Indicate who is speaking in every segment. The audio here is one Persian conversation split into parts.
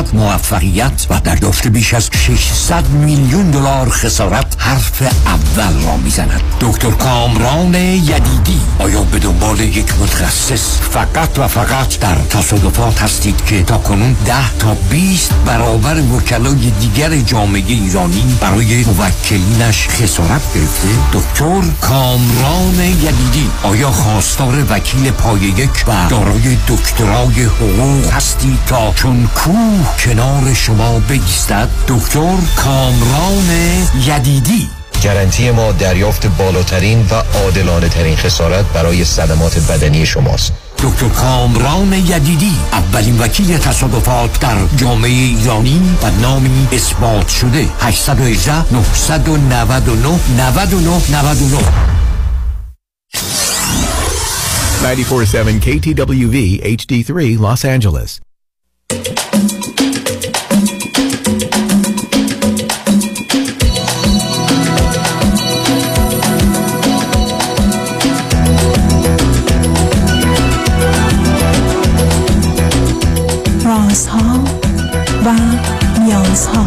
Speaker 1: درصد موفقیت و دریافت بیش از 600 میلیون دلار خسارت حرف اول را می‌زند. دکتر کامران یدیدی آیا به دنبال یک متخصص فقط و فقط در تصادفات هستید که تا کنون 10 تا 20 برابر وکلای دیگر جامعه ایرانی برای موکلینش خسارت گرفته؟ دکتر کامران یدیدی آیا خواستار وکیل پای یک و دارای دکترای حقوق هستی تا چون کوه کنار شما بگیستد دکتر کامران یدیدی
Speaker 2: گارانتی ما دریافت بالاترین و عادلانه ترین خسارت برای صدمات بدنی شماست
Speaker 1: دکتر کامران یدیدی اولین وکیل تصادفات در جامعه ایرانی و نامی اثبات شده 818 999 99 99
Speaker 3: 947 KTWV HD3 Los Angeles.
Speaker 4: رازها و نیازها.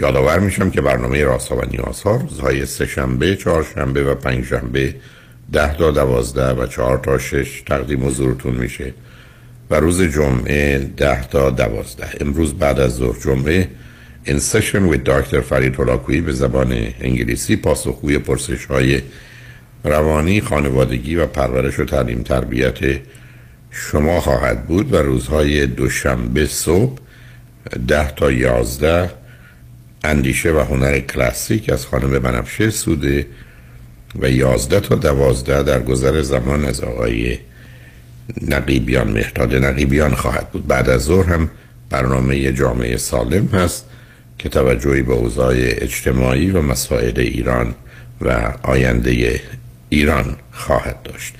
Speaker 5: یادآور میشم که برنامه راسا و نیازها روزهای سه شنبه، چهار شنبه و پنج شنبه ده تا دوازده و چهار تا شش تقدیم حضورتون میشه و روز جمعه ده تا دوازده. امروز بعد از ظهر جمعه این سشن with دکتر فرید هلاکویی به زبان انگلیسی پاسخگوی پرسش های روانی خانوادگی و پرورش و تعلیم تربیت شما خواهد بود و روزهای دوشنبه صبح ده تا یازده اندیشه و هنر کلاسیک از خانم بنفشه سوده و یازده تا دوازده در گذر زمان از آقای نقیبیان مهداد نقیبیان خواهد بود. بعد از ظهر هم برنامه جامعه سالم هست که توجهی به اوضاع اجتماعی و مسائل ایران و آینده ایران خواهد داشت.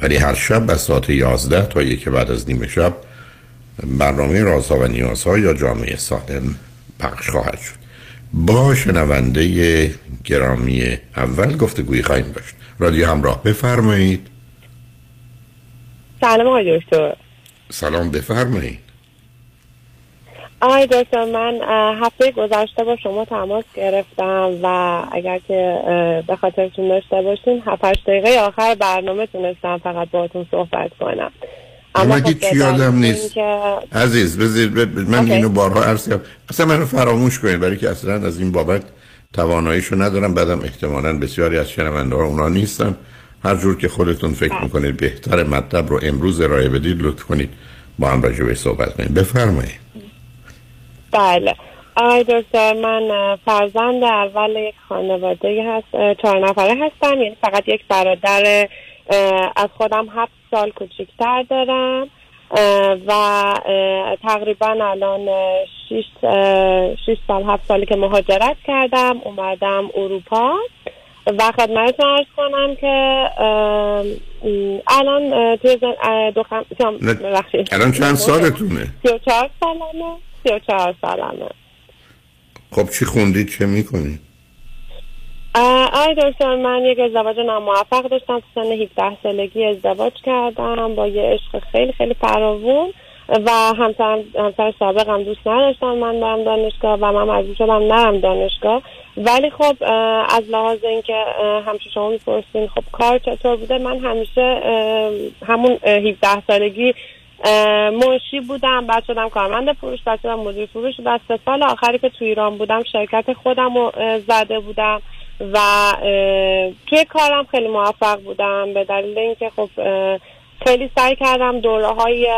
Speaker 5: ولی هر شب از ساعت یازده تا یک بعد از نیمه شب برنامه رازها و نیازها یا جامعه سالم پخش خواهد شد. با شنونده گرامی اول گفتگوی خواهیم داشت. رادیو همراه بفرمایید.
Speaker 6: سلام آقای دکتر.
Speaker 5: سلام بفرمایید.
Speaker 6: آقای دکتر من هفته گذشته با شما تماس گرفتم و اگر که به خاطرتون داشته باشین هفت دقیقه آخر برنامه تونستم فقط باهاتون صحبت کنم.
Speaker 5: اما خب چی یادم نیست. که... عزیز بذارید من okay. اینو بارها عرض کردم. اصلا منو فراموش کنید برای که اصلا از این بابت تواناییشو ندارم. بعدم احتمالا بسیاری از شنونده ها اونا نیستن. هر جور که خودتون فکر بله. می‌کنید بهتر مطلب رو امروز ارائه بدید لطف کنید با هم راجع به صحبت کنید بفرمایید.
Speaker 6: بله. آقای دکتر من فرزند اول یک خانواده هست چهار نفره هستم. یعنی فقط یک برادر از خودم هفت سال کوچکتر دارم و تقریبا الان شیش, شیش سال هفت سالی که مهاجرت کردم اومدم اروپا و خدمتتون ارز کنم که الان توی دو خم...
Speaker 5: الان چند سالتونه؟
Speaker 6: سی و چهار سالمه سی و چهار سالمه
Speaker 5: خب چی خوندید چه می‌کنید؟
Speaker 6: آی دکتر من یک ازدواج ناموفق داشتم. تو سن 17 سالگی ازدواج کردم با یه عشق خیلی خیلی فراوون. و همسر همسر سابقم دوست نداشتن من برم دانشگاه و من مجبور شدم نرم دانشگاه. ولی خب از لحاظ اینکه همیشه شما می‌پرسین خب کار چطور بوده؟ من همیشه همون اه، 17 سالگی منشی بودم. بعد شدم کارمند فروش بعد شدم مدیر فروش. و سه سال آخری که تو ایران بودم شرکت خودم رو زده بودم. و توی کارم خیلی موفق بودم به دلیل اینکه خب خیلی سعی کردم دوره های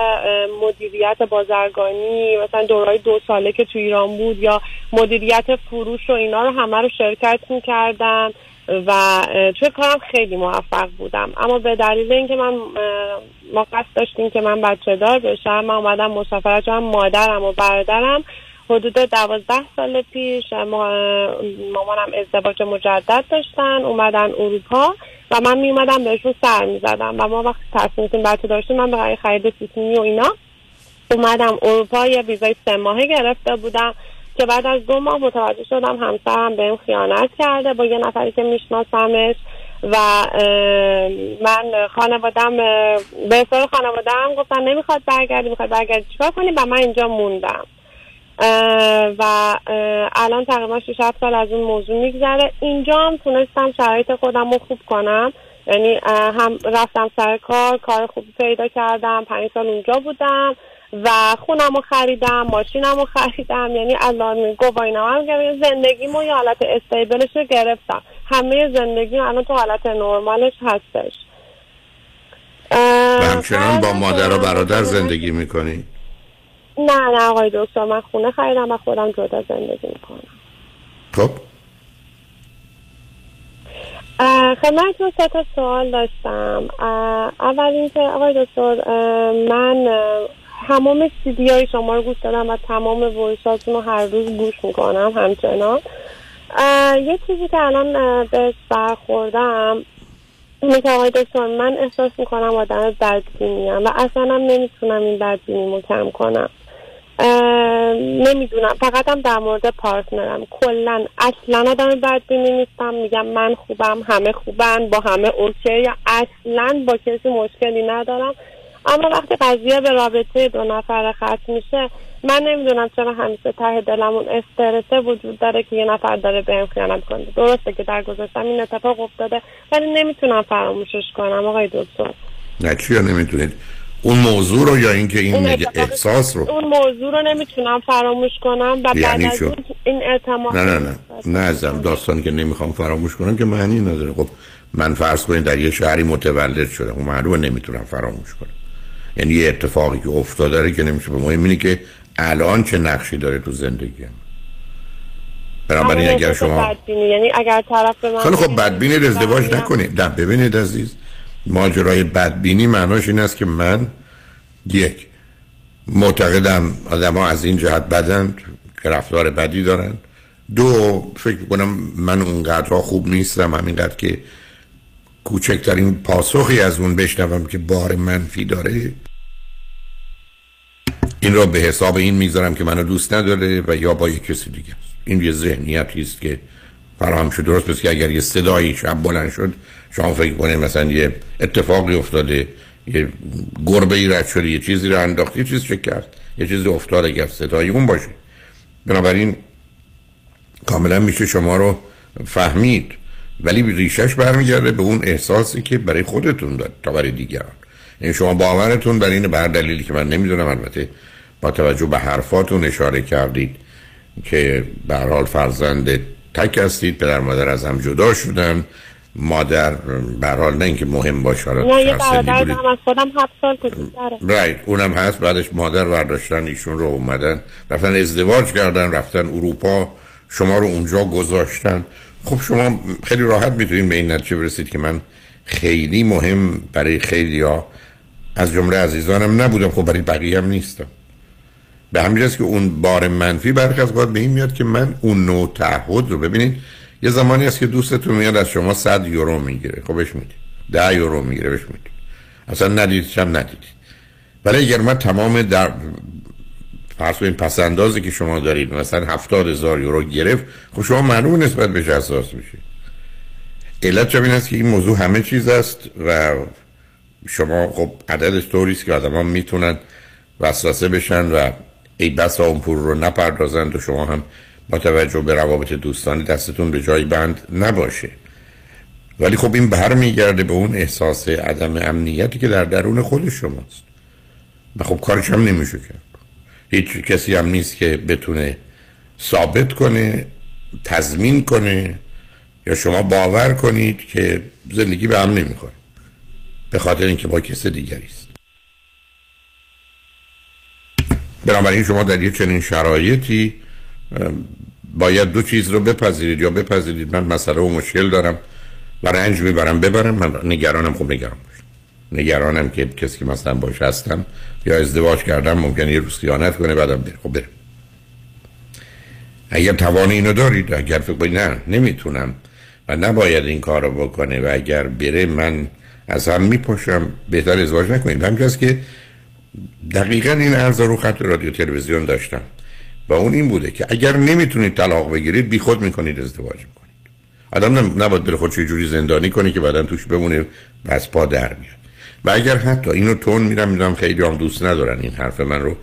Speaker 6: مدیریت بازرگانی مثلا دوره دو ساله که تو ایران بود یا مدیریت فروش و اینا رو همه رو شرکت می‌کردم و اه، توی کارم خیلی موفق بودم. اما به دلیل اینکه من ما قصد داشتیم که من بچه دار بشم من اومدم مسافرت کنم مادرم و برادرم حدود دوازده سال پیش ما مامانم ازدواج مجدد داشتن اومدن اروپا و من می اومدم بهشون سر می زدم و ما وقتی تصمیم گرفتیم بچه داشتیم من برای خرید سیسیمی و اینا اومدم اروپا یه ویزای سه ماهه گرفته بودم که بعد از دو ماه متوجه شدم همسرم بهم خیانت کرده با یه نفری که میشناسمش و من خانوادم به اصرار خانوادم گفتن نمی‌خواد برگردی می‌خواد برگردی چیکار کنی؟ و من اینجا موندم. و الان تقریبا 6 7 سال از اون موضوع میگذره. اینجا هم تونستم شرایط خودم رو خوب کنم. یعنی هم رفتم سر کار کار خوبی پیدا کردم پنج سال اونجا بودم و خونم رو خریدم ماشینم رو خریدم. یعنی الان گواهینامه هم گرفتم. زندگیمو یه حالت استیبلش رو گرفتم. همه زندگی الان تو حالت نرمالش هستش.
Speaker 5: و همچنان با مادر و برادر زندگی می‌کنی.
Speaker 6: نه نه آقای دکتر من خونه خریدم و خودم جدا زندگی می‌کنم.
Speaker 5: خب.
Speaker 6: خدمتتون سه تا سوال داشتم. اول اینکه آقای دکتر من تمام سیدی های شما رو گوش دادم و تمام ویساتون رو هر روز گوش می‌کنم همچنان. یه چیزی که الان بهش برخوردم اینه که آقای دکتر من احساس می‌کنم آدم بدبینیم و اصلا هم نمی‌تونم این بدبینیمو کم کنم. نمی‌دونم. فقط هم در مورد partner م. کلا اصلا آدم بدبینی نیستم. میگم من خوبم همه خوبن با همه اوکی. اصلا با کسی مشکلی ندارم. اما وقتی قضیه به رابطه دو نفر ختم میشه من نمی‌دونم چرا همیشه ته دلمون استرسه وجود داره که یه نفر داره بهم خیانت کنه. درسته که در گذشتم این اتفاق افتاده ولی نمی‌تونم فراموشش کنم آقای دکتر.
Speaker 5: نه چی نمی‌تونید؟ اون موضوع رو یا اینکه این
Speaker 6: اتفاق-
Speaker 5: احساس رو؟
Speaker 6: اون موضوع رو نمی‌تونم فراموش کنم و بعد
Speaker 5: یعنی
Speaker 6: از این اعتماد
Speaker 5: نه نه نه. نه ازم داستانی که نمی‌خوام فراموش کنم که معنی نداره. خب من فرض کنید در یه شهری متولد شدم. اون معلومه نمی‌تونم فراموش کنم. یعنی یه اتفاقی که افتاده که نمیشه به مهم اینه که الان چه نقشی داره تو زندگیم بنابراین
Speaker 6: همون
Speaker 5: اگر شما
Speaker 6: بدبینی. یعنی اگر طرف به من
Speaker 5: خب
Speaker 6: بگه
Speaker 5: بدبینید ازدواج نکنید. نه ببینید عزیز. ماجرای بدبینی معناش این است که من یک معتقدم آدم ها از این جهت بدند که رفتار بدی دارن. دو فکر کنم من اونقدرها خوب نیستم. همینقدر که کوچکترین پاسخی از اون بشنوم که بار منفی داره. این را به حساب این می‌ذارم که منو دوست نداره و یا با یک کسی دیگه است. این یه ذهنیتی است که فراهم شد. درست پس که اگر یه صدایی شب بلند شد شما فکر کنید مثلا یه اتفاقی افتاده یه گربه ای رد شده یه چیزی رو انداخت یه چیز کرد یه چیزی افتاد اگر صدایی اون باشه. بنابراین کاملا میشه شما رو فهمید. ولی ریشش برمیگرده به اون احساسی که برای خودتون داد تا برای دیگران. یعنی شما باورتون بر این بر دلیلی که من نمی‌دونم البته با توجه به حرفاتون اشاره کردید که به حال فرزند تک هستید پدر مادر از هم جدا شدن. مادر به هر حال نه اینکه مهم باشه
Speaker 6: نه یه برادر. دارم از خودم هفت سال کوچیک‌تره
Speaker 5: رایت اونم هست بعدش مادر برداشتن ایشون رو اومدن رفتن ازدواج کردن رفتن اروپا شما رو اونجا گذاشتن. خب شما خیلی راحت می‌تونید به این نتیجه برسید که من خیلی مهم برای خیلی ها از جمله عزیزانم نبودم. خب برای بقیه هم نیستم. به همین که اون بار منفی برخی از به این میاد که من اون نوع تعهد رو ببینید یه زمانی هست که دوستتون میاد از شما 100 یورو می‌گیره. خب بهش می‌دید 10 یورو می‌گیره بهش می‌دید اصلا ندیدش هم ندیدید ولی اگر من تمام در فرض کنید پس اندازی که شما دارید مثلا هفتاد هزار یورو گرفت خب شما معلوم نسبت بهش حساس میشید علت این است که این موضوع همه چیز است و شما خب عددش طوری است که آدم می‌تونن وسوسه بشن و ای بسا اون پول رو نپردازند و شما هم با توجه به روابط دوستانی دستتون به جای بند نباشه. ولی خب این برمیگرده به اون احساس عدم امنیتی که در درون خود شماست. و خب کارش هم نمیشه کرد. هیچ کسی هم نیست که بتونه ثابت کنه تضمین کنه یا شما باور کنید که زندگی به هم نمی‌خوره. به خاطر اینکه با کس دیگری است. بنابراین شما در یک چنین شرایطی باید دو چیز رو بپذیرید یا بپذیرید. من مسئله و مشکل دارم. و رنج می‌برم ببرم. من نگرانم خب نگران باشم. نگرانم که کسی که مثلا باش هستم یا ازدواج کردم ممکنه یه روز خیانت کنه بعدم بره. خب بره اگر توان اینو دارید اگر فکر نه نمی‌تونم. و نباید این کار رو بکنه. و اگر بره من از هم میپاشم. بهتر ازدواج نکنیم همین که دقیقا این عرض رو خط رادیو تلویزیون داشتم. و اون این بوده که اگر نمی‌تونید طلاق بگیرید بی خود می‌کنید ازدواج می‌کنید. آدم نباید بره خودش جوری زندانی کنی که بعدا توش بمونه بس پا در میاد. و اگر حتی اینو تون میرم می‌دونم خیلی هم دوست ندارن این حرف من رو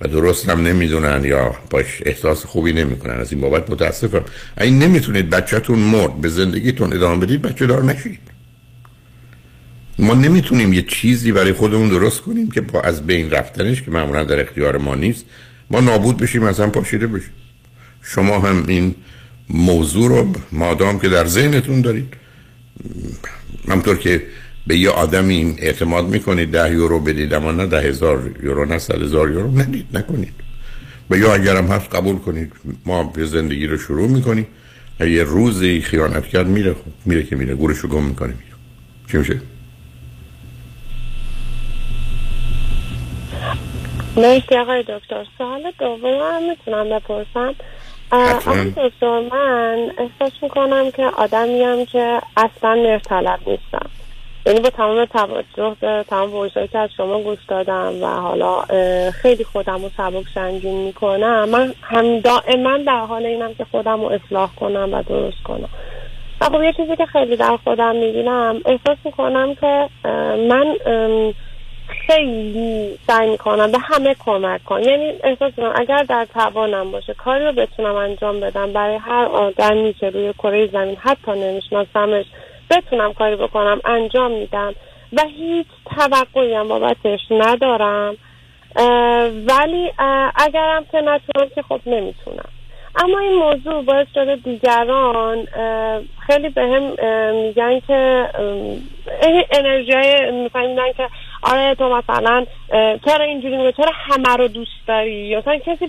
Speaker 5: و درست هم نمی‌دونن یا باش احساس خوبی نمی‌کنن از این بابت متاسفم. این نمی‌تونید بچهتون مرد به زندگیتون ادامه بدید بچه دار نشید. ما نمی‌تونیم یه چیزی برای خودمون درست کنیم که با از بین رفتنش که معمولا در اختیار ما نیست. ما نابود بشیم از هم پاشیده بشیم. شما هم این موضوع رو مادام که در ذهنتون دارید همطور که به یه آدمی اعتماد می‌کنید ده یورو بدید اما نه ده هزار یورو نه صد هزار یورو ندید نکنید. و یا اگرم هست قبول کنید. ما به زندگی رو شروع می‌کنیم. یه روزی خیانت کرد میره خب میره که میره گورشو گم می‌کنه میره. چی میشه؟
Speaker 6: مرسی آقای دکتر. سوال دوم هم می‌تونم بپرسم. آقای دکتر من احساس می‌کنم که آدمیم که اصلا مرتلب نیستم. یعنی با تمام توجه به تمام ورزایی که از شما گوش دادم و حالا خیلی خودم رو سبک سنگین می‌کنم من هم دائما در حال اینم که خودم رو اصلاح کنم و درست کنم. و خب یه چیزی که خیلی در خودم می‌بینم احساس می‌کنم که من خیلی سعی می‌کنم به همه کمک کنم. یعنی احساس کنم اگر در توانم باشه کاری رو بتونم انجام بدم. برای هر آدمی که روی کره زمین حتی نمیشناسمش بتونم کاری بکنم انجام میدم. و هیچ توقعی هم بابتش ندارم. ولی اگرم که نتونم که خب نمی‌تونم. اما این موضوع باعث شده دیگران خیلی به هم میگن که انرژی میفهمیدن که آره تو مثلا چرا اینجوری میگه چرا همه رو دوست داری؟ یا مثلا کسی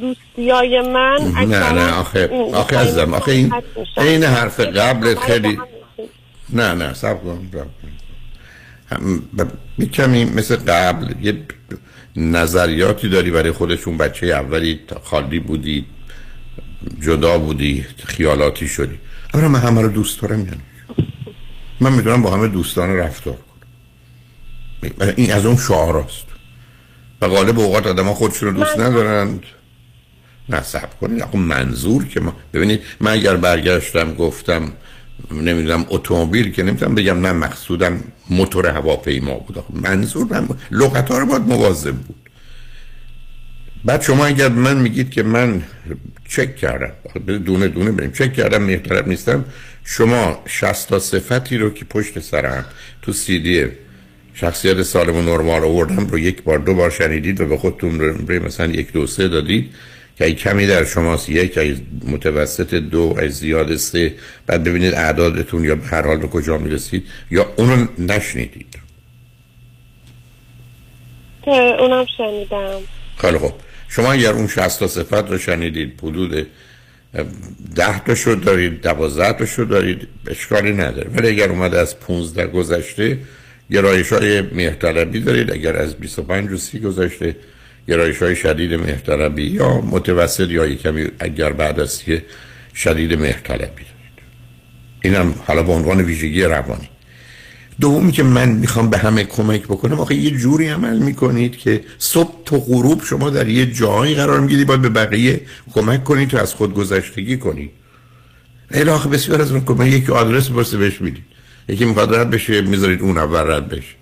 Speaker 6: دوستیای من
Speaker 5: نه نه آخه آخه ازم آخه این این حرف قبلت خیلی نه نه سب کن می کمی مثل قبل یه نظریاتی داری برای خودشون بچه اولی خالی بودی جدا بودی خیالاتی شدی. اما من همه رو دوست دارم یعنی. من می‌دونم با همه دوستان رفتار این از اون شعاراست و غالب اوقات آدم ها خودشون رو دوست ندارند. نصب کنید. خب منظور که ما ببینید من اگر برگشتم گفتم نمی‌دونم اتومبیل که نمی‌تونم بگم نه مقصودم موتور هواپیما بود. منظور من لغت ها رو باید مواظب بود. بعد شما اگر من میگید که من چک کردم دونه دونه بریم. چک کردم محترم نیستم. شما 60 تا صفتی رو که پشت سرم تو سیدی شخصیت سالم و نرمال آوردم رو یک بار دو بار شنیدید و به خودتون رو مثلا یک دو سه دادید که ای کمی در شماست یک ای متوسط دو ای زیاد سه. بعد ببینید اعدادتون یا هر حال به کجا می‌رسید یا اونو نشنیدید.
Speaker 6: که اونم شنیدم.
Speaker 5: خیلی خوب. شما اگر اون 60 تا صفت رو شنیدید حدود ده تا شد دارید دوازده تا شد دارید اشکالی نداره. ولی اگر اومده از 15 گذشته گرایش های مهتربی دارید. اگر از 25 و 30 گذشته گرایش های شدید مهتربی یا متوسط یا کمی اگر بعد از شدید مهتربی دارید. اینم حالا به عنوان ویژگی روانی. دومی که من می‌خوام به همه کمک بکنم آخه یه جوری عمل می‌کنید که صبح تا غروب شما در یه جایی قرار می‌گیرید باید به بقیه کمک کنید تو از خود گذشتگی کنید آخه بسیار از اون کمک یکی آدرس برسه بهش می‌دید یکی می‌خواد رد بشه می‌ذارید اون اول رد بشه.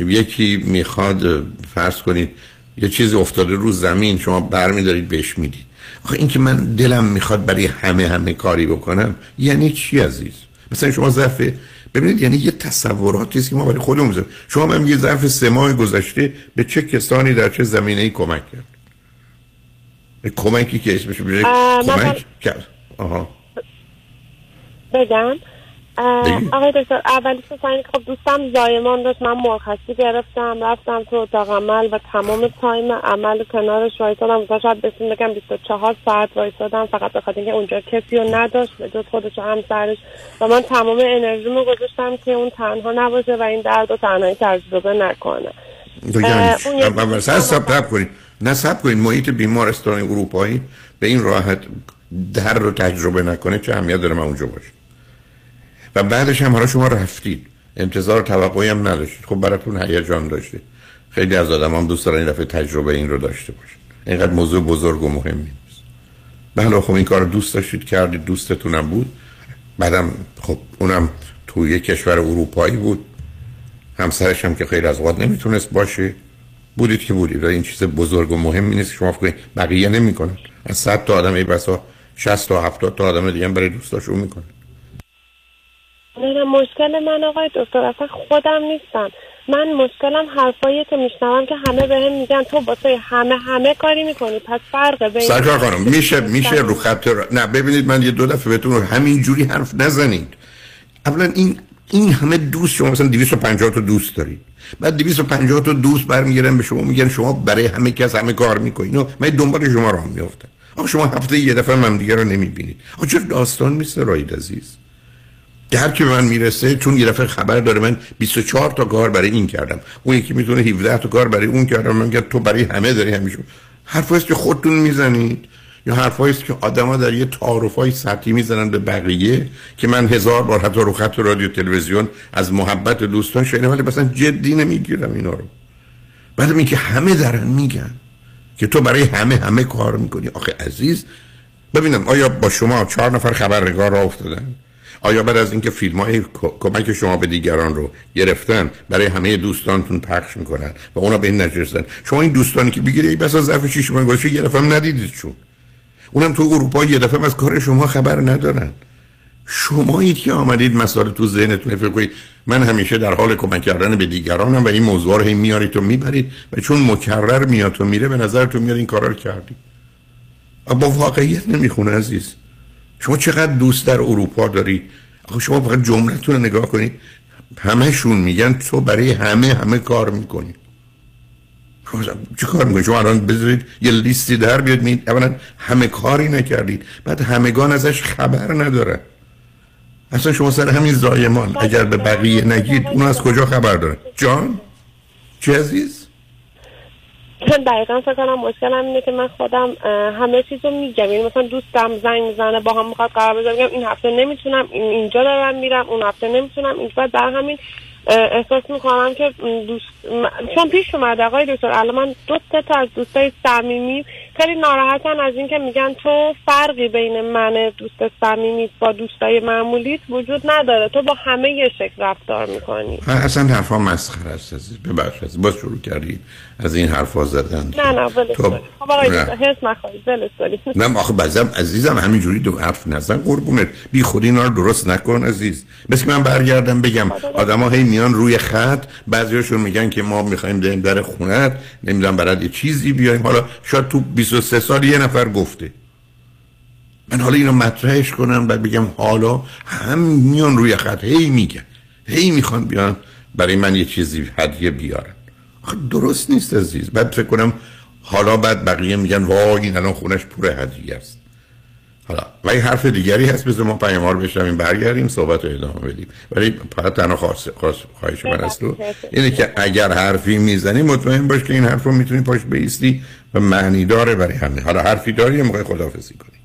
Speaker 5: یکی می‌خواد فرض کنید یه چیزی افتاده رو زمین شما برمیدارید بهش می‌دید. آخه این که من دلم می‌خواد برای همه همه کاری بکنم یعنی چی عزیز؟ مثلا شما ظرف ببینید یعنی یه تصوراتی است که ما برای خودمون می‌ذاریم. شما من یه ظرف سه ماه گذشته به چه کسانی در چه زمینه ای کمک کرد؟ کمکی که اسمش بشه کمک کرد. آها.
Speaker 6: بگم. آقای دکتر اولی که خب دوستم زایمان داشت من مرخصی گرفتم رفتم تو اتاق عمل و تمام تایم عمل کنارش وایسادم. مثلا شاید بسیم بگم 24 ساعت وایسادم فقط بخاطر اینکه اونجا کسی رو نداشت به جز خودش و همسرش. و من تمام انرژیمو گذاشتم که اون تنها نباشه و این درد و تنهایی تجربه نکنه.
Speaker 5: یعنی سب کنید. نه سب کنید محیط بیمارستان اروپایی به این راحت در رو تجربه نکنه چه اهمیت داره من اونجا باشه. و بعدش هم حالا شما رفتید. انتظار توقعی هم نداشتید. خب براتون هیجان داشته. خیلی از آدم هم دوست دارن این دفعه تجربه این رو داشته باشید اینقدر موضوع بزرگ و مهمی نیست. بله خب این کار دوست داشتید کردید دوستتونم بود. بعدم خب اونم توی یه کشور اروپایی بود. همسرش هم که خیلی از اوقات نمی‌تونست باشه. بودید که بودید. این چیز بزرگ و مهمی نیست. شما فکر بقیه نمی‌کنن. از 100 تا آدم ای بسا 60 تا 70 تا آدم دیگه برای دوستاشون می‌کنن.
Speaker 6: نه مشکل من آقای دکتر اصلا خودم نیستم. من مشکلم حرفایی که میشنوم که همه بهم هم میگن تو واسه همه همه کاری می‌کنی. پس فرق بین
Speaker 5: سرکار خانم میشه میشه رو خط نه ببینید من یه دو دفعه بهتون همین جوری حرف نزنید. اولا این این همه دوست شما مثلا 250 تا دوست دارید. بعد 250 تا دوست برمیگردن به شما میگن شما برای همه کس همه کار می‌کنید. من دنبال شما راه میافتم. آخه شما هفته یه دفعه من دیگه رو نمی‌بینید. آخه چرا داستان میسته راید عزیز؟ هر که به من می‌رسه چون یه خبر داره من 24 تا کار برای این کردم. اون یکی می‌تونه 17 تا کار برای اون کردم. من تو برای همه داری همیشه. حرفایی که خودتون می‌زنید. یا حرفایی که آدما در یه تعارفای سطحی می‌زنن به بقیه که من هزار بار حتی رو خط رادیو تلویزیون از محبت دوستان شنیدم ولی مثلا جدی نمی‌گیرم اینا رو. بعد که همه دارن میگن که تو برای همه همه کار می‌کنی. آخه عزیز ببینم آیا با شما چهار نفر خبرنگار را افتادن؟ آیا بعد از اینکه فیلم های کمک شما به دیگران رو گرفتن برای همه دوستانتون پخش می‌کنن و اونا به این نجرسن شما این دوستانی که بگیری بس از ظرف شیش ماه گذشته دفعه ندیدید چون اونم تو اروپا یه دفعه از کار شما خبر ندارن. شمایید که آمدید مسائل تو ذهنتون. فکر کنید من همیشه در حال کمک کردن به دیگرانم و این موضوع رو هی میارید و می‌برید و چون مکرر میاد و میره به نظرتون میاد این کارا رو کردید با واقعیت نمی‌خونه عزیز. شما چقدر دوست در اروپا داری؟ آخه شما فقط جملتون رو نگاه کنید. همهشون میگن تو برای همه همه کار می‌کنی. چه کار می‌کنید شما الان بذارید یه لیستی در بیاد می اولا همه کاری نکردید بعد همگان ازش خبر نداره اصلا شما سر همین زایمان اگر به بقیه نگید اون از کجا خبر داره جان؟ چه عزیز؟
Speaker 6: دقیقا فکر کنم مشکلم اینه که من خودم همه چیز رو میگم. یعنی مثلا دوستم زنگ می‌زنه با هم می‌خواد قرار بذارم این هفته نمی‌تونم اینجا دارم میرم اون هفته نمی‌تونم اینجا در همین احساس می‌کنم که دوست چون پیش اومده آقای دکتر الان من دو تا از دوستای صمیمی خیلی ناراحتن از اینکه میگن تو فرقی بین من دوست صمیمی با دوستای معمولیت وجود نداره. تو با همه یه شکل رفتار می‌کنی.
Speaker 5: اصلا حرفا مسخره است ببخشید باز شروع کردید. از این حرفا زدن.
Speaker 6: نه نه ولش تو... خب آقای هرس نخواهید. ولش
Speaker 5: نه آخه بعضم عزیزم همینجوری دو حرف نزن قربونت. بی خودی اینا رو درست نکن عزیز. مثل من برگردم بگم آدما هی میان روی خط بعضیاشون میگن که ما می‌خوایم بریم در خونت نمی‌دونم برات یه چیزی بیایم حالا شاید تو 23 سال یه نفر گفته. من حالا اینو مطرحش کنم و بگم حالا هم میان روی خط هی میگن. هی می‌خوان بیان برای من یه چیزی هدیه بیارن. درست نیست عزیز. بعد فکر کنم حالا بعد بقیه میگن وای این الان خونش پر هدیه است. حالا و این حرف دیگری هست بذار ما پیاموار بشنویم برگردیم صحبت رو ادامه بدیم. ولی فقط تنها خواهش, خواهش من است تو اینه که اگر حرفی می‌زنی مطمئن باش که این حرف رو می‌تونی پاش بیستی و معنی داره برای همه. حالا حرفی داری موقع خدافزی کنی.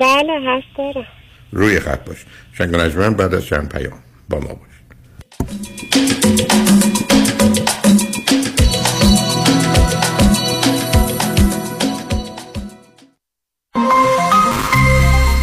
Speaker 6: بله هست داره
Speaker 5: روی خط باش. شنگ بعد از چند پیام با ما باش.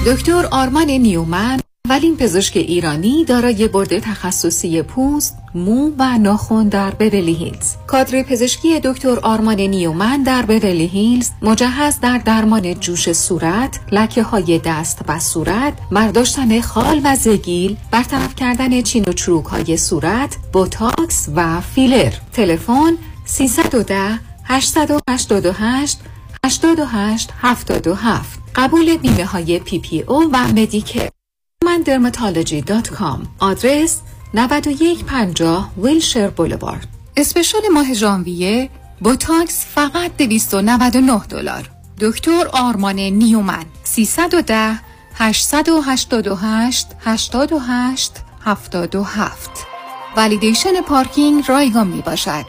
Speaker 7: دکتر آرمان نیومن ولی این پزشک ایرانی دارای برده تخصصی پوست، مو و ناخن در بولی هیلز. کادر پزشکی دکتر آرمان نیومن در بولی هیلز مجهز در درمان جوش صورت، لکه های دست و صورت، برداشتن خال و زگیل، برطرف کردن چین و چروک های صورت، بوتاکس و فیلر. تلفن 310 888 88 77 قبول بیمه های PPO و Medicare. Newman Dermatology dot com. آدرس 9150 Wilshire Boulevard. special ماه ژانویه بوتاکس فقط 299 دلار. دکتر آرمان نیومن. 310 888 88 77 validation پارکینگ رایگان می باشد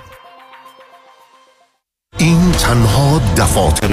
Speaker 8: این تنها دفاتر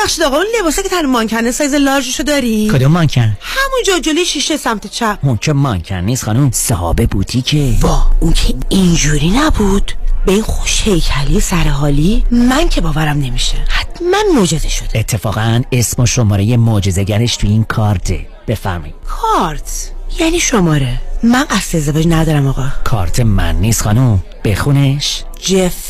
Speaker 9: ببخشید آقا اون لباسه که تن مانکنه سایز لارجشو داری؟
Speaker 10: کدوم مانکن؟
Speaker 9: همونجا جلوی شیشه سمت چپ.
Speaker 10: اون که مانکن نیست خانم صاحب بوتیکه
Speaker 9: با اون که اینجوری نبود. به این خوش هیکلی سرحالی من که باورم نمیشه. حتما معجزه شده.
Speaker 10: اتفاقا اسم و شماره معجزه‌گرش تو این کارته. بفرمایید.
Speaker 9: کارت؟ یعنی شماره. من قصد ازدواج ندارم آقا.
Speaker 10: کارت من نیست خانم. بخونش.
Speaker 9: جف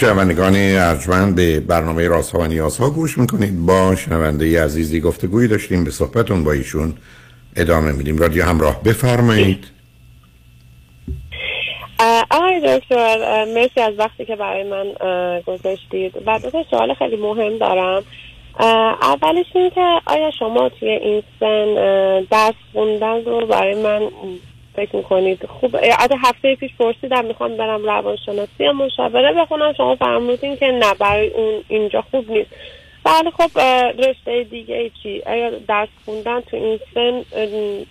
Speaker 5: شنوندگان ارجمند به برنامه راست ها و نیاز ها گوش می‌کنید. با شنونده عزیزی گفتگویی داشتیم. به صحبتون با ایشون ادامه میدیم. رادیو همراه بفرمایید.
Speaker 6: آقای دکتر مرسی از وقتی که برای من گذاشتید. و دو سوال خیلی مهم دارم. اولش این که آیا شما توی این سن دست خوندن رو برای من فکر می‌کنید؟ خوب. از هفته پیش پرسیدم می‌خوام برم روانشناسی یا مشاوره بخونم. شما فرمودین که نه برای اون اینجا خوب نیست. بله خب رشته دیگه چی؟ آیا درس خوندن تو این سن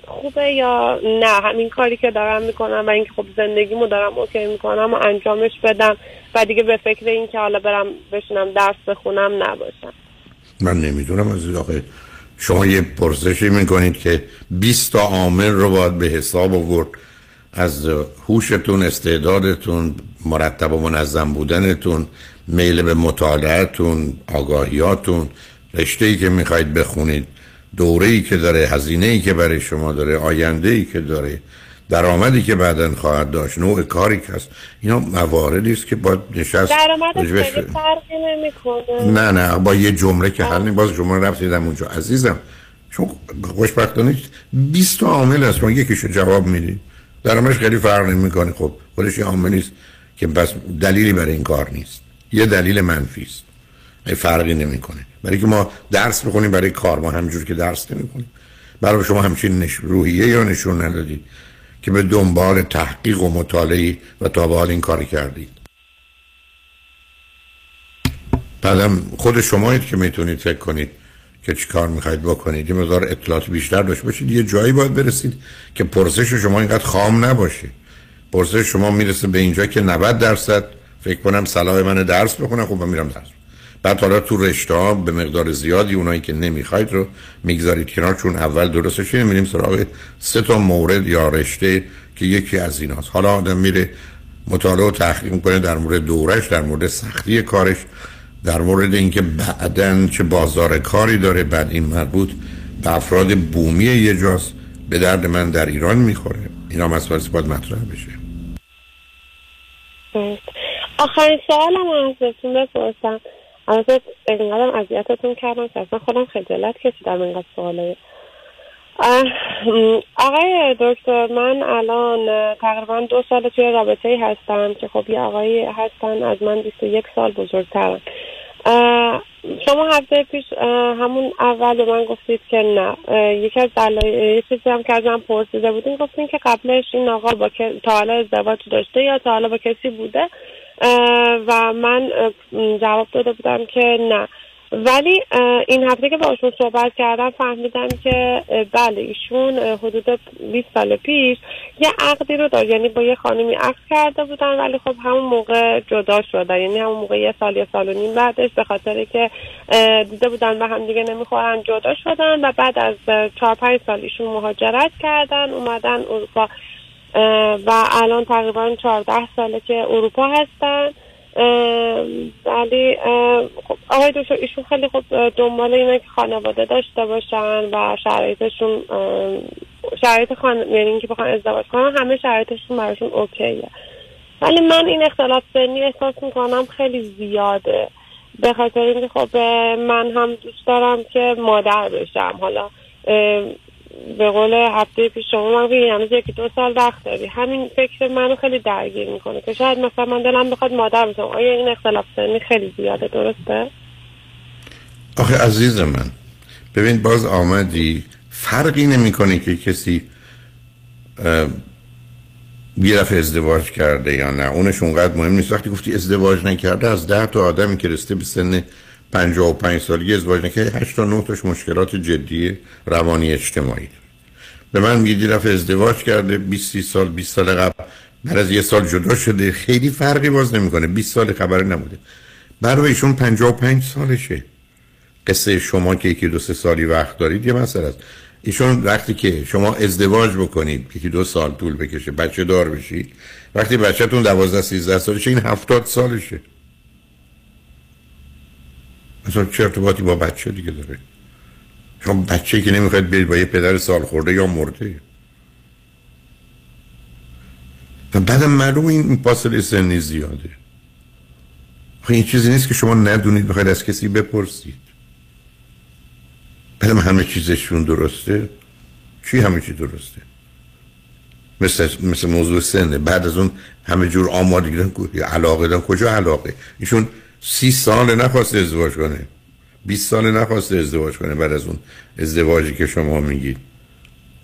Speaker 6: خوبه یا نه؟ همین کاری که دارم می‌کنم و اینکه خب زندگیمو دارم اوکی می‌کنم و انجامش بدم و دیگه به فکر این که حالا برم بشینم درس بخونم نباشم.
Speaker 5: من نمی‌دونم از آقای شما یه پرسشی می‌کنید که 20 تا عامل رو باید به حساب آورد. از هوشتون استعدادتون مرتب و منظم بودنتون میل به مطالعهتون آگاهیاتون رشته ای که می‌خواید بخونید دوره ای که داره هزینه ای که برای شما داره آینده ای که داره. درآمدی که بعدا خواهد داشت نوع کاری که هست. اینا مواردی است که باید نشست
Speaker 6: خیلی فرقی نمی‌کنه.
Speaker 5: نه نه با یه جمله که حل باز شما رفتیدم اونجا. عزیزم چون خوشبختانه 20 تا عامل هست شما یکیشو جواب می‌دید درآمدش خیلی فرق نمی‌کنه. خب خودش یه عاملی است که بس دلیلی برای این کار نیست. یه دلیل منفی است. فرقی نمی‌کنه. برای که ما درس بخونیم برای کار ما همجور که درس نمی‌کنیم برای شما همچین نش... روحیه یا نشون ندادید که به دنبال تحقیق و مطالعه و تا به حال این کار کردید. بعدم خود شمایید که می‌تونید فکر کنید که چی کار می‌خواید بکنید. یه مقدار اطلاعات بیشتر داشته باشید. یه جایی باید برسید که پرسش شما اینقدر خام نباشه. پرسش شما می‌رسه به اینجا که 90 درصد. فکر کنم صلاح من درس بخونم خب من میرم درس. بعد حالا تو رشته ها به مقدار زیادی اونایی که نمی‌خواید رو می‌گذارید کنار چون اول درستش میریم سراغ سه تا مورد یا رشته که یکی از ایناست. حالا آدم میره مطالعه و تحقیق می‌کنه در مورد دورش در مورد سختی کارش در مورد اینکه بعدن چه بازار کاری داره بعد این مربوط به افراد بومی یه جاست. به درد من در ایران می‌خوره. اینا مسئله باید مطرح بشه.
Speaker 6: آخرین سوالم رو ازتون بپرسم. البته اینقدرم اذیتتون کردم که اصلا خودم خجالت کشیدم اینقدر سواله. آقای دکتر من الان تقریبا دو سال توی رابطه هستم که خب یه آقایی هستن از من 21 سال بزرگترن. اه، شما هفته پیش همون اول به من گفتید که نه. یکی از دلایل یه چیزی هم که از من پرسیده بودین گفتین که قبلش این آقا با تا حالا ازدواج داشته یا تا حالا با کسی بوده؟ و من جواب داده بودم که نه. ولی این هفته که باشون صحبت کردم فهمیدم که بله ایشون حدود 20 سال پیش یه عقدی رو داشت یعنی با یه خانمی عقد کرده بودن ولی خب همون موقع جدا شدن یعنی همون موقع یه سال یه سال و نیم بعدش به خاطر که دیده بودن به هم دیگه نمی‌خورن جدا شدن و بعد از چهار پنج سال ایشون مهاجرت کردن اومدن اروپا. و الان تقریبا 14 ساله که اروپا هستن. ولی خب آقای دکتر ایشون خیلی خوب دنبال اینه که خانواده داشته باشن و شرایطشون شرایط خان... یعنی اینکه بخوان ازدواج کنن همه شرایطشون براشون اوکیه. ولی من این اختلاف سنی احساس می‌کنم خیلی زیاده. به خاطر اینکه خب من هم دوست دارم که مادر بشم. حالا به قول هفته پیش شما من که هنوز یکی دو سال وقت داری. همین فکر منو خیلی درگیر می‌کنه که شاید مثلا من دلم بخواد مادر بشم آیا این اختلاف سنی خیلی زیاده؟ درسته؟
Speaker 5: آخه عزیز من ببین باز آمدی فرقی نمی‌کنه که کسی یه دفعه ازدواج کرده یا نه. اونش اونقدر مهم نیست. وقتی گفتی ازدواج نکرده از ده تا آدمی که رسیده به سن 55 سالگی ازدواج نکرده 8 تا 9 تاش مشکلات جدی روانی اجتماعی داره. به من میگه دفعه ازدواج کرده 20 30 سال 20 سال قبل. بعد از یه سال جدا شده. خیلی فرقی باز نمی‌کنه. 20 سال خبری نبوده. برای ایشون 55 سالشه. قصه شما که یکی دو سه سالی وقت دارید یه مسئله است. ایشون وقتی که شما ازدواج بکنید یکی دو سال طول بکشه بچه دار بشید وقتی بچهتون دوازده سیزده سالشه این هفتاد سالشه. مثلا چه ارتباطی با بچه دیگه داره؟ شما بچه که نمی‌خواید برید با یه پدر سال خورده یا مرده. و بعدم معلوم این فاصله سنی زیاده. این چیزی نیست که شما ندونید بخواید از کسی بپرسید. بعدم همه چیزشون درسته؟ چی همه چی درسته؟ مثل, مثل موضوع سنه. بعد از اون همه جور آمادگی دارن علاقه دارن. کجا علاقه؟ ایشون سی سال نخواسته ازدواج کنه. 20 سال نخواسته ازدواج کنه بعد از اون ازدواجی که شما میگید.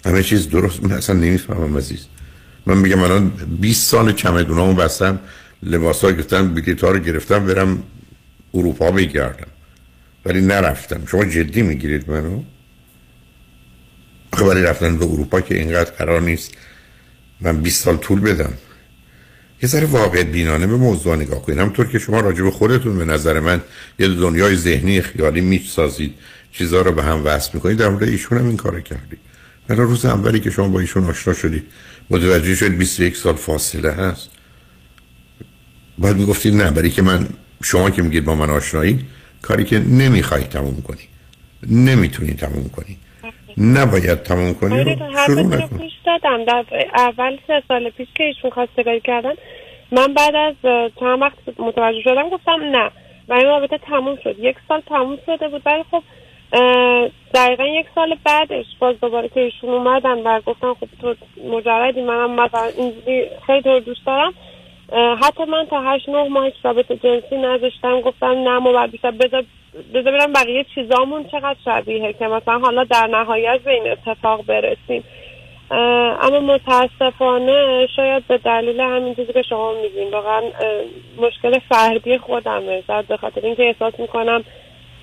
Speaker 5: همه چیز درست من اصلا نمی‌فهمم عزیز. من میگم الان 20 سال چمدونامو بستم لباسا گرفتم بلیط رو گرفتم برم اروپا بگردم. ولی نرفتم. شما جدی می‌گیرید منو؟ آخه برای رفتن به اروپا که اینقدر قرار نیست. من 20 سال طول بدم. یه ذره واقع بینانه به موضوع نگاه کنید همونطور که شما راجع به خودتون به نظر من یه دنیای ذهنی خیالی می‌سازید. چیزها رو به هم وصل می‌کنید. در مورد ایشون هم این کار کردید. برای روز اولی که شما با ایشون آشنا شدید متوجه شدید 21 سال فاصله هست. باید می‌گفتید نه برای که من شما که میگید با من آشنایی کاری که نمی‌خوای تموم کنی نمی‌تونی تموم کنی نباید تموم کنی؟
Speaker 6: آره،
Speaker 5: رو
Speaker 6: تو هر
Speaker 5: شروع نکن.
Speaker 6: پیش دادم. در اول سه سال پیش که ایشون خواستگاری کردن من بعد از چند وقت متوجه شدم گفتم نه. و این رابطه تموم شد. یک سال تموم شده بود. ولی خب دقیقا یک سال بعدش باز دوباره که ایشون اومدن و گفتن خب تو مجردی منم مثلا اینجوری خیلی تو رو دوست دارم. حتی من تا هشت نه ماه رابطه جنسی نداشتم گفتم نه بیشتر بذار برم بقیه چیزامون چقدر شبیه که مثلا حالا در نهایت به این اتفاق برسیم. اما متاسفانه شاید به دلیل همین چیزی که شما میگین واقعا مشکل فردی خودمه. شاید به خاطر اینکه احساس می‌کنم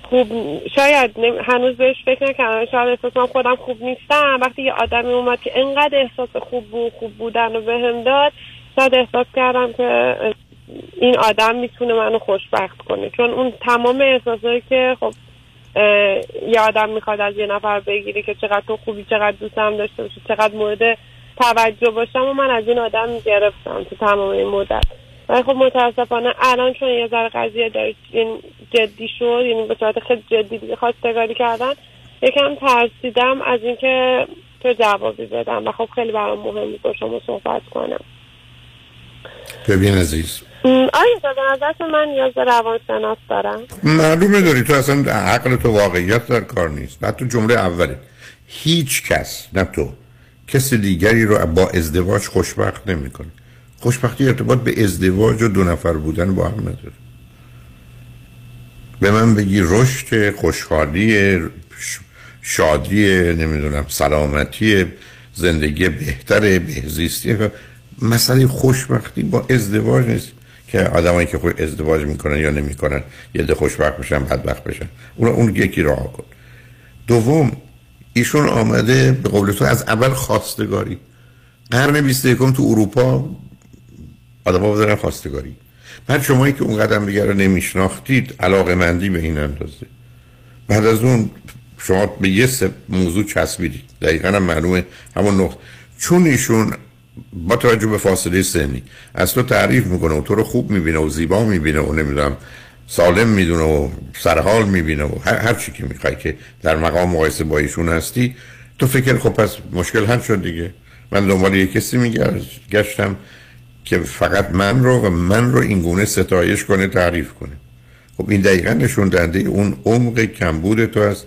Speaker 6: خوب شاید هنوز بهش فکر نکردم. شاید احساس کنم خودم خوب نیستم. وقتی یه آدمی اومد که انقدر احساس خوب بود خوب بودن رو بهم داد شاید احساس کردم که این آدم می‌تونه منو خوشبخت کنه. چون اون تمام احساسایی که خب یه آدم می‌خواد از یه نفر بگیره که چقدر تو خوبی چقدر دوستم داشته باشی چقدر مورد توجه باشم و من از این آدم گرفتم تو تمام این مدت. ولی خب متاسفانه الان چون یه ذره قضیه داره یعنی جدی شد یعنی به صورت خیلی جدی دیگه خواستگاری کردن یکم ترسیدم از اینکه تو جوابی بدم و خب خیلی برام مهم بود با شما صحبت کنم.
Speaker 5: ببین عزیز.
Speaker 6: آیا به نظرتون من نیاز به روانشناس دارم؟
Speaker 5: معلومه داری تو اصلا عقل تو واقعیت در کار نیست. حتی جمله اوله هیچ کس نه تو. کسی دیگری رو با ازدواج خوشبخت نمی‌کنه. خوشبختی ارتباط به ازدواج و دو نفر بودن با هم نداره. به من بگی رشد خوشحالی شادی نمی‌دونم سلامتی زندگی بهتر بهزیستی مسئله خوشبختی با ازدواج نیست که آدمایی که خود ازدواج می‌کنن یا نمی‌کنن یه ده خوشبخت بشن بدبخت بشن. اون اون یکی راه کن. دوم ایشون آمده به قول تو از اول خواستگاری. قرن 21 تو اروپا آدم ها بودن خواستگاری. بعد شمایی که اون قدم دیگر رو نمیشناختید علاقه مندی به این اندازه. بعد از اون شما به یه موضوع چسبیدید. دقیقا هم معلومه همون نقطه. چون ایشون با توجه به فاصله سنی از تو تعریف می‌کنه و تو رو خوب می‌بینه و زیبا می‌بینه و نمی‌دونم سالم می‌دونه و سرحال می‌بینه و هر, هر چی که می‌خوای که در مقام مقایسه با ایشون هستی تو فکر خب پس مشکل حل شد دیگه. من دنبال یه کسی میگشتم که فقط من رو و من رو این گونه ستایش کنه تعریف کنه. خب این دقیقا نشون دهنده اون عمق کمبود تو هست.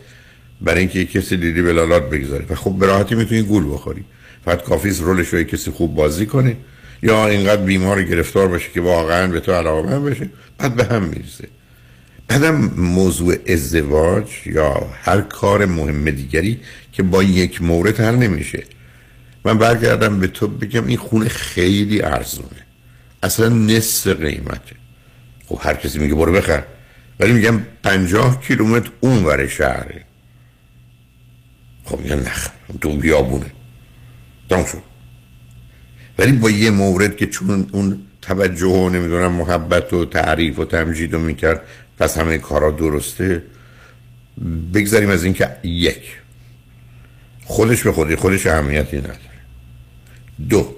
Speaker 5: برای اینکه کسی لیلی به لالات بگذاره. و خب به راحتی می‌تونی گول بخوری. فقط کافیست رولش رو کسی خوب بازی کنه یا اینقدر بیمار گرفتار باشه که واقعا به تو علاقه بشه بعد به هم می‌رسه بعدم موضوع ازدواج یا هر کار مهم دیگری که با یک مورد حل نمیشه. من برگردم به تو بگم این خونه خیلی ارزونه. اصلا نصف قیمته. خب هر کسی میگه برو بخر. ولی میگم پنجاه کیلومتر اون ور شهره. خب میگن نخر تو بیابونه. تمام شد. ولی با یه مورد که چون اون توجه و نمی‌دونم محبت و تعریف و تمجید رو می‌کرد پس همه کارا درسته بگذاریم از اینکه یک خودش به خودی خودش اهمیتی نداره. دو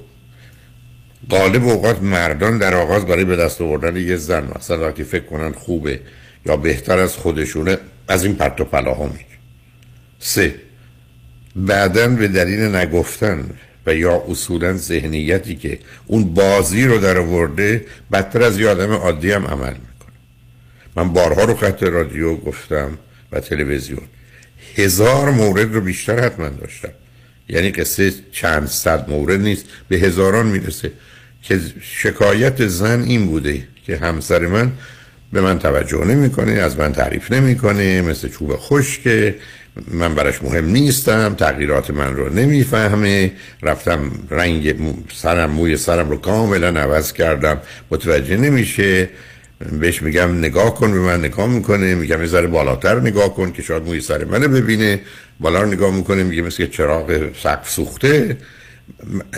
Speaker 5: غالب اوقات مردان در آغاز برای به دست آوردن یه زن مثلا وقتی فکر کنن خوبه یا بهتر از خودشونه از این پرت و پلاها میگه. سه بعدا به دلیل نگفتن و یا اصولا ذهنیتی که اون بازی رو در آورده بدتر از یه آدم عادی هم عمل می‌کنه. من بارها رو خط رادیو گفتم و تلویزیون. هزار مورد رو بیشتر حتما داشتم. یعنی قصه چند صد مورد نیست به هزاران می‌رسه. که شکایت زن این بوده که همسر من به من توجه نمی‌کنه از من تعریف نمی‌کنه مثل چوب خشکه من براش مهم نیستم تغییرات من رو نمی‌فهمه. رفتم رنگ سرم موی سرم رو کاملا عوض کردم. متوجه نمیشه. بهش میگم نگاه کن به من نگاه می‌کنه. میگم یه ذره بالاتر نگاه کن که شاید موی سر منو ببینه. بالا رو نگاه می‌کنه میگه مثل چراغ سقف سوخته.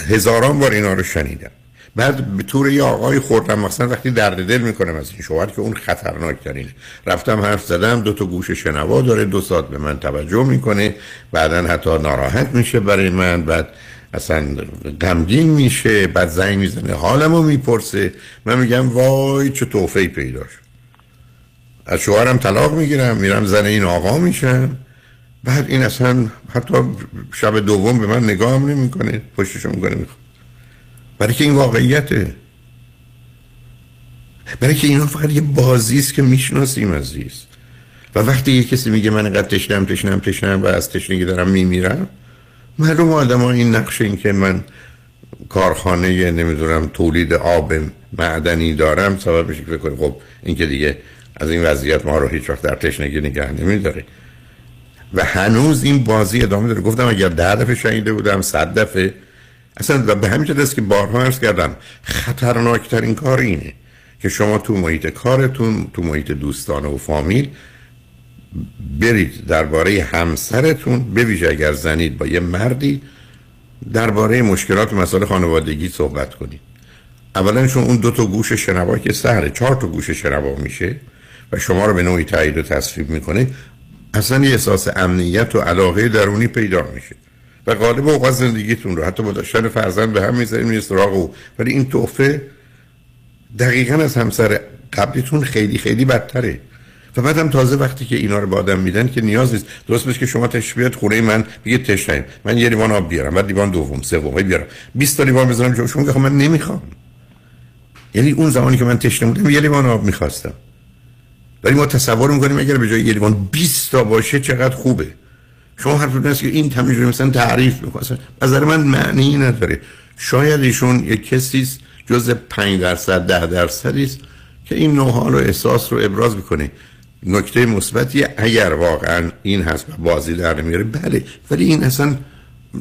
Speaker 5: هزاران بار اینا رو شنیدم. بعد به طور یه آقای خوردم مثلا وقتی درد دل می‌کنم از این شوهر که اون خطرناک ترینه رفتم حرف زدم دو تا گوش شنوا داره دو ساعت به من توجه می‌کنه بعدا حتی ناراحت میشه برای من بعد اصلا غمگین میشه بعد زنگ می‌زنه حالمو می‌پرسه. من میگم وای چه توفهی پیدا شد. از شوهرم طلاق می‌گیرم میرم زن این آقا میشم. بعد این اصلا حتی شب دوم به من نگاه هم نمی‌کنه پشتشو می‌کنه برای که این واقعیته. برای که اینا فقط یه بازی است که می‌شناسیم عزیز. و وقتی یه کسی میگه من اینقدر تشنم تشنم تشنم و از تشنگی دارم میمیرم معلوم آدم ها این نقش این که من کارخانه نمی‌دونم تولید آب معدنی دارم سبب میشه که بکنه خب این که دیگه از این وضعیت ما رو هیچ وقت در تشنگی نگه نمیداره. و هنوز این بازی ادامه داره. گفتم اگر ده دفعه شنیده بودم صد دفعه اصلا به همین است که بارها عرض کردم خطرناکترین کار اینه که شما تو محیط کارتون تو محیط دوستانه و فامیل برید درباره همسرتون به اگر زنید با یه مردی درباره مشکلات و مسائل خانوادگی صحبت کنید. اولا چون اون دو تا گوش شنوا که سهره چهار تا گوش شنوا میشه و شما رو به نوعی تایید و تصویب می‌کنه اصلا یه احساس امنیت و علاقه درونی پیدا میشه. و غالب اوقات زندگیتون رو. حتی با داشتن فرزند به هم می‌ذاریم نیست سراغ او. ولی این توفه دقیقا از همسر قبلیتون خیلی خیلی بدتره. و بعدم تازه وقتی که اینا رو به آدم میدن که نیاز نیست. درست بشه که شما تشبیهات خونه من بگید تشنیم من یه لیوان آب بیارم بعد لیوان دوم سوم بیارم. 20 تا لیوان بزنم جلو. شما خب من نمی‌خوام. یعنی اون زمانی که من تشنه بودم یه لیوان آب می‌خواستم. ولی ما تصور می‌کنیم اگر به جای یه لیوان 20 تا باشه چقدر خوبه. شما حرف است که این تمیز مثلا تعریف می‌کنه. نظر من معنی نداره. شاید ایشون یک کسی است جز 5 درصد 10 درصدی است که این نوع حال و احساس رو ابراز می‌کنه. نکته مثبتی اگر واقعا این هست و بازی در نمیاره بله. ولی این اصلا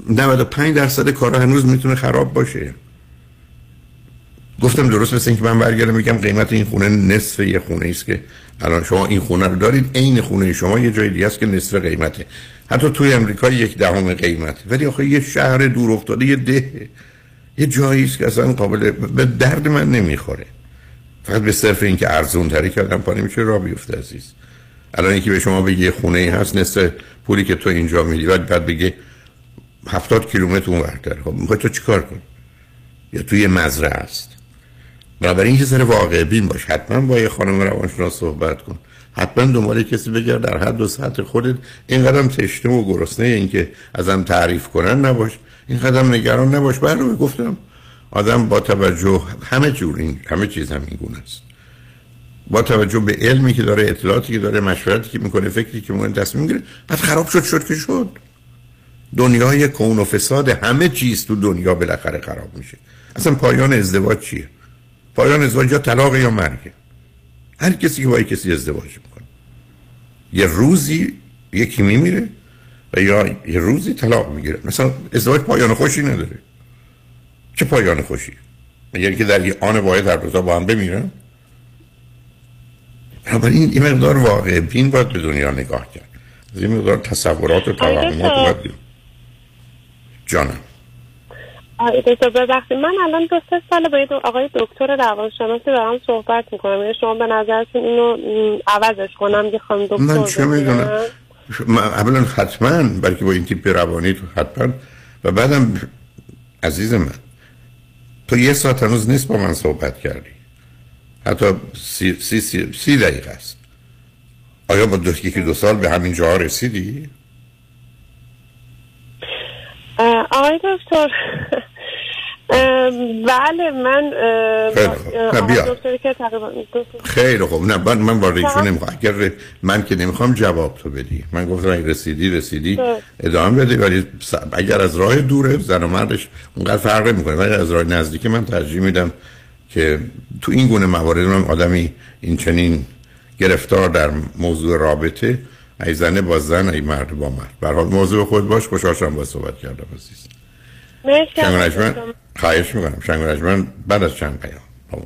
Speaker 5: 95 درصد کارا هنوز می‌تونه خراب باشه. گفتم درست مثل اینکه من برگردم میگم قیمت این خونه نصف یه خونه است که الان شما این خونه رو دارید عین خونه شما یه جای دیگه است که نصف قیمته. حتی توی امریکا یک دهم قیمت ولی آخه یه شهر دور افتاده یه ده. یه جایی است که اصلا قابل به درد من نمی‌خوره. فقط به صرف اینکه ارزون تری کردم پا نمیشه را بیفته عزیز. الان اینکه به شما بگه خونه ای هست نصف پولی که تو اینجا میدی بعد بعد بگه هفتاد کیلومتر اون ورتر. خب می‌خوای تو چیکار کن یا توی مزرعه است. بنابراین اینکه سر واقع بین باش. حتما با یه خانم روانشناس صحبت کن. حتما دنبال کسی بگرد در حد و سطح خودت. این قدم تشنه و گرسنه اینکه ازم تعریف کنن نباش. این قدم نگران نباش. برنامه گفتم آدم با توجه همه جور این همه چیز هم این گونه است. با توجه به علمی که داره اطلاعاتی که داره مشورتی که می‌کنه فکری که می‌کنه تصمیم می‌گیره. بعد خراب شد شد که شد. دنیای کون و فساد همه چیز تو دنیا بالاخره خراب میشه. اصلا پایان ازدواج چیه؟ پایان ازدواج یا طلاق یا مرگ. هر کسی که با کسی ازدواج می‌کنه. یه روزی یکی میمیره و یا یه روزی طلاق می‌گیره. مثلا ازدواج پایان خوشی نداره. چه پایان خوشی؟ یعنی که در یه آن باید هر روزا با هم بمیرن؟ بنابراین این مقدار واقع بین باید به دنیا نگاه کرد. از این مقدار تصورات و توهمات باید جانم.
Speaker 6: دکتر ببخشید. من الان دو سه سال با یه آقای دکتر روانشناسی دارم صحبت می‌کنم. یعنی شما به نظرتون اینو عوضش کنم که خانم دکتر
Speaker 5: من چه می‌دونم؟ اولا حتما بلکه با این تیپ روانی تو حتما. و بعدم عزیز من تو یه ساعت هنوز نیست با من صحبت کردی. حتی سی, سی, سی, سی دقیقه است. آیا با دو, یکی دو سال به همین جاها رسیدی؟
Speaker 6: آقای دکتر. بله من
Speaker 5: خیلی خوب. نه من, من وارد ایشون نمی‌خوام. اگر من که نمی‌خوام جواب تو بدی. من گفتم رسیدی رسیدی ادامه بده ولی اگر از راه دوره زن و مردش اونقدر فرق می‌کنه. ولی از راه نزدیک من ترجیح میدم که تو این گونه موارد من آدمی این چنین گرفتار در موضوع رابطه ای زنه با زن ای مرد با مرد. برحال موضوع خود باش خوشحال با صحبت کردم عزیز. مرسی. خواهش می‌کنم. شنگ بعد از چند پیام با ما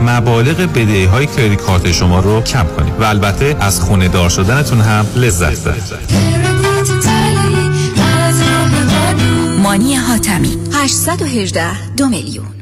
Speaker 11: مبالغ بدهی های کردیت کارت شما رو کم کنیم و البته از خونه دار شدنتون هم لذت ببرید.
Speaker 7: مانی حاتمی. 818 دو میلیون.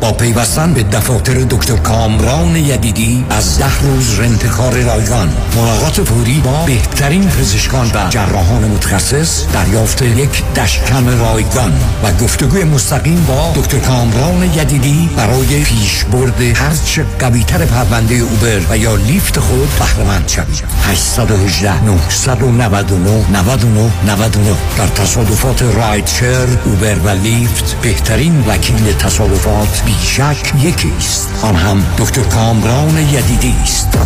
Speaker 1: با پیوستن به دفاتر دکتر کامران یدیدی از ده روز رنتکار رایگان. ملاقات فوری با بهترین پزشکان و جراحان متخصص دریافت یک دشکم رایگان و گفتگوی مستقیم با دکتر کامران یدیدی برای پیشبرد هرچه قویتر پرونده اوبر و یا لیفت خود بهرهمند شوید. 818 999 99 99 در تصادفات رایت شیر اوبر و لیفت بهترین وکیل تصادفات بیشک یکی است آن هم دکتر کامران یدیدی است.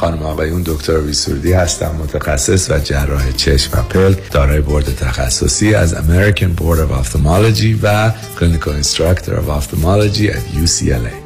Speaker 12: خانم آقایون دکتر سرودی هستم متخصص و جراح چشم و پلک دارای بورد تخصصی از American Board of Ophthalmology و Clinical Instructor of Ophthalmology at UCLA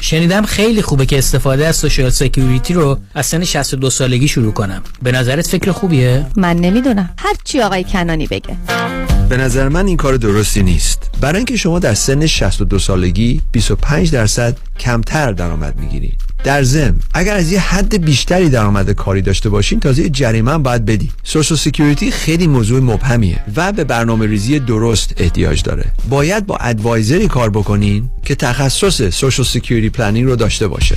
Speaker 13: شنیدم خیلی خوبه که استفاده از Social Security رو از سن 62 سالگی شروع کنم. به نظرت فکر خوبیه؟
Speaker 14: من نمی‌دونم. هر چی آقای کنانی بگه.
Speaker 15: به نظر من این کار درستی نیست. برای اینکه شما در سن 62 سالگی 25 درصد کمتر درآمد می‌گیرید. در ضمن اگر از یه حد بیشتری درآمد کاری داشته باشین تازه جریمه هم باید بدی Social Security خیلی موضوع مبهمیه و به برنامه ریزی درست احتیاج داره. باید با advisor ی کار بکنین که تخصص Social Security planning رو داشته باشه.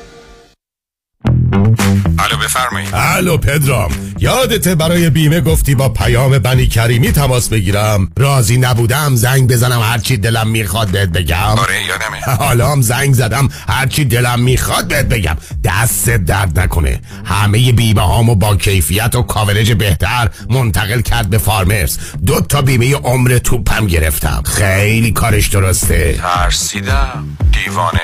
Speaker 16: الو بفرمایید. الو پدرام. یادته برای بیمه گفتی با پیام بنی کریمی تماس بگیرم؟ راضی نبودم زنگ بزنم هرچی دلم می‌خواد بهت بگم. آره یادمه. حالا هم زنگ زدم هرچی دلم می‌خواد بهت بگم. دست درد نکنه. همه بیمه هامو با کیفیت و کاورج بهتر منتقل کرد به فارمرز. دو تا بیمه عمر توپم گرفتم. خیلی کارش درسته.
Speaker 17: ترسیدم. دیوانه.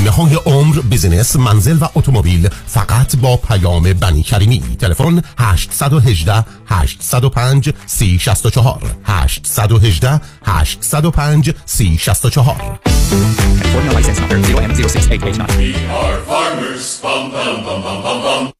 Speaker 16: بیمه های عمر، بیزینس، منزل و اتومبیل فقط با پیام بنی کریمی تلفن 818 805 3064 818 805 3064
Speaker 18: California license number 0M06889.
Speaker 19: We are farmers. Bum, bum, bum, bum, bum, bum.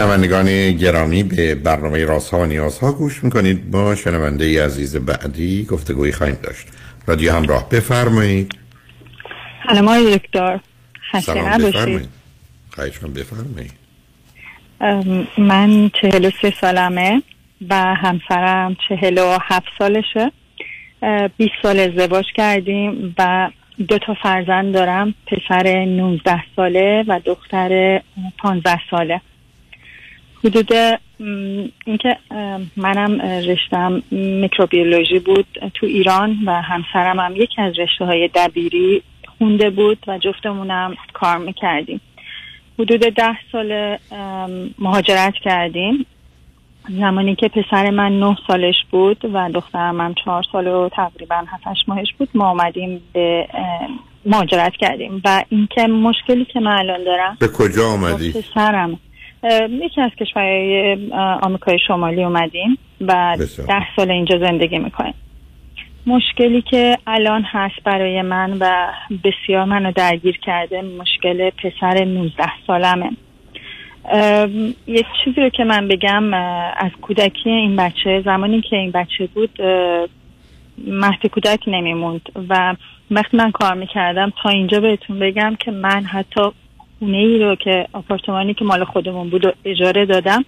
Speaker 5: شنوندگان گرامی به برنامه راست ها و نیاز ها گوش می‌کنید. با شنونده ای عزیز بعدی گفتگوی خواهیم داشت. رادیو همراه بفرمایید.
Speaker 20: سلام آقای دکتر.
Speaker 5: سلام بفرمایید. خواهش من بفرمایید.
Speaker 20: من چهل و سه سالمه و همسرم چهل و هفت سالشه. اه، بیست سال ازدواج کردیم و دو تا فرزند دارم. پسر 19 ساله و دختر 15 ساله. حدود اینکه منم رشتم میکروبیولوژی بود تو ایران و همسرم هم یکی از رشته های دبیری خونده بود و جفتمونم کار می‌کردیم. حدود ده سال مهاجرت کردیم. زمانی که پسر من نه سالش بود و دخترم هم چهار سال و تقریبا هفتش ماهش بود ما آمدیم به مهاجرت کردیم. و اینکه مشکلی که من الان دارم
Speaker 5: به کجا آمدی؟
Speaker 20: پسرم. یکی از کشورهای آمریکای شمالی اومدیم و. ده سال اینجا زندگی می‌کنیم مشکلی که الان هست برای من و بسیار منو درگیر کرده مشکل پسر 19 سالمه یک چیزی رو که من بگم از کودکی این بچه زمانی که این بچه بود مهد کودک نمیموند و وقتی من کار می‌کردم تا اینجا بهتون بگم که من حتی خونه ای رو که آپارتمانی که مال خودمون بود و اجاره دادم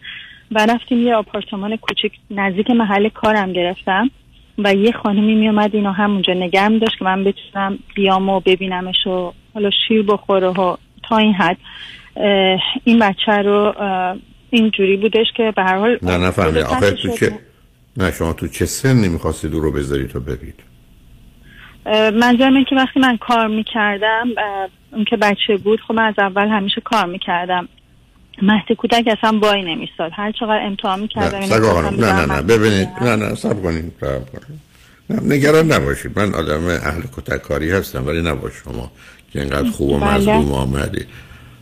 Speaker 20: و رفتیم یه آپارتمان کوچیک نزدیک محل کارم گرفتم و یه خانمی میومد اینو همونجا نگه می داشت که من بتونم بیام و ببینمش و حالا شیر بخوره و تا این حد این بچه رو اینجوری بودش که به هر حال
Speaker 5: نه نفهمی
Speaker 20: خودت
Speaker 5: آخه تو. چه نه شما تو چه سنی می‌خواستید او رو بذاری تا ببینید
Speaker 20: منظورم اینه که وقتی من کار می‌کردم اون که بچه بود خب من از اول همیشه کار می‌کردم. مهد کودک اصلا وای نمیستاد. هر چقدر امتحان می‌کردم
Speaker 5: نه سگا خانم نه نه نه ببینید. نه نه سب کنید. نه نگران نباشید. من آدم اهل کتککاری هستم ولی نباش شما که اینقدر خوب و
Speaker 20: بله.
Speaker 5: مظلوم آمدید.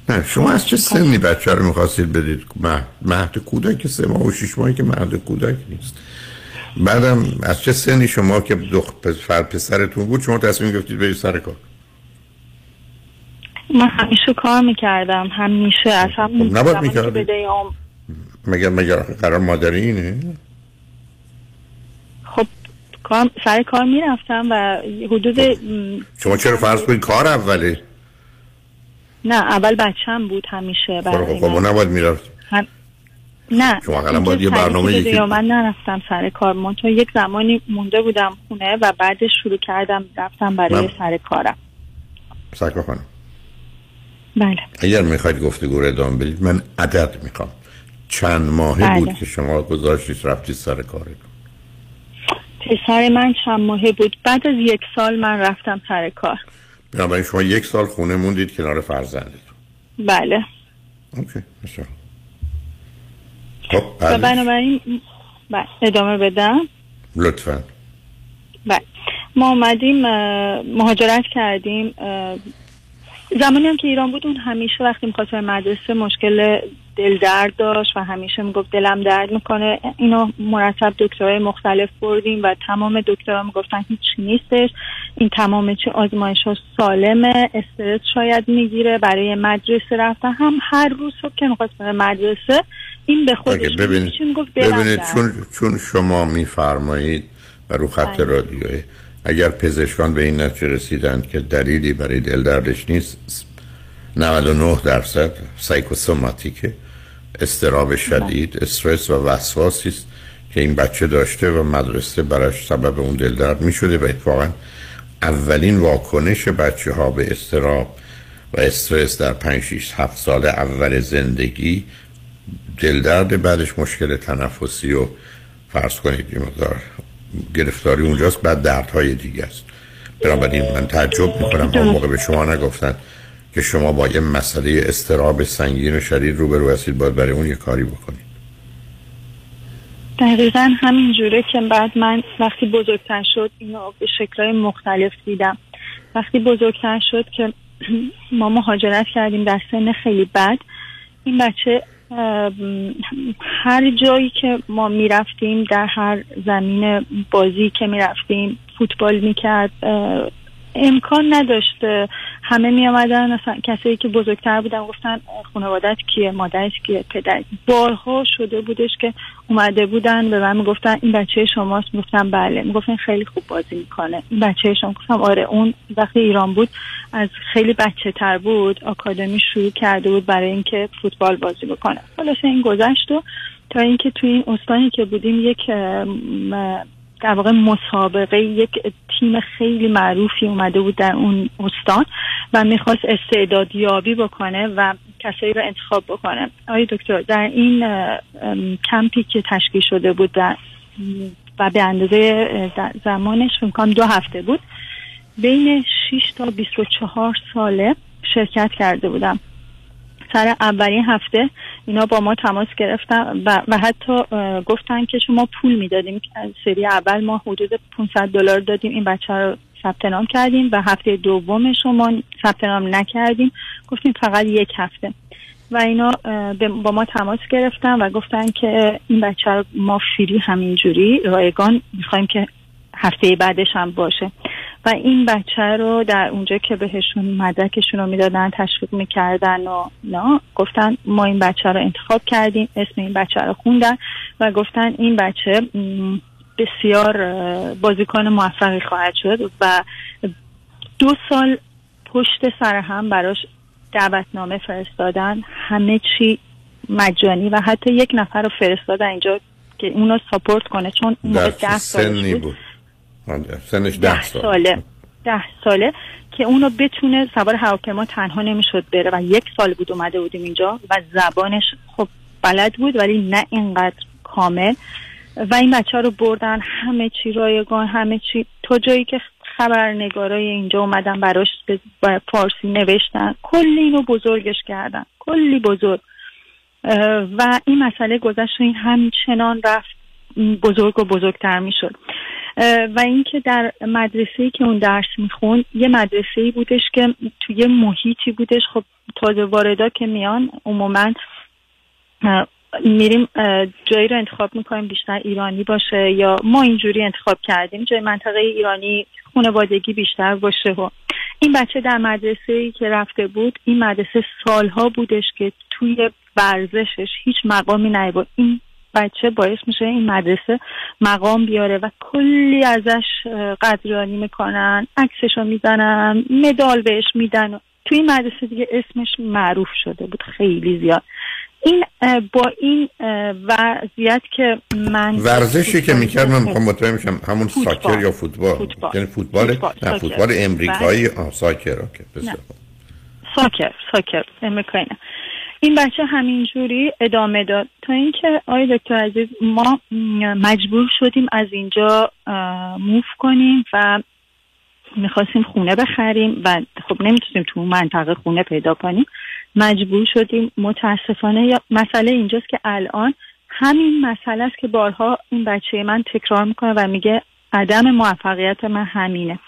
Speaker 5: نه شما از چه سنی بچه رو می‌خواستید بدید؟ مهد, کودک سه ماه و شیش ماهی که مهد کودک نیست. بعدم از چه سنی شما که دخ پسر پسرتون بود شما تصمیم گرفتید برید سر کار؟
Speaker 20: من همیشه کار می‌کردم همیشه اصلا
Speaker 5: خب، نباید می‌کردی. مگر مگر قرار مادری اینه؟
Speaker 20: خب کار سر کار می‌رفتم و حدود م،
Speaker 5: شما چرا فرض کنید کار اوله؟
Speaker 20: نه اول بچم بود همیشه
Speaker 5: خب
Speaker 20: برای
Speaker 5: خب
Speaker 20: من.
Speaker 5: اون نباید می‌رفت.
Speaker 20: هم... نه
Speaker 5: شما اقلا باید یه برنامه
Speaker 20: یکی من نرفتم سر کار. من تو یک زمانی مونده بودم خونه و بعدش شروع کردم رفتم برای
Speaker 5: من-
Speaker 20: سر کارم.
Speaker 5: خانم
Speaker 20: بله.
Speaker 5: اگر می‌خواید گفتگو رو ادامه بدید من عدد می‌خوام. چند ماهه
Speaker 20: بله.
Speaker 5: بود که شما گذاشتید رفتید سر کارتون؟
Speaker 20: پسر من چند ماهه بود؟ بعد از یک سال من رفتم سر کار.
Speaker 5: بنابراین شما یک سال خونه موندید کنار فرزندتون.
Speaker 20: بله.
Speaker 5: اوکی بسیار. خب بعدش؟
Speaker 20: بنابراین بله ادامه بدم.
Speaker 5: لطفا.
Speaker 20: بله. ما اومدیم مهاجرت کردیم زمانی هم که ایران بود اون همیشه وقتی می‌خواست به مدرسه مشکل دل درد داشت و همیشه می‌گفت دلم درد می‌کنه اینو مرتب دکترهای مختلف بردیم و تمام دکترها می‌گفتن هیچ نیستش این تمام چه آزمایش ها سالمه استرس شاید می‌گیره برای مدرسه رفتن هم هر روز صبح که می‌خواست بره مدرسه این به خودش
Speaker 5: ببینید ببینید. چون چون شما میفرمایید و رو خط
Speaker 20: بله.
Speaker 5: اگر پزشکان به این نتیجه رسیدند که دلیلی برای دل دردش نیست 99 درصد سایکوسوماتیکه استراب شدید استرس و وسواسی است که این بچه داشته و مدرسه براش سبب اون دل درد می شده و اتفاقا اولین واکنش بچه ها به استراب و استرس در 5 6 7 سال اول زندگی دلدرد بعدش مشکل تنفسی و فرض کنید مقدار گرفتاری اونجاست بعد دردهای دیگه است. بنابراین من تعجب می‌کنم اون موقع به شما نگفتن که شما با یه مسئله استراب سنگین و شدید روبرو هستید باید برای اون یه کاری بکنید.
Speaker 20: دقیقا همین جوره که بعد من وقتی بزرگتر شد اینو به شکلهای مختلف دیدم. وقتی بزرگتر شد که ما مهاجرت کردیم در سن خیلی بد این بچه هر جایی که ما می‌رفتیم در هر زمین بازی که می‌رفتیم فوتبال می‌کرد امکان نداشت همه می آمدن کسایی که بزرگتر بودن گفتن خانوادت کیه؟ مادرت کیه؟ پدر بارها شده بودش که اومده بودن به من می‌گفتن این بچه شماست. می‌گفتم بله. می‌گفتن خیلی خوب بازی می‌کنه. این بچه شما گفتم آره. اون وقتی ایران بود از خیلی بچه تر بود آکادمی شروع کرده بود برای اینکه فوتبال بازی بکنه. خلاصه این گذشت و تا اینکه توی این استانی که بودیم یک در واقع مسابقه یک تیم خیلی معروفی اومده بود در اون استان و می‌خواست استعدادیابی بکنه و کسایی رو انتخاب بکنه. آقای دکتر در این کمپی که تشکیل شده بود و, و به اندازه زمانش فکر دو هفته بود بین 6 تا 24 ساله شرکت کرده بودم. سر اولین هفته اینا با ما تماس گرفتن و, و حتی گفتن که شما پول می‌دادیم. سری اول ما حدود 500 دلار دادیم. این بچه رو ثبت نام کردیم و هفته دوم شما ثبت نام نکردیم. گفتیم فقط یک هفته. و اینا با ما تماس گرفتن و گفتن که این بچه رو ما فری همینجوری رایگان می‌خوایم که هفته بعدش هم باشه. و این بچه رو در اونجا که بهشون مدرکشون رو می‌دادن تشویق می‌کردن و نه گفتن ما این بچه رو انتخاب کردیم اسم این بچه رو خوندن و گفتن این بچه بسیار بازیکن موفقی خواهد شد و دو سال پشت سر هم براش دعوتنامه فرستادن. همه چی مجانی و حتی یک نفر رو فرستادن اینجا که اونو ساپورت کنه چون اون موقع ده سالش بود.
Speaker 5: سنش ده,
Speaker 20: ساله. ده ساله که اونو بتونه سوار هواپیما تنها نمی‌شد بره و یک سال بود اومده بودیم اینجا و زبانش خب بلد بود ولی نه اینقدر کامل. و این بچه رو بردن همه چی رایگان همه چی. تا جایی که خبرنگارای اینجا اومدن براش به فارسی نوشتن. کلی اینو بزرگش کردن. کلی بزرگ. و این مسئله گذشت و این همچنان رفت. بزرگ و بزرگتر می‌شد. و اینکه در مدرسه که اون درس میخون یه مدرسه بودش که توی محیطی بودش. خب تازه واردا که میان عموما میریم جایی رو انتخاب می‌کنیم بیشتر ایرانی باشه یا ما اینجوری انتخاب کردیم جای منطقه ایرانی خانوادگی بیشتر باشه. و این بچه در مدرسه ای که رفته بود این مدرسه سالها بودش که توی ورزشش هیچ مقامی نیبود این بچه باعث میشه این مدرسه مقام بیاره و کلی ازش قدردانی می‌کنن عکسشو می‌زنن مدال بهش میدن توی این مدرسه دیگه اسمش معروف شده بود خیلی زیاد این با این وضعیت که من
Speaker 5: ورزشی که می‌کرد من می‌خوام مطمئن میشم همون ساکر یا فوتبال
Speaker 20: فوتبال.
Speaker 5: یعنی فوتبال
Speaker 20: فوتبال.
Speaker 5: نه. فوتبال امریکایی
Speaker 20: بله.
Speaker 5: آه ساکر اوکی.
Speaker 20: ساکر ساکر امریکایی نه. این بچه همینجوری ادامه داد. تا اینکه آقای دکتر عزیز ما مجبور شدیم از اینجا موف کنیم و می‌خواستیم خونه بخریم و خب نمی‌تونیم تو منطقه خونه پیدا کنیم. مجبور شدیم. متاسفانه یا مسئله اینجاست که الان همین مسئله است که بارها این بچه من تکرار می‌کنه و میگه عدم موفقیت من همینه.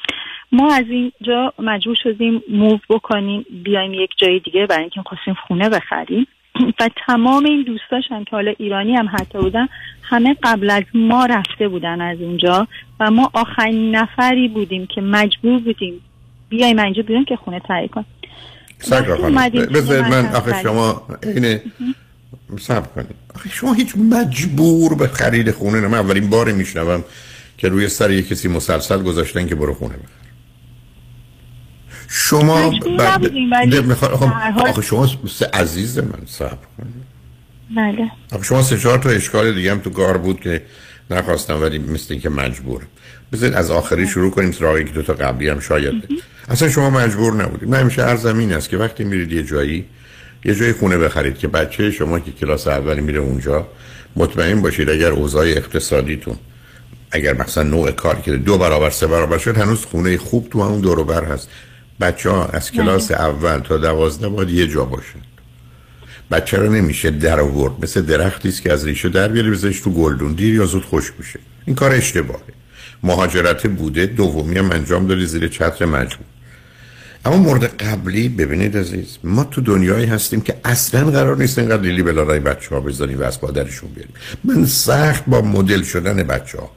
Speaker 20: ما از اینجا مجبور شدیم موو بکنیم بیایم یک جای دیگه برای اینکه خواستیم خونه بخریم. و تمام این دوستاش هم که حالا ایرانی هم حتی بودن همه قبل از ما رفته بودن از اونجا و ما آخرین نفری بودیم که مجبور بودیم بیایم اینجا بیایم که خونه تهیه کنیم.
Speaker 5: بذارید من آخه. شما این سب کنید. آخه شما هیچ مجبور به خرید خونه نه. من اولین بار میشنوم که روی سر یک کسی مسلسل گذاشتن که برو خونه بخر شما
Speaker 20: مجبور
Speaker 5: آخه- شما سه عزیز من صبر کنید.
Speaker 20: بله.
Speaker 5: آخه شما سه چهار تا اشکال دیگه هم تو کار بود که نخواستم ولی مثل که مجبورم. بذارید از آخری شروع کنیم سراغی که دو تا قبلی هم شاید. ده. اصلا شما مجبور نبودید. من همیشه هر زمین است که وقتی میرید یه جایی یه جای خونه بخرید که بچه شما که کلاس اولی میره اونجا مطمئن باشید اگر اوضاع اقتصادیتون اگر مثلا نوع کار که دو برابر سه برابر شد هنوز خونه خوب تو همون دور هست. بچه ها از کلاس اول تا دوازده باید یه جا باشن. بچه رو نمیشه در آورد. مثل درختی است که از ریشه در بیاری بذاریش تو گلدون. دیر یا زود خشک میشه. این کار اشتباهه. مهاجرت بوده دومی هم انجام داری زیر چتر مجموع اما مورد قبلی ببینید عزیز ما تو دنیایی هستیم که اصلا قرار نیست اینقدر لیلی بلارای بچه ها بذاریم و از پادرشون بیاریم. من سخت با مدل شدن بچه ها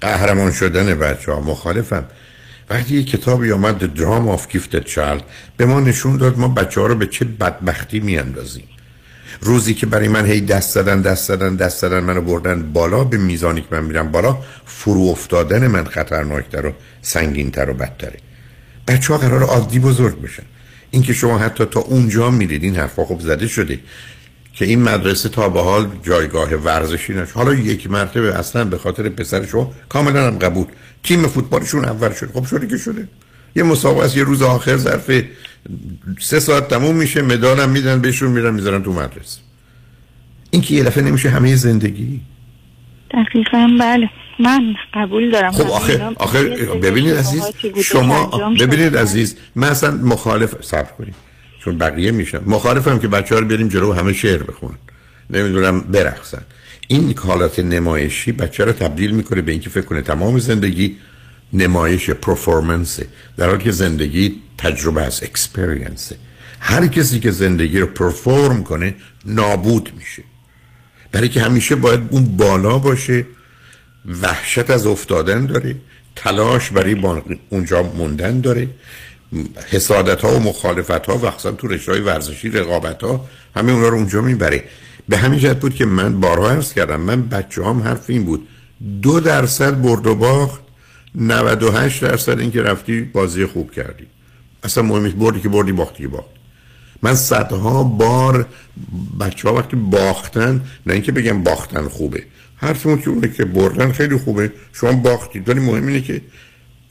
Speaker 5: قهرمان شدن بچه ها مخالفم. وقتی یه کتابی آمد Drama of Gifted Child به ما نشون داد ما بچه ها رو به چه بدبختی میاندازیم. روزی که برای من هی دست زدن دست زدن دست زدن منو بردن بالا به میزانی که من میرم بالا فرو افتادن من خطرناکتر و سنگینتر و بدتره. بچه ها قرار عادی بزرگ بشن. اینکه شما حتی تا اونجا میرید این حرفا خب زده شده. که این مدرسه تا به حال جایگاه ورزشی نشه حالا یک مرتبه اصلا به خاطر پسر شما کاملا هم قبول. تیم فوتبالشون اول شده خب شده که شده. یه مسابقه است یه روز آخر ظرف سه ساعت تموم میشه مدالم میدن بهشون میرن می‌ذارن تو مدرسه. این که یه دفعه نمیشه همه زندگی؟
Speaker 20: دقیقا بله. من قبول دارم.
Speaker 5: خب آخه آخه ببینید عزیز شما ببینید عزیز من اصلا مخالف صبر کنید. چون بقیه میشن. مخالفم که بچه ها رو بریم جلو همه شعر بخونن. نمی‌دونم برقصن این حالت نمایشی بچه رو تبدیل می‌کنه به اینکه فکر کنه تمام زندگی نمایشه performance در حالی که زندگی تجربه است experience هر کسی که زندگی رو perform کنه نابود میشه. برای که همیشه باید اون بالا باشه وحشت از افتادن داره تلاش برای اونجا موندن داره. حسادت ها و مخالفت ها و اصلا تو رشته های ورزشی رقابت ها همه اونا رو اونجا می‌بره. به همین جهت بود که من بارها ارز کردم من بچه هم حرف این بود دو درصد برد و باخت 98 درصد این که رفتی بازی خوب کردی. اصلا مهم بردی که بردی باختی که باخت من صدها بار بچه ها وقتی باختن نه اینکه بگم باختن خوبه. حرفمون که اونه که بردن خیلی خوبه شما باختید. ولی مهم اینه که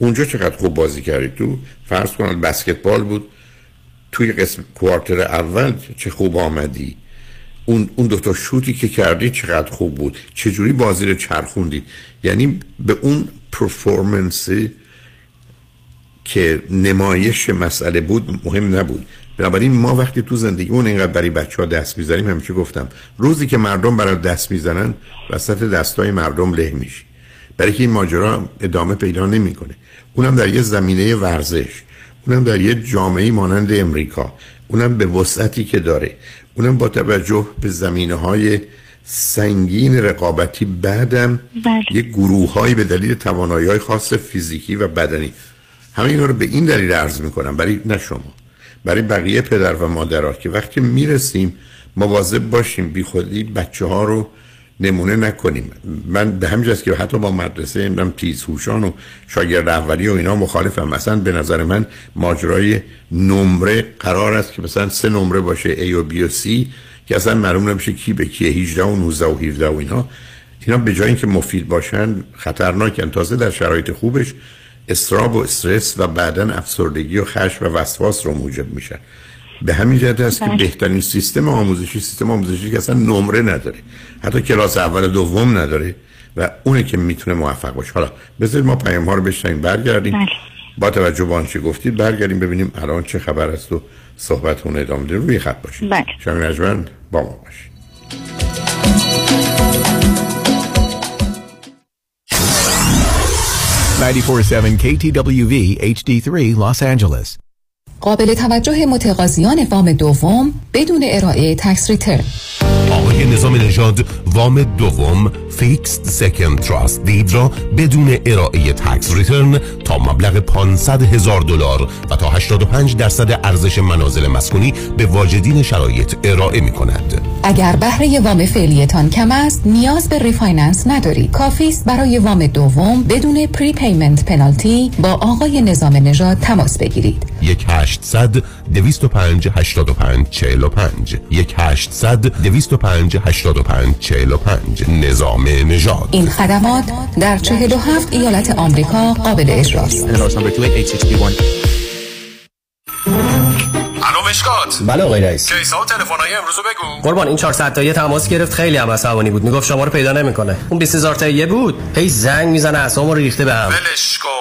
Speaker 5: اونجا چقدر خوب بازی کردی تو؟ فرض کنن بسکتبال بود. توی قسم کوارتر اول چه خوب آمدی. اون اون دو تا شوتی که کردی چقدر خوب بود. چه جوری بازی رو چرخوندی؟ یعنی به اون پرفورمنس که نمایش مسئله بود مهم نبود. بنابراین ما وقتی تو زندگیمون اینقدر برای بچه ها دست می‌زنیم همیشه گفتم. روزی که مردم برای دست می‌زنن وسط دستای مردم له میشی. برای که این ماجرا ادامه پیدا نمی‌کنه. اونم در یه زمینه ورزش اونم در یه جامعه مانند امریکا اونم به وسعتی که داره اونم با توجه به زمینه های سنگین رقابتی بعدم
Speaker 20: بله.
Speaker 5: یه گروه هایی به دلیل توانایی های خاص فیزیکی و بدنی همه اینا رو به این دلیل عرض می‌کنم برای نه شما برای بقیه پدر و مادرها که وقتی می‌رسیم مواظب باشیم بی خودی بچه ها رو نمونه نکنیم. من به همین که حتی با مدرسه نم تیز هوشان و شاگرد اولی و اینا مخالفم. مثلا به نظر من ماجرای نمره قرار است که مثلا سه نمره باشه A و B و C که اصلا معلوم نمیشه کی به کیه 18 و 19 و 17 و اینا. اینا به جای اینکه مفید باشن خطرناکن. تازه در شرایط خوبش استراب و استرس و بعدا افسردگی و خشم و وسواس رو موجب میشن. به همین جهت است که بهترین سیستم آموزشی سیستم آموزشی که اصلا نمره نداره. حتی کلاس اول دوم نداره و اونه که می‌تونه موفق باشه. حالا بذارید ما پیام ها رو بشنیم برگردیم.
Speaker 20: بله.
Speaker 5: با توجه به آنچه گفتید برگردیم ببینیم الان چه خبر است و صحبتون ادامه بدیم روی خط باشید.
Speaker 20: بله.
Speaker 5: شما نجمن با ما باشید.
Speaker 21: 947 KTWV HD3 Los Angeles.
Speaker 22: قابل توجه متقاضیان وام دوم بدون ارائه تکس ریترن
Speaker 16: آقای نظام نژاد وام دوم fixed second trust deed را بدون ارائه tax return تا مبلغ 500 هزار دلار و تا 85 درصد ارزش منازل مسکونی به واجدین شرایط ارائه می کند.
Speaker 22: اگر بهره وام فعلیتان کم است نیاز به refinance ندارید کافی است برای وام دوم بدون prepayment penalty با آقای نظام نژاد تماس بگیرید.
Speaker 16: 1 800 205 85 45 1 800 205 85 45 نظام نژاد.
Speaker 22: این خدمات در 47 ایالت آمریکا قابل اجراست.
Speaker 23: الو مشکات.
Speaker 24: بله آقای رئیس.
Speaker 23: کیسا و تلفن‌های امروز بگو.
Speaker 24: قربان این 400 تایی تماس گرفت. خیلی هم عصبانی بود. می‌گفت شما رو پیدا نمی‌کنه. اون 20000 تایی بود. هی زنگ می‌زنه رو ریخته بهم
Speaker 23: ولش کن.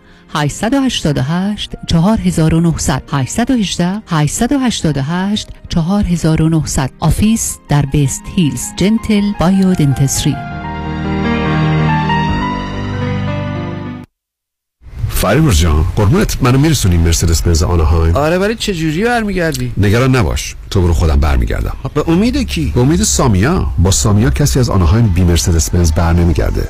Speaker 25: 888 4900 818 888 4900 office در وست هیلز. Gentle Biodentistry
Speaker 26: فریبرز جان قربونت. منو میرسونی مرسدس بنز آنهایم؟
Speaker 27: آره ولی چه جوری برمیگردی؟
Speaker 26: نگران نباش. تو برو خودم برمیگردم.
Speaker 27: به امید کی؟
Speaker 26: به امید سامیا. با سامیا کسی از آنهایم بی مرسدس بنز بر نمیگرده.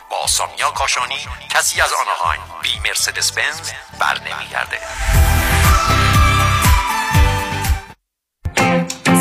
Speaker 28: با سامیا کاشانی کسی از آنهایم بی مرسدس بنز بر نمیگرده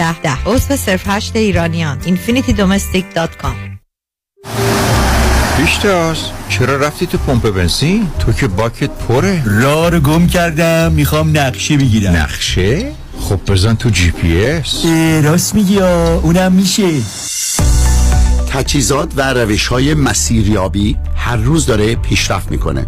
Speaker 14: 10 ده. عضو صرف هشت ایرانیان. infinitydomestic.com
Speaker 29: پیشتاز چرا رفتی تو پمپ بنزین؟ تو که باکت پره.
Speaker 30: راه رو گم کردم. می‌خوام نقشه بگیرم.
Speaker 29: نقشه؟ خب بزن تو جی پی اس.
Speaker 30: راست میگی اونم میشه.
Speaker 31: تجهیزات و روش های مسیریابی هر روز داره پیشرفت می‌کنه.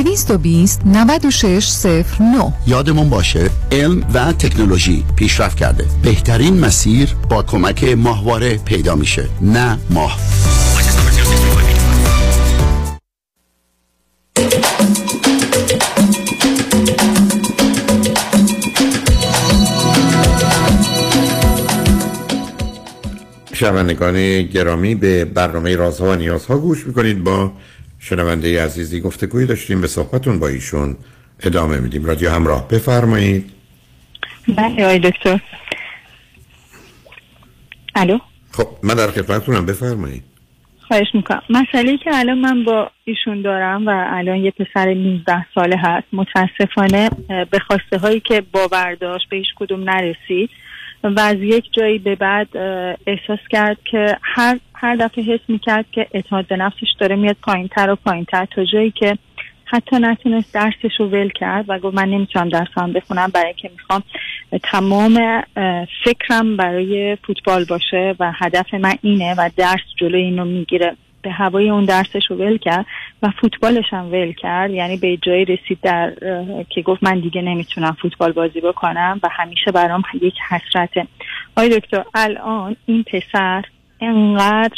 Speaker 25: 220 9609
Speaker 31: یادمون باشه علم و تکنولوژی پیشرفت کرده. بهترین مسیر با کمک ماهواره پیدا میشه نه ماه.
Speaker 5: شنوندگان گرامی به برنامه رازها و نیازها گوش می‌کنید. با شنونده عزیزی گفتگوی داشتیم به صحبتون با ایشون ادامه میدیم. رادیو همراه بفرمایید.
Speaker 20: بله آقای دکتر. الو؟
Speaker 5: خب من در خدمتتونم. بفرمایید.
Speaker 20: خواهش می‌کنم. مسئله که الان من با ایشون دارم و الان یه پسر 19 ساله هست متاسفانه به خواسته هایی که باور داشت به هیچ کدوم نرسید. و از یک جایی به بعد احساس کرد که هر هر دفعه حس می‌کرد که اعتماد به نفسش داره میاد پایینتر و پایینتر تا جایی که حتی نتونست درسش رو ول کرد و گفت من نمی‌تونم درسم بخونم برای که می‌خوام تمام فکرم برای فوتبال باشه و هدف من اینه و درس جلو اینو می‌گیره. به هوای اون درسش رو ول کرد و فوتبالش هم ول کرد. یعنی به جایی رسید در که گفت من دیگه نمی‌تونم فوتبال بازی بکنم و همیشه برام یک حسرته آقای دکتر الان این پسر انقدر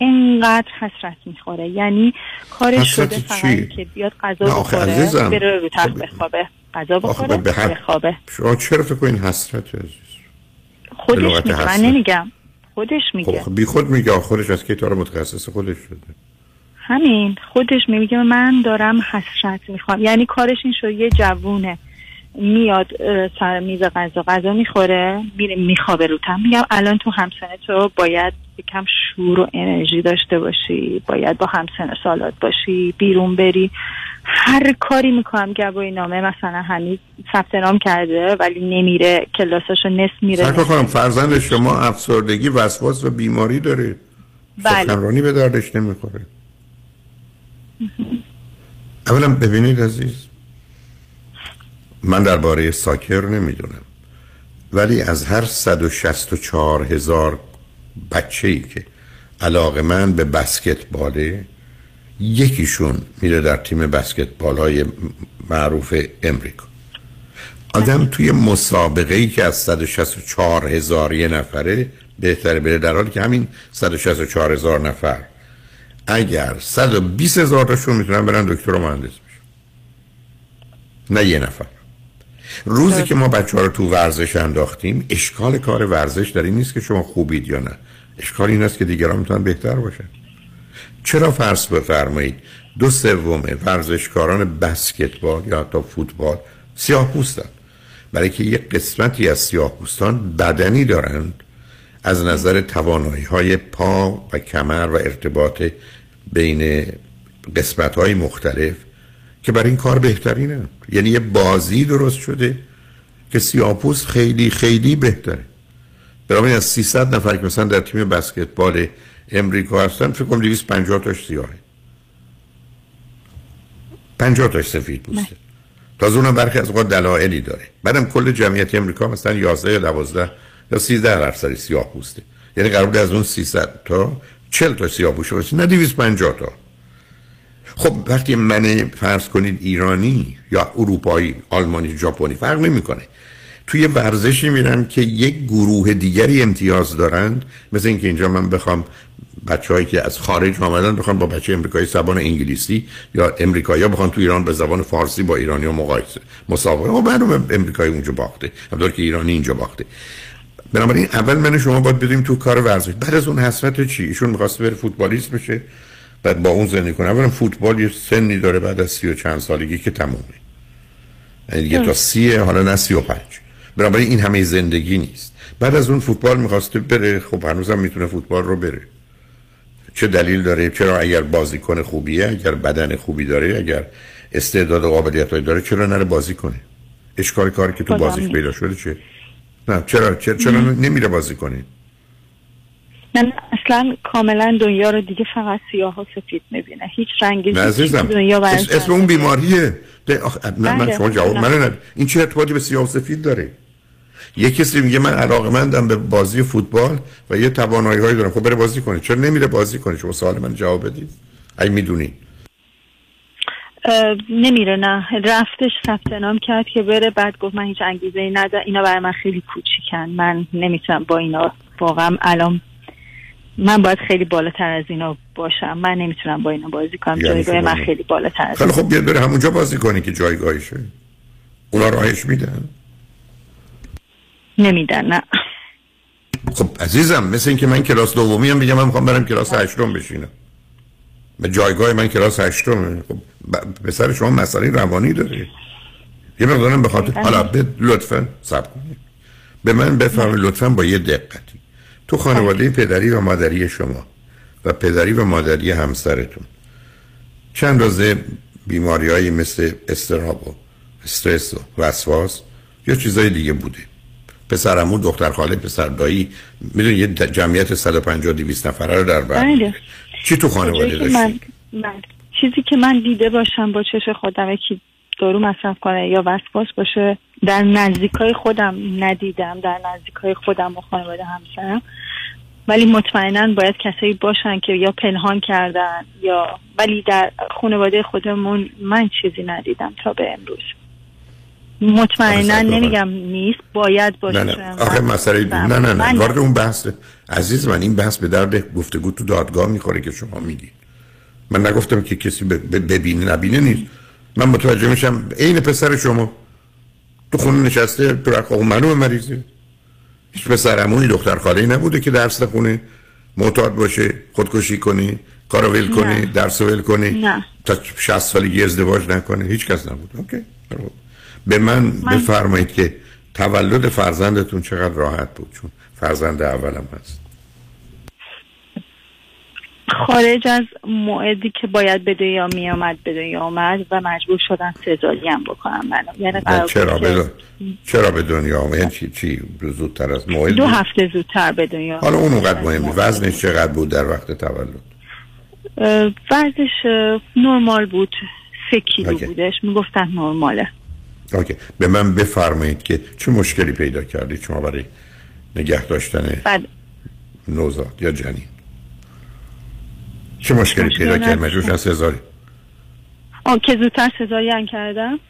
Speaker 20: انقدر حسرت می‌خوره. یعنی کارش شده فقط که بیاد غذا بخوره بره رو تخت بخوابه. غذا بخوره بخوابه.
Speaker 5: شما چرا فکر این حسرت عزیز
Speaker 20: خودش من نمیگم. خودش میگه.
Speaker 5: خب بی خود میگه خودش از کی تو متخصص خودش شده.
Speaker 20: همین خودش میگه من دارم حسرت می‌خوام. یعنی کارش این شد یه جوونه میاد سر میز غذا غذا می‌خوره میره میخوابه رو تم میگم الان تو همسنه تو باید یکم شور و انرژی داشته باشی باید با همسن سالات باشی بیرون بری. هر کاری می‌کنم گواهی نامه مثلا هنوز ثبت نام کرده ولی نمیره کلاساشو نصف میره.
Speaker 5: سرکار خانم فرزند شما افسردگی وسواس و بیماری داره.
Speaker 20: بله.
Speaker 5: سخنرانی به دردش نمی‌خوره. اولا ببینید عزیز من درباره ساکر نمی‌دونم ولی از هر 164 هزار بچه ای که علاقه من به بسکتباله یکیشون میره در تیم بسکتبال های معروف امریکا. آدم توی مسابقه ای که از 164 هزار یه نفره بهتره بره در حالی که همین 164 هزار نفر. اگر 120 هزار تاشون می‌تونن برن دکتر و مهندس بشن. نه یه نفر. روزی که ما بچه ها رو تو ورزش انداختیم اشکال کار ورزش در این نیست که شما خوبید یا نه. اشکال این است که دیگران می‌تونن بهتر باشن. چرا فرض بفرمایید دو سوم ورزشکاران بسکتبال یا حتی فوتبال سیاه پوستن برای که یک قسمتی از سیاه پوستان بدنی دارند از نظر توانایی های پا و کمر و ارتباط بین قسمت های مختلف که برای این کار بهترینه یعنی یه بازی درست شده که سیاپوس خیلی خیلی بهتره. برای از 300 نفر که مثلا در تیم بسکتبال امریکا هستن فکر کنم 250 تاش سیاهه. 50 تاش سفید پوسته. تازه اونم برخی از اوقات دلایلی داره. بعدم کل جمعیت امریکا مثلا 11 یا 12 یا 13 درصد سیاه پوسته. یعنی قرار از اون 300 تا 40 تا سیاه پوسته باشه نه 250 تا. خب وقتی من فرض کنید ایرانی یا اروپایی آلمانی ژاپنی فرق نمی‌کنه. توی ورزشی میرن که یک گروه دیگری امتیاز دارند. مثل اینکه اینجا من بخوام بچه‌هایی که از خارج آمدن بخوام با بچه امریکایی زبان انگلیسی یا امریکایی بخوان تو ایران به زبان فارسی با ایرانی ها مقایسه. مسابقه خب معلومه امریکایی اونجا باخته. همطور که ایرانی اینجا باخته. بنابراین اول من شما باید بدیم تو کار ورزش. بعد از اون حسرت چی؟ ایشون می‌خواست بره فوتبالیست بشه. بعد با اون زندگی کنه. اولا فوتبال یه سنی داره بعد از سی و چند سالگی که تمومه. یعنی تا سیه حالا نه سی و پنج. بنابراین این همه زندگی نیست. بعد از اون فوتبال می‌خواسته بره. خب هنوزم می‌تونه فوتبال رو بره. چه دلیل داره چرا اگر بازیکن خوبیه اگر بدن خوبی داره اگر استعداد و قابلیت داره چرا نره بازی کنه اشکال کاری که تو بازیش. پیدا شده چه نه چرا چرا, چرا نمیره بازی کنه
Speaker 20: من اصلا کاملا دنیا رو دیگه فقط سیاه و سفید می‌بینه هیچ رنگی
Speaker 5: نه عزیزم
Speaker 20: دنیا
Speaker 5: اسم اون بیماریه آخ... نه من
Speaker 20: بله.
Speaker 5: شما جواب
Speaker 20: نه.
Speaker 5: منو ند... این چه ارتباطی به سیاه و سفید داره یه کسی میگه من علاقمندم به بازی فوتبال و یه توانایی هایی دارم. خب بره بازی کنه. چرا نمیره بازی کنه؟ شما سوال من جواب بدید. اگه می‌دونی.
Speaker 20: نمیره نه. رفتش ثبت نام کرد که بره بعد گفت من هیچ انگیزه ای ندارم اینا برای من خیلی کوچیکن. من نمی‌تونم با اینا واقعا الان من باید خیلی بالاتر از اینا باشم. من نمی‌تونم با اینا بازی کنم.
Speaker 5: یعنی
Speaker 20: جایگاه
Speaker 5: شما
Speaker 20: من. خیلی بالاتر از
Speaker 5: خیلی خب بیاد بره همونجا بازی کنه که جایگاهشه. اونا راهش میدن.
Speaker 20: نمیدن نه.
Speaker 5: خب عزیزم مثل اینکه من کلاس دومی هم بگم من می‌خوام برم کلاس هشتم بشینم. به جایگاه من کلاس هشتم. خب ب- پسر شما مسئله روانی داره. یه مقدارم به خاطر حالا به لطفا سب کنید. به من بفرمایید لطفا با یه دقتی. تو خانواده پدری و مادری شما و پدری و مادری همسرتون چند رازه بیماری مثل استراب و استرس و وسواس یا چیزای دیگه بوده؟ پسر عمو دختر خاله پسر دایی. می‌دونی یه جمعیت 150 200 نفره رو در بر.
Speaker 20: بله.
Speaker 5: چی تو خانواده داشتی؟
Speaker 20: من, من چیزی که من دیده باشم با چش خودم یکی دارو مصرف کنه یا وسواس باشه در نزدیکای خودم ندیدم در نزدیکای خودم و خانواده همسرم. ولی مطمئنا باید کسایی باشن که یا پنهان کردن یا ولی در خانواده خودمون من چیزی ندیدم تا به امروز. مطمئنا
Speaker 5: آره،
Speaker 20: نمیگم نیست باید باشه
Speaker 5: نه نه. آخه مسئله نه نه نه.
Speaker 20: من-
Speaker 5: وارد اون بحث عزیز من این بحث به درد گفتگو تو دادگاه می‌خوره که شما میگید من نگفتم که کسی ببینه نبینه نیست. من متوجه میشم عین پسر شما. تو خونه نشسته تو رخ معلومه مریضه هیچ پسر عموی دختر خاله نبوده که درس نخونه معتاد باشه خودکشی کنه کارو ول کنه
Speaker 20: نه.
Speaker 5: درس ول کنه
Speaker 20: نه.
Speaker 5: تا 60 سالگی ازدواج نکنه. هیچ کس نبود. اوکی. به من, بفرمایید که تولد فرزندتون چقدر راحت بود چون فرزند اولم هست.
Speaker 20: خارج از موعدی که باید به دنیا می آمد به دنیا آمد و مجبور شدن سزاری هم بکنم منو. یعنی
Speaker 5: چرا؟ به دن- چرا به دنیا آمد؟ یعنی چی چی؟ زودتر از موعد
Speaker 20: دو؟ هفته زودتر به دنیا
Speaker 5: حالا اون اونقدر مهم نیست. وزنش چقدر بود در وقت تولد؟
Speaker 20: وزنش نرمال بود. سه کیلو
Speaker 5: اوکی.
Speaker 20: بودش. می‌گفتن نرماله.
Speaker 5: اوکی. به من بفرمایید که چه مشکلی پیدا کردید شما برای نگه داشتن
Speaker 20: بعد
Speaker 5: نوزاد یا جنین. چه مشکلی
Speaker 20: مشکل
Speaker 5: پیدا کرد. مجبور شدن سزاری.
Speaker 20: آه که زودتر سزارین کردم.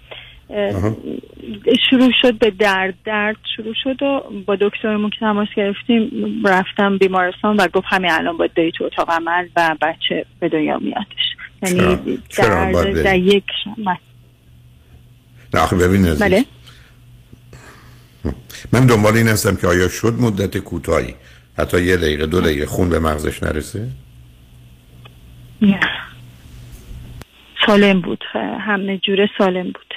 Speaker 20: شروع شد به درد. درد شروع شد و با دکترمون که تماس گرفتیم رفتم بیمارستان و گفت همین الان باید بری تو اتاق عمل و بچه به دنیا میادش؟ یعنی درد؟ در یک شم-
Speaker 5: نه آخه ببین عزیز.
Speaker 20: بله
Speaker 5: من دنبال این هستم که آیا شد مدت کوتاهی حتی یه دقیقه دو دقیقه خون به مغزش نرسه
Speaker 20: نه سالم بود همه جوره سالم بود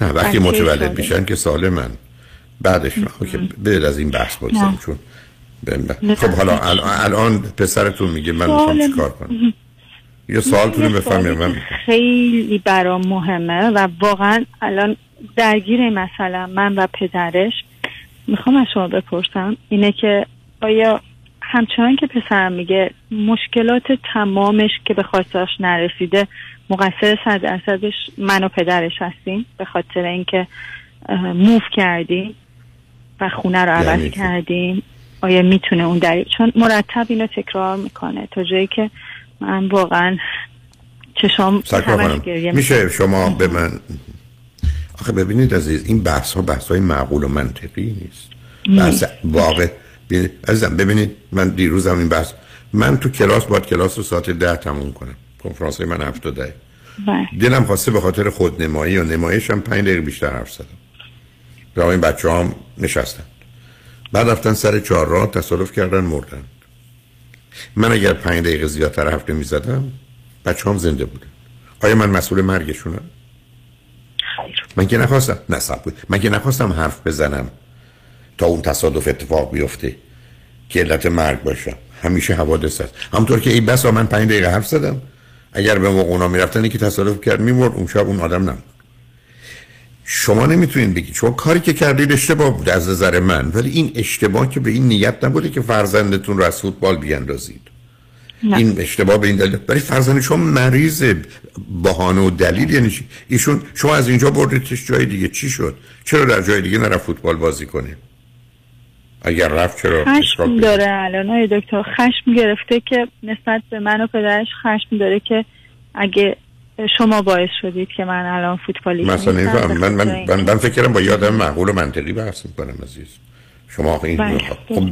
Speaker 5: نه وقتی متولد
Speaker 20: سالم.
Speaker 5: میشن که سالمن بعدش نه اوکی برید از این بحث بگذاریم. چون. خب حالا الان, پسرتون میگه من می‌خوام. چیکار کنم یه سوالتون بفهمیم من.
Speaker 20: خیلی برام مهمه و واقعا الان درگیر این مثلا من و پدرش می‌خوام از شما بپرسم اینه که آیا همچنان که پسرم میگه مشکلات تمامش که به خواستاش نرسیده مقصر صد درصدش من و پدرش هستیم به خاطر اینکه موف کردیم و خونه رو عوض
Speaker 5: یعنی؟
Speaker 20: کردیم؟ آیا می‌تونه اون دلیل چون مرتب اینو تکرار می‌کنه. تا جایی که من واقعا چشام
Speaker 5: میشه شما به من آخه ببینید عزیز این بحث ها بحث های معقول و منطقی نیست. بحث واقع. عزیزم ببینید من دیروزم این بحث من تو کلاس باید کلاس رو ساعت ده تموم کنم. کنفرانس های من هفت و ده.
Speaker 20: بله.
Speaker 5: دلم خواسته به خاطر خودنمایی و نمایش هم پنج دقیقه بیشتر حرف زدم. و این بچه هم نشستن. بعد رفتن سر چهار راه تصادف کردن مردن. من اگر پنج دقیقه زیادتر حرف نمی زدم بچه هم زنده بودن. آیا من مسئول مرگشونم؟ من که نخواستم. نه کن. من که نخواستم حرف بزنم تا اون تصادف اتفاق بیفته که علت مرگ باشم همیشه حوادث هست همونطور که این بس من پنج دقیقه حرف زدم اگر به موقع اونا می‌رفتن که تصادف کرد میمرد. اون شب اون آدم نمرد شما نمی‌تونید بگید چون کاری که کردید اشتباه بود از نظر من. ولی این اشتباه که به این نیت نبوده که فرزندتون رو از فوتبال بیاندازید.
Speaker 20: نه.
Speaker 5: این اشتباه به این دلیل. ولی فرزند شما مریض بهانه و دلیل یعنی؟ ایشون شما از اینجا بردیدش جای دیگه. چی شد؟ چرا در جای دیگه نرفت فوتبال بازی کنه؟ اگر رفت چرا
Speaker 20: خشم داره الان های دکتر. خشم گرفته که نسبت به من و پدرش خشم داره که اگه شما باعث شدید که من الان فوتبالیست
Speaker 5: مثلا من من من, من فکر کردم با یه آدم معقول و منطقی بحث می‌کنم عزیز. شما این
Speaker 20: بله.
Speaker 5: خب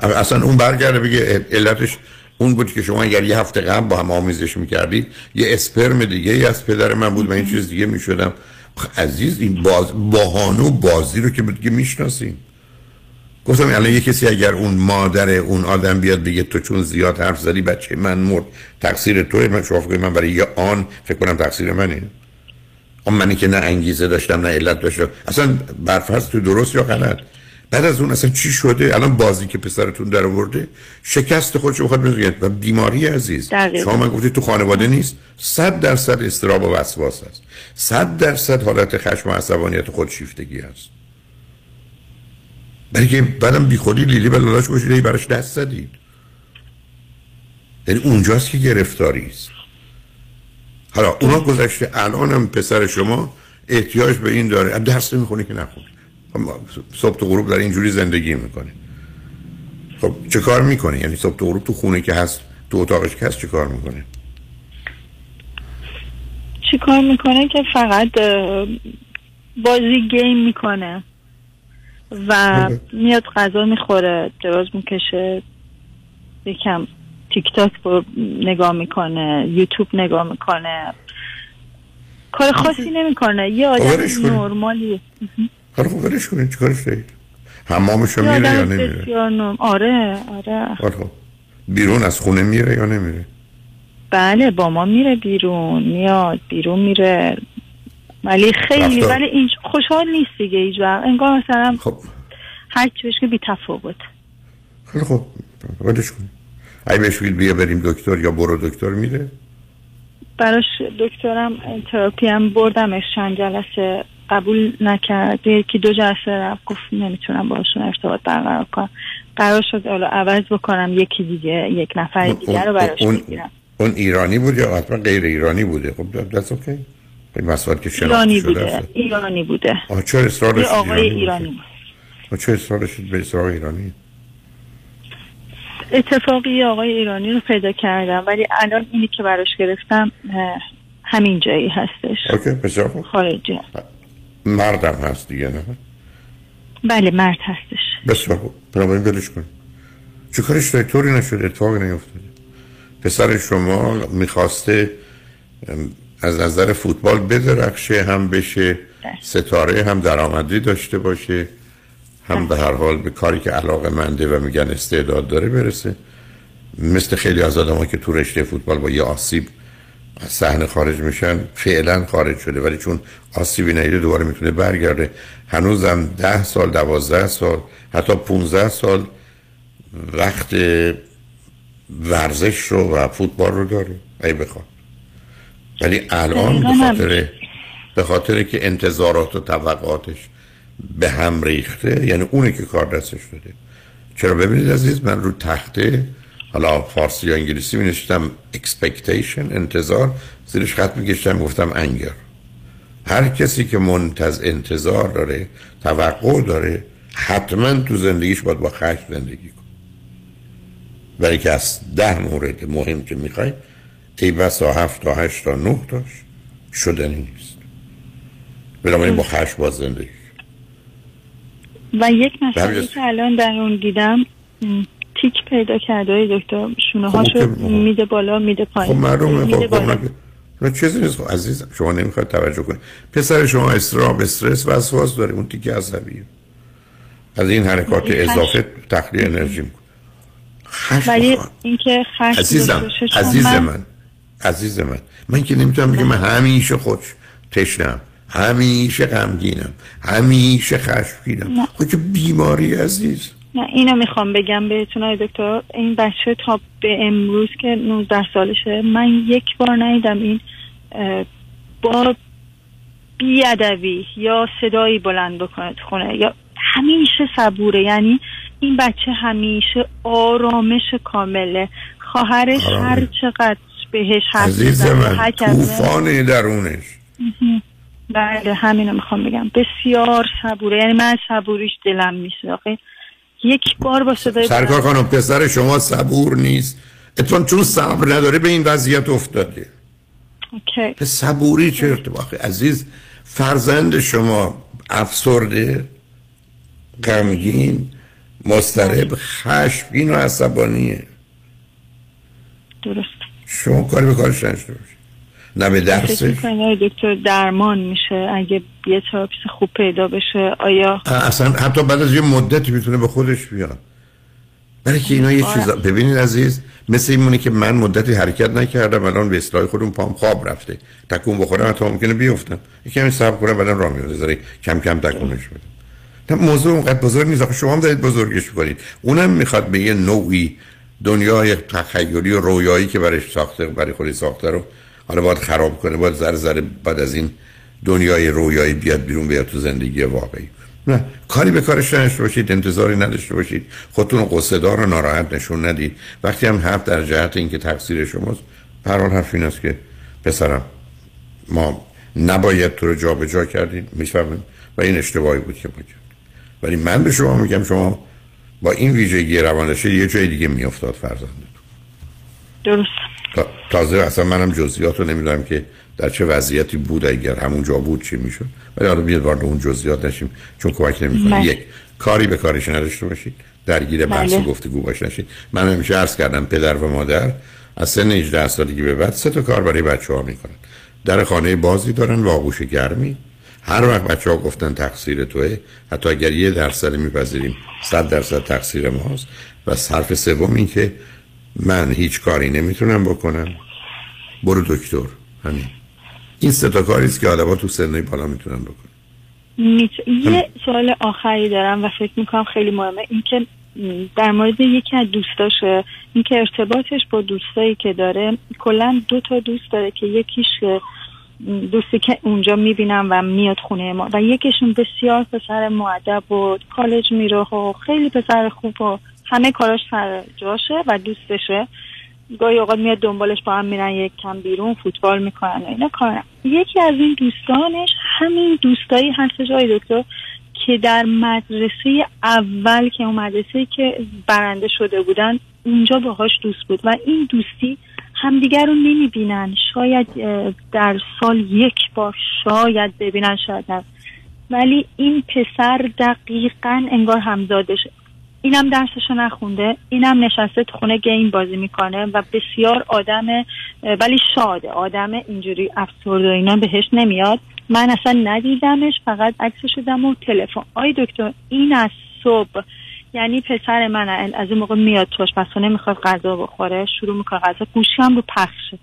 Speaker 5: اصلا اون برگرده بگه علتش اون بود که شما اگر یه هفته قبل با هم آمیزش می‌کردید یه اسپرم دیگه ای از پدر من بود من این چیز دیگه می‌شدم. عزیز این باز بهانه و بازی رو که دیگه می‌شناسیم گفتم الان یه کسی اگر اون مادر اون آدم بیاد بگه تو چون زیاد حرف زدی بچه من مرد تقصیر توه. من شما فکر من برای یه آن فکر کنم تقصیر منه. اون منی که نه انگیزه داشتم نه علت داشتم. اصلا برفرض تو درست یا غلط؟ بعد از اون اصلا چی شده؟ الان بازی که پسرتون در آورده شکست خودشو بخواد بزنید و بیماری عزیز.
Speaker 20: دقیقاً.
Speaker 5: شما من گفتید تو خانواده نیست. صد درصد استراب و وسواس هست صد درصد حالت خشم و عصبانیت خودشیفتگی هست برای که بعدم بی خودی لیلی به لالاش باشید هی براش دست زدید یعنی اونجاست که گرفتاری است. حالا اونا گذشته الان هم پسر شما احتیاج به این داره. درس نمی‌خونه که نخونه صبح تا غروب در اینجوری زندگی می‌کنه. خب چه کار می‌کنه یعنی صبح تا غروب تو خونه که هست تو اتاقش که هست چه کار می‌کنه
Speaker 20: چی کار می‌کنه که فقط بازی گیم می‌کنه. و میاد غذا می‌خوره دراز می‌کشه یکم تیک تاک رو نگاه می‌کنه یوتیوب نگاه می‌کنه. کار خاصی نمی‌کنه یه آدم. نرمالی.
Speaker 5: خب ولش کنید چیکارش دارید؟ حمامش میره یا نمیره؟
Speaker 20: آره آره.
Speaker 5: بیرون از خونه میره یا نمیره؟
Speaker 20: بله با ما میره بیرون میاد بیرون میره. ولی خیلی
Speaker 5: رفتار-
Speaker 20: ولی این خوشحال نیست دیگه هیچ انگار مثلا
Speaker 5: خب.
Speaker 20: هر چی بهش که بی تفاوت.
Speaker 5: خیلی خوب. ولش کن. اگه بهش بیا بریم دکتر یا برو دکتر میره؟
Speaker 20: براش دکترم تراپی هم بردمش. چند جلسه قبول نکرد یکی دو جلسه رفت. گفت نمی‌تونم باشون ارتباط برقرار کنم. قرار شد حالا عوض بکنم. یکی دیگه یک نفر دیگه رو براش
Speaker 5: اون, اون ایرانی بود یا حتما غیر ایرانی بوده؟ خب دست اوکی. این مسئله که
Speaker 20: ایرانی
Speaker 5: شده
Speaker 20: بوده ایرانی بوده.
Speaker 5: آه چرا اصرار
Speaker 20: آقای
Speaker 5: ایرانی؟
Speaker 20: بود
Speaker 5: آه چرا اصرار داشتید به سراغ ایرانی؟
Speaker 20: اتفاقی آقای ایرانی رو پیدا کردم ولی الان اینی که براش گرفتم همین جایی هستش.
Speaker 5: اوکی بسیار خوب.
Speaker 20: خارجی.
Speaker 5: مردم هست دیگه نه؟
Speaker 20: بله مرد هستش.
Speaker 5: بسیار خوب. بنابراین ولش کن. چه کارش طوری نشده اتفاقی نیفتاده. پسر شما می‌خواسته از نظر فوتبال بدرخشه هم بشه ستاره هم درآمدی داشته باشه هم به هر حال به کاری که علاقه منده و میگن استعداد داره برسه. مثل خیلی از آدم که تو رشته فوتبال با یه آسیب از صحنه خارج میشن فعلا خارج شده ولی چون آسیبی نیده دوباره می‌تونه برگرده. هنوزم ده سال دوازده سال حتی 15 سال وقت ورزش رو و فوتبال رو داره. ای بخواد ولی الان به. خاطر به خاطر که انتظارات و توقعاتش به هم ریخته یعنی اونی که کار دستش داده چرا؟ ببینید عزیز من رو تخته حالا فارسی یا انگلیسی می نشتم expectation انتظار. زیرش خط می کشتم گفتم انگر هر کسی که منتظر انتظار داره توقع داره حتما تو زندگیش باید با خشم زندگی کن برای که از ده مورد مهم که می‌خوای ای بسا هفت تا هشت تا نه تاش شدنی نیست. بنابراین با خشم باید زندگی
Speaker 20: و یک مسئله. که الان در اون دیدم تیک پیدا کرده های دکتر. شونه
Speaker 5: خب،
Speaker 20: هاشو. میده بالا میده
Speaker 5: خب
Speaker 20: پایین
Speaker 5: معلومه.
Speaker 20: میده
Speaker 5: خب خب
Speaker 20: بالا.
Speaker 5: نه- چیزی نیست. خب عزیزم شما نمی‌خواد توجه کنید. پسر شما استراب استرس و وسواس داره. اون تیکه عصبیه. از این حرکات. اضافه تخلیه انرژی می‌کنه.
Speaker 20: ولی اینکه خشم
Speaker 5: عزیزم عزیز من. عزیز من. من که نمی‌تونم بگم من همیشه خوش تشنم همیشه غمگینم همیشه خشمگینم. خب که بیماری عزیز.
Speaker 20: نه اینو می‌خوام بگم بهتون های دکتر. این بچه تا به امروز که 19 سالشه من یک بار ندیدم این با بیادوی یا صدایی بلند بکنه تو خونه. یا همیشه صبوره. یعنی این بچه همیشه آرامش کامله. خواهرش. هر چقدر بهش حرف
Speaker 5: عزیز من طوفان درونش.
Speaker 20: بله همینو می‌خوام بگم. بسیار صبوره. یعنی من صبوریش دلم میشه آخه. یک بار با صدای
Speaker 5: سرکار خانم پسر شما صبور نیست. اتفاقا چون صبر نداره به این وضعیت افتاده.
Speaker 20: اوکی.
Speaker 5: به صبوری چه ارتباطی؟ عزیز فرزند شما افسرده غمگین مضطرب خشمگین و عصبانیه.
Speaker 20: درست.
Speaker 5: شما کاری به کارش نشته باشید نه به درسش
Speaker 20: دکتر درمان میشه اگه یه تراپیست خوب پیدا بشه آیا
Speaker 5: اصلا حتی بعد از یه مدتی می‌تونه به خودش بیاد. برای که اینا یه
Speaker 20: آره.
Speaker 5: چیزا ببینید عزیز مثل این مونه که من مدتی حرکت نکردم الان به اصلاح خودم پام خواب رفته. تکون بخورم حتی ممکنه بیفتم. یکم صبر کنم بعدم راه میفته کم کم تکونش بدم نه موضوع اونقدر بزرگ نیست. آخه شما هم دارید بزرگش کنید اونم می‌خواد به یه نوعی دنیای تخیلی و رویایی که برش ساخته برای خودی ساخته رو حالا باید خراب کنه باید ذره ذره بعد از این دنیای رویایی بیاد بیرون بیاد تو زندگی واقعی. نه. کاری به کارش نداشته باشید انتظاری نداشته باشید. خودتون قصه دار و ناراحت نشون ندید. وقتی هم حرف در جهت اینکه تقصیر شماست به حال حرف این است که پسرم ما نباید تو رو جابجا کردیم می‌فهمیم و این اشتباهی بود که ما کردیم. ولی من به شما میگم شما با این ویژگی روانشی یه جای دیگه میافتاد فرزند
Speaker 20: درست.
Speaker 5: تا- تازه اصلا منم جزئیات رو نمی‌دونم که در چه وضعیتی بود اگر همونجا بود چی می‌شد. ولی حالا بیاد وارد اون جزئیات نشیم چون کمک نمی‌کنه.
Speaker 20: بله.
Speaker 5: یک کاری به کارش نداشته باشید. درگیر بحث و
Speaker 20: بله.
Speaker 5: گفتگو باش نشید. من همیشه عرض کردم پدر و مادر از سن 18 سالگی به بعد سه تا کار برای بچه ها می‌کنن. در خانه بازی دارن و آغوش گرمی. هر وقت بچه ها گفتن تقصیر توه حتی اگر یه درصد میپذیریم صد درصد تقصیر ماست. و حرف سوم این که من هیچ کاری نمی‌تونم بکنم. برو دکتر. همین. این سه تا کاری است که آدم‌ها تو سنای بالا می‌تونن بکنن.
Speaker 20: میت... یه سوال آخری دارم و فکر می‌کنم خیلی مهمه. اینکه در مورد یکی از دوستاشه اینکه ارتباطش با دوستایی که داره کلا دو تا دوست داره که یکیش دوستی که اونجا می‌بینم و میاد خونه ما. و یکیشون بسیار پسر معدب و کالج میره و خیلی پسر خوب و همه کاراش سر جاشه و دوستشه. گاهی اوقات میاد دنبالش با هم میرن یک کم بیرون فوتبال می‌کنن و اینا کارن یکی از این دوستانش همین دوستایی هستش آقای دکتر که در مدرسه اول که اون مدرسه که برنده شده بودن اونجا باهاش دوست بود. و این دوستی همدیگر رو نمی‌بینن. شاید در سال یک بار شاید ببینن شاید نه. ولی این پسر دقیقا انگار همزادشه اینم درسشو نخونده اینم نشسته تو خونه گیم بازی می‌کنه و بسیار آدم ولی شاده آدم اینجوری افسرده و اینا بهش نمیاد. من اصلا ندیدمش فقط عکسش شدم و تلفن. آی دکتر این از صبح یعنی پسر من از این موقع میاد توش پس نمی‌خواد غذا بخوره شروع می‌کنه غذا گوشی هم رو پخشه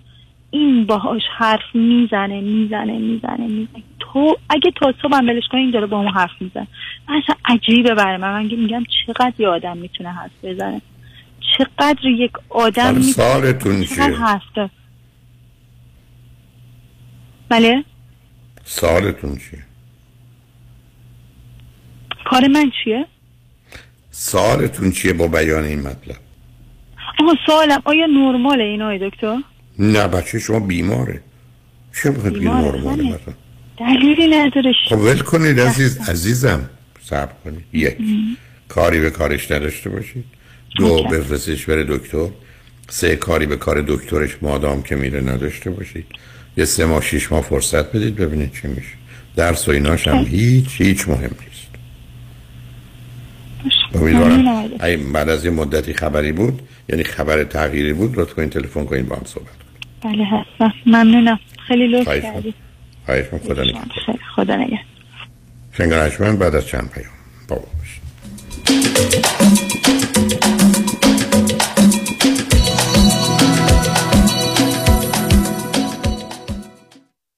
Speaker 20: این باهاش حرف می‌زنه می‌زنه می‌زنه می‌زنه. تو اگه تا صبح بلش کنی این داره با اون حرف می‌زنه. اصلا عجیبه برای من. من میگم چقدر یه آدم می‌تونه حرف بزنه. چقدر یک آدم می‌تونه
Speaker 5: سالتون چیه؟
Speaker 20: بله؟
Speaker 5: سالتون چیه؟
Speaker 20: کار من چیه؟
Speaker 5: سالتون چیه با بیان این مطلب؟
Speaker 20: آها سوالم آیا نرماله این دکتر؟
Speaker 5: نه بچه شما بیماره. چه می‌خواید بگید نرماله مثلا؟
Speaker 20: دلیلی نداره.
Speaker 5: خب ول کنید عزیز عزیزم. صبر کنید. یک. کاری به کارش نداشته باشید. دو بفرستش بره دکتر. سه کاری به کار دکترش مادام که میره نداشته باشید. یه سه ماه شیش ماه فرصت بدید ببینید چی میشه. درس و ایناش هم هیچ هیچ مهم نیست. امیدوارم. اگه بعد از یه مدتی خبری بود یعنی خبر تغییری بود لطفا این تلفن کنین با هم صحبت
Speaker 20: بله هستم ممنونم. خیلی لطف کردی.
Speaker 5: خواهش. خدا
Speaker 20: خیلی خدا شنوندگان
Speaker 5: من بعد از چند پیام. با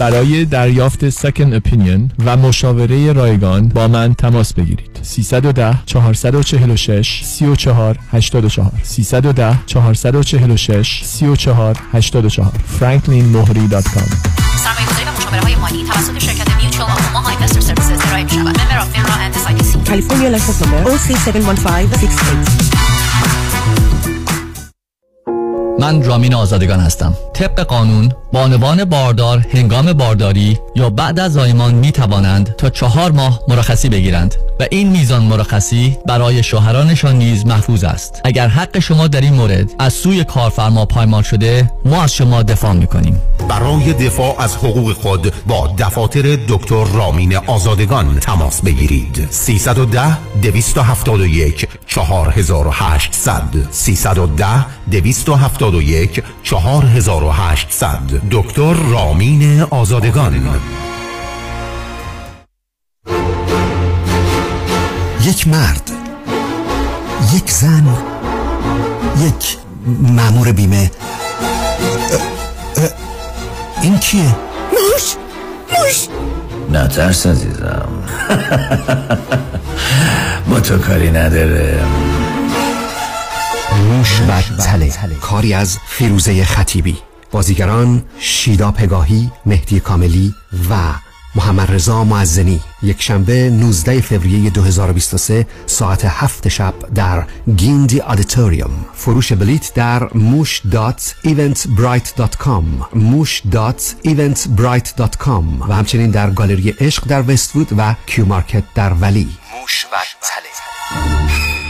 Speaker 32: برای دریافت Second Opinion و مشاوره رایگان با من تماس بگیرید 310 446 34 84 310 446 34 84 franklinmohri.com
Speaker 33: سرمایه‌گذاری و مشاوره های مالی توسط شرکت Mutual of Omaha Investor Services ارائه می شود. member of FINRA and SIPC.
Speaker 14: California license number OC71568.
Speaker 34: من رامین آزادگان هستم. طبق قانون بانوان باردار هنگام بارداری یا بعد از زایمان می توانند تا چهار ماه مرخصی بگیرند و این میزان مرخصی برای شوهرانشان نیز محفوظ است. اگر حق شما در این مورد از سوی کارفرما پایمال شده ما از شما دفاع می کنیم
Speaker 1: برای دفاع از حقوق خود با دفاتر دکتر رامین آزادگان تماس بگیرید. 310 271 4800 310 271 4800 دکتر رامین آزادگان.
Speaker 35: یک مرد یک زن یک مامور بیمه. اه، اه، این کیه؟
Speaker 36: موش موش.
Speaker 1: نه ترس عزیزم. با تو کاری نداره.
Speaker 37: موش بر تله. کاری از فیروزه خطیبی. بازیگران شیدا پگاهی مهدی کاملی و محمد رضا معزنی. یک شنبه 19 فوریه 2023 ساعت هفت شب در Gindi Auditorium. فروش بلیت در dot com. و همچنین در گالری عشق در وستوود و Q Market در ولی.
Speaker 1: موش بر تله.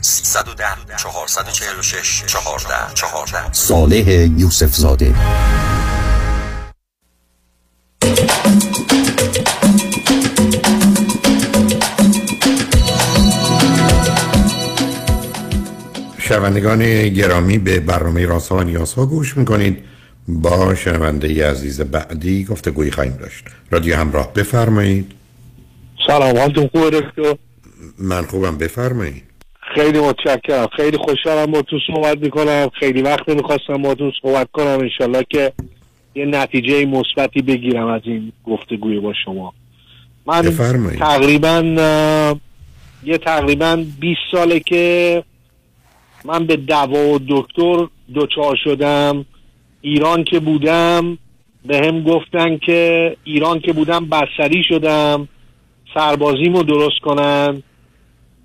Speaker 38: 310 446 14 14 صالح یوسف زاده.
Speaker 5: شنوندگان گرامی به برنامه راسا و نیاسا گوش می‌کنید. با شنونده عزیز بعدی گفتگوی خواهیم داشت. رادیو همراه بفرمایید.
Speaker 39: سلام حالتون خوبه دکتر؟
Speaker 5: من خوبم بفرمایید.
Speaker 39: خیلی متشکرم. خیلی خوشحالم با تو صحبت می‌کنم. خیلی وقت می‌خواستم با تو صحبت کنم. انشالله که یه نتیجه مثبتی بگیرم از این گفتگوی با شما. من
Speaker 5: بفرمایید.
Speaker 39: تقریبا یه تقریبا 20 ساله که من به دوا و دکتر دچار شدم. ایران که بودم به هم گفتن که ایران که بودم بستری شدم. سربازیمو درست کنن.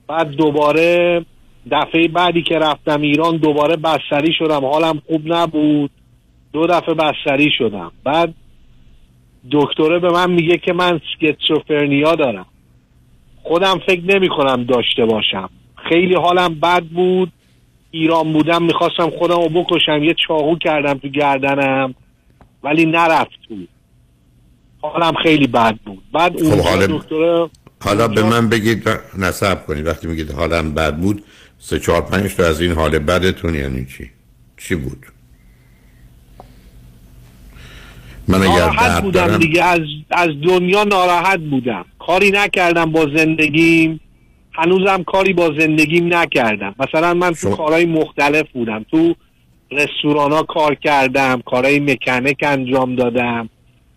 Speaker 39: بعد دوباره دفعه بعدی که رفتم ایران دوباره بستری شدم. حالم خوب نبود. دو دفعه بستری شدم. بعد دکتره به من میگه که من سکیتسوفرنیا دارم. خودم فکر نمی کنم داشته باشم. خیلی حالم بد بود. ایران بودم می‌خواستم خودم رو بکشم. یه چاقو کردم تو گردنم ولی نرفت. تو حالم خیلی بد بود. بعد اون
Speaker 5: خب حالا-
Speaker 39: دکتره
Speaker 5: حالا به من بگید نصب کنید. وقتی میگید حالم بد بود سه چهار پنج تا از این حال بدتون یعنی چی؟ چی بود؟ من اگر
Speaker 39: ناراحت بودم
Speaker 5: دارم
Speaker 39: دیگه. از از دنیا ناراحت بودم. کاری نکردم با زندگیم. هنوزم کاری با زندگیم نکردم. مثلا من تو کارهای مختلف بودم. تو رستوران ها کار کردم کارهای مکانیک انجام دادم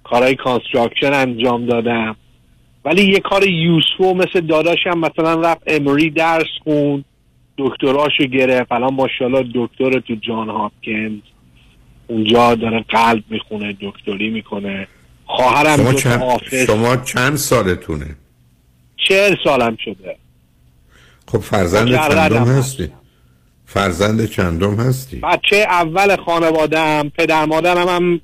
Speaker 39: کارهای construction انجام دادم. ولی یه کار useful مثل داداشم مثلا رفت Emory درس خون دکتراشو گرفت. الان ماشاءالله دکتر تو Johns Hopkins. اونجا داره قلب می‌خونه دکتری می‌کنه. خواهرم
Speaker 5: شما چند, شما چند سالتونه؟
Speaker 39: چهل سالم شده.
Speaker 5: خب فرزند چندم
Speaker 39: هست.
Speaker 5: هستی؟ فرزند چندم هستی؟
Speaker 39: بچه اول خانوادم پدر مادرم هم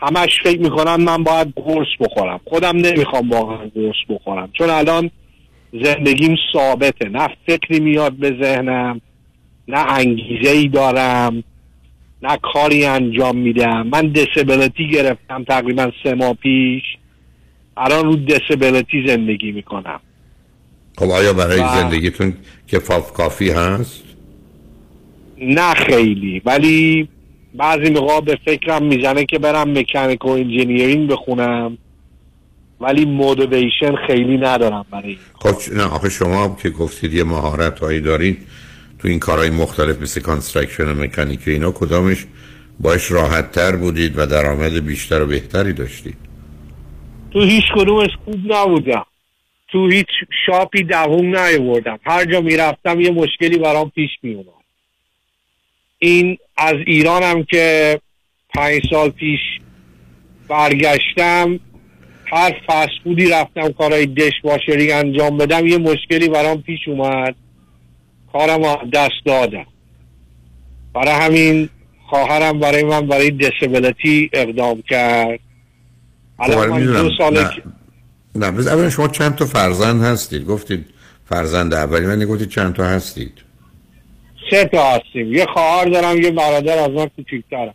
Speaker 39: همش فکر می‌کنن من باید قرص بخورم. خودم نمی‌خوام واقعا قرص بخورم. چون الان زندگیم ثابته. نه فکری میاد به ذهنم نه انگیزه ای دارم نه کاری انجام میدم. من دسبلیتی گرفتم تقریبا سه ماه پیش. الان رو disability زندگی می‌کنم.
Speaker 5: خب آیا برای
Speaker 39: و-
Speaker 5: زندگیتون کفاف کافی هست؟
Speaker 39: نه خیلی. ولی بعضی موقع به فکرم می‌زنه که برم مکانیک و engineering بخونم ولی motivation خیلی ندارم برای.
Speaker 5: خب نه آخه شما که گفتید یه مهارت هایی دارید تو این کارهای مختلف مثل construction و مکانیک اینا کدامش باش راحت تر بودید و درآمد بیشتر و بهتری داشتید؟
Speaker 39: تو هیچ کدومش خوب نبودم. تو هیچ شاپی دووم نیاوردم. هر جا می‌رفتم یه مشکلی برام پیش میومد این از ایرانم که پنج سال پیش برگشتم هر فست فودی رفتم کارهای دش واشری انجام بدم یه مشکلی برام پیش اومد. کارم دست دادم. برای همین خواهرم برای من برای دیسبلیتی اقدام کرد.
Speaker 5: خب
Speaker 39: الان
Speaker 5: آره
Speaker 39: من دو ساله
Speaker 5: نه. نه بس اولا شما چند تا فرزند هستید؟ گفتید فرزند اولی من گفتید چند تا هستید؟
Speaker 39: سه تا هستیم؟ یه خواهر دارم یه برادر از من کوچیک‌ترم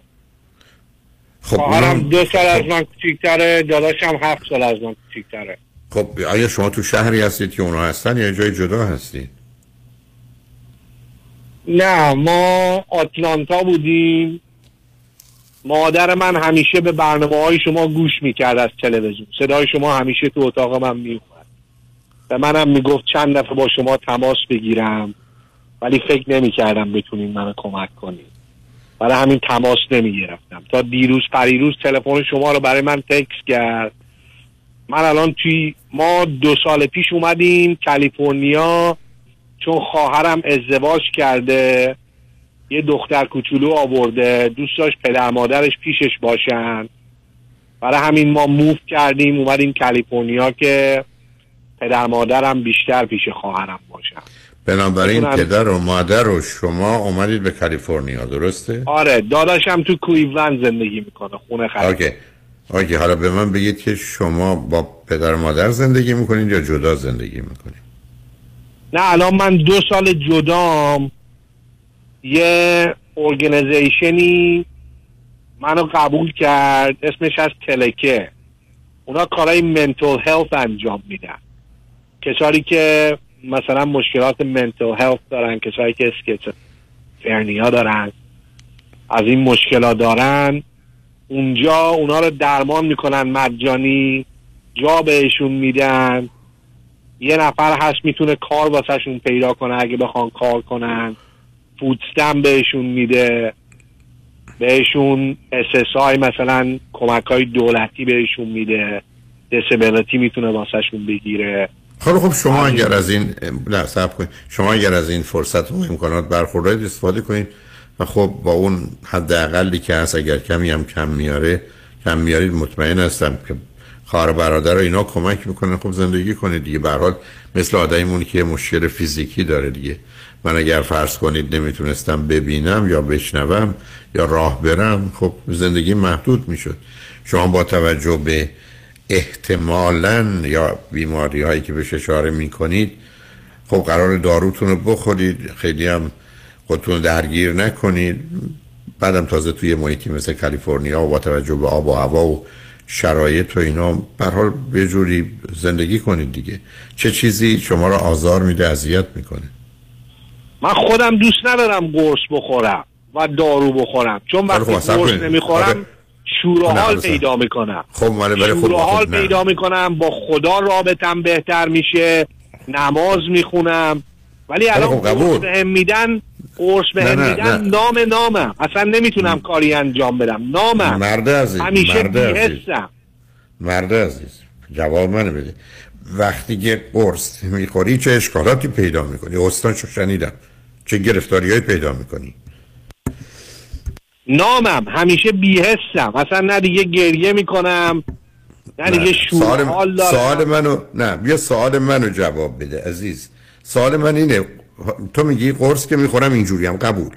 Speaker 5: خب
Speaker 39: خواهرم
Speaker 5: اونم-
Speaker 39: دو سال از من کوچیک‌تره داداشم هفت سال از من کوچیک‌تره.
Speaker 5: خب آیا شما تو شهری هستید که اونا هستن یا جای جدا هستید؟
Speaker 39: نه ما آتلانتا بودیم. مادر من همیشه به برنامه های شما گوش می‌کرد از تلویزیون. صدای شما همیشه تو اتاق من میومد به منم می‌گفت چند دفعه با شما تماس بگیرم. ولی فکر نمی‌کردم بتونین منو کمک کنید برای همین تماس نمی‌گرفتم. تا دیروز پریروز تلفن شما رو برای من تکس کرد. من الان توی ما دو سال پیش اومدیم کالیفرنیا چون خواهرم ازدواج کرده یه دختر کوچولو آورده دوست داشت پدر مادرش پیشش باشن. برای همین ما موف کردیم اومدیم کالیفرنیا که پدر مادرم بیشتر پیش خواهرم باشن.
Speaker 5: بنابراین پدر و مادر و شما اومدید به کالیفرنیا درسته؟
Speaker 39: آره داداشم تو کویولند زندگی می‌کنه خونه خرید.
Speaker 5: OK. OK حالا به من بگید که شما با پدر و مادر زندگی می‌کنید یا جدا زندگی می‌کنید؟
Speaker 39: نه الان من دو سال جدام. یه organization ی منو قبول کرد اسمش از Telecare اونا کارهای mental health انجام میدن. کسانی که مثلا مشکلات mental health دارن کسانی که schizophrenia دارن. از این مشکلات دارن اونجا اونا رو درمان می‌کنن مجانی جا بهشون میدن. یه نفر هست می‌تونه کار واسهشون پیدا کنه اگه بخوان کار کنن. فودستم بهشون میده. بهشون SSI مثلا کمک های دولتی بهشون میده. دیسبلیتی می‌تونه واسهشون بگیره.
Speaker 5: خب خب شما اگر از این نه صبر کنید. شما اگر از این فرصت و امکانات برخوردارید استفاده کنید. و خب با اون حداقلی که هست اگر کمی هم کم میاره کم میارید مطمئن هستم که خواهر برادر و اینا کمک می‌کنن. خب زندگی کنید دیگه. به هر حال مثل آدمیمون که مشکل فیزیکی داره دیگه. من اگر فرض کنید نمی‌تونستم ببینم یا بشنوم یا راه برم خب زندگی محدود می‌شد. شما با توجه به احتمالا یا بیماری هایی که بهش اشاره می‌کنید خب قرار داروتون رو بخورید خیلی هم خودتون درگیر نکنید بعدم تازه توی محیطی مثل کالیفرنیا و با توجه به آب و هوا و شرایط و اینا به حال یه جوری زندگی کنید دیگه چه چیزی شما رو آزار میده اذیت می‌کنه
Speaker 39: من خودم دوست ندارم قرص بخورم و دارو بخورم چون
Speaker 5: خب،
Speaker 39: وقتی قرص
Speaker 5: کنید.
Speaker 39: نمی‌خورم
Speaker 5: آره.
Speaker 39: شور حال
Speaker 5: بس-
Speaker 39: پیدا می‌کنم.
Speaker 5: خب ماله برای خود
Speaker 39: حال. پیدا می‌کنم با خدا رابطم بهتر میشه نماز می‌خونم. ولی الان
Speaker 5: قبول.
Speaker 39: قرص بهم میدن قرص
Speaker 5: نه، نه،
Speaker 39: میدن. نام نامم. اصلا نمی‌تونم کاری انجام بدم. نامم.
Speaker 5: مرد عزیز
Speaker 39: همیشه
Speaker 5: مرد عزیز. مرد عزیز جواب منو بده. وقتی که قرص می‌خوری چه اشکالاتی پیدا می‌کنی؟ استانشو شنیدم. چه گرفتاریهایی پیدا می‌کنی؟
Speaker 39: نامم همیشه بیهستم اصلا نه دیگه گریه می‌کنم نه دیگه شور.
Speaker 5: سوال, سوال منو نه بیا سوال منو جواب بده عزیز. سوال من اینه تو میگی قرص که می‌خورم اینجوری هم قبول.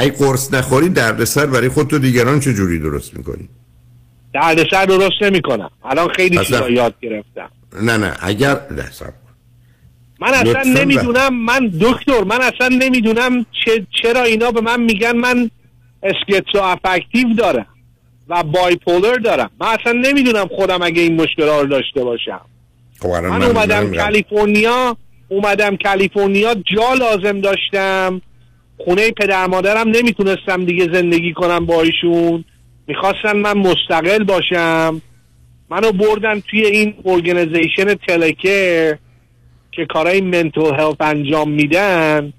Speaker 5: ای قرص نخوری دردسر برای خودت و دیگران چه جوری درست می‌کنی؟
Speaker 39: دردسر درست نمی‌کنم. الان خیلی
Speaker 5: اصلا-
Speaker 39: چیزا یاد گرفتم.
Speaker 5: نه نه اگر نه کن.
Speaker 39: من اصلا نمی‌دونم من دکتر من اصلا نمی‌دونم چه چرا اینا به من میگن من schizoaffective دارم و bipolar دارم من اصلا نمی‌دونم خودم اگه این مشکل رو داشته باشم.
Speaker 5: خب
Speaker 39: من
Speaker 5: من
Speaker 39: اومدم. کالیفرنیا اومدم کالیفرنیا جا لازم داشتم. خونه پدر مادرم نمی‌تونستم دیگه زندگی کنم با ایشون. می‌خواستن من مستقل باشم. منو بردن توی این organization Telecare که کارهای mental health انجام میدن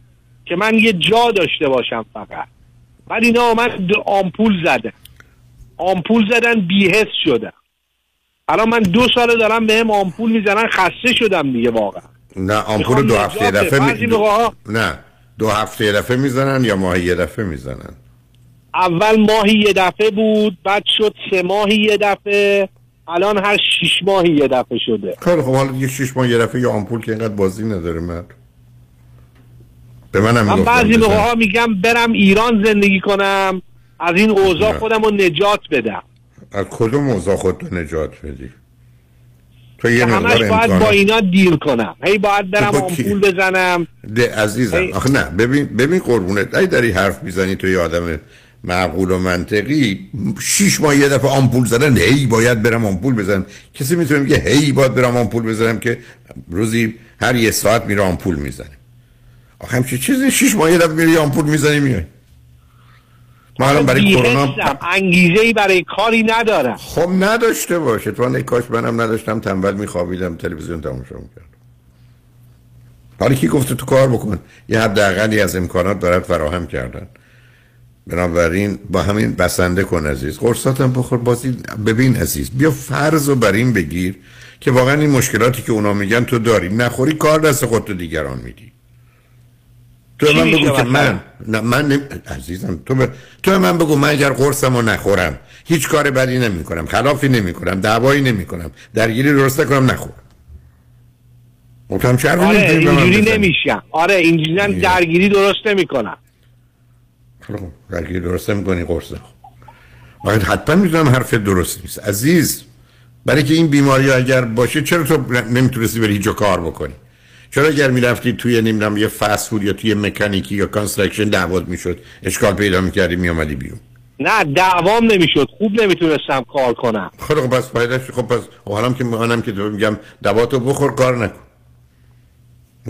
Speaker 39: که من یه جا داشته باشم فقط. بعد اینا من آمپول زدن آمپول زدن بیهست شدم الان من دو ساله دارم بهم آمپول می‌زنن خسته شدم دیگه واقعا.
Speaker 5: نه آمپول دو هفته یه دفعه می... دو... نه دو هفته یه دفعه می‌زنن یا ماهی یه دفعه می‌زنن؟
Speaker 39: اول ماهی یه دفعه بود بعد شد سه ماهی یه دفعه الان هر شیش ماهی یه دفعه شده.
Speaker 5: خیلی خب حالا یه شیش ماه یه دفعه یه آمپول که اینقدر بازی نداره مرد. به منم
Speaker 39: من بعضی. موقع ها میگم برم ایران زندگی کنم از این اوضاع. خودم رو نجات بدم
Speaker 5: از کدوم موضوع خودتو نجات بدی تو یه
Speaker 39: همش باید با اینا دیل کنم هی باید برم؟ آمپول بزنم
Speaker 5: ده عزیزم
Speaker 39: ای.
Speaker 5: آخه نه ببین ببین قربونت ای داری حرف می‌زنی تو یه آدم معقول و منطقی شیش ماه یه دفعه آمپول زدن هی باید برم آمپول بزنم کسی می‌تونه میگه هی باید برم آمپول بزنم که روزی هر یه ساعت میره آمپول می‌زنه همچی چیزی شیش ماه یه دفعه میری آمپول می‌زنی میای. ما الان برای کرونا.
Speaker 39: انگیزه ای برای کاری ندارم.
Speaker 5: خب نداشته باشه. تو ای کاش منم نداشتم تنبل میخوابیدم تلویزیون تماشا می‌کردم حالا کی گفته تو کار بکن؟ یه حداقلی از امکانات برات فراهم کردن. بنابراین با همین بسنده کن عزیز. قرصاتم بخور بازی ببین عزیز بیا فرض رو بر این بگیر که واقعا این مشکلاتی که اونا میگن تو داری. نخوری کار دست خودتو دیگران میدی. تو به من بگو که؟ من نه من نمی... عزیزم تو به تو به من بگو من اگر قرصم رو نخورم هیچ کار بدی نمی کنم خلافی نمی کنم دعوایی نمی کنم درگیری درست نکنم نخور گفتم چه حرفی
Speaker 39: آره
Speaker 5: من
Speaker 39: اینجوری؟ نمیشم. آره اینجوری هم درگیری درست نمی‌کنم.
Speaker 5: خب، درگیری درست نمی کنی قرص نخور. حتما می‌دونم حرف درست نیست. عزیز برای که این بیماری اگر باشه چرا تو نمی‌تونستی بری هیچ کار بکنی؟ چرا اگر می‌رفتی توی نمی‌دونم یه فست فود یا توی مکانیکی یا construction دعوت می‌شد؟ اشکال پیدا می‌کردی میامدی بیرون.
Speaker 39: نه دعوام نمی‌شد. خوب نمی‌تونستم کار کنم.
Speaker 5: خب خب پس فایدهش خب پس حالم که منم که تو میگم دواتو بخور کار نکن.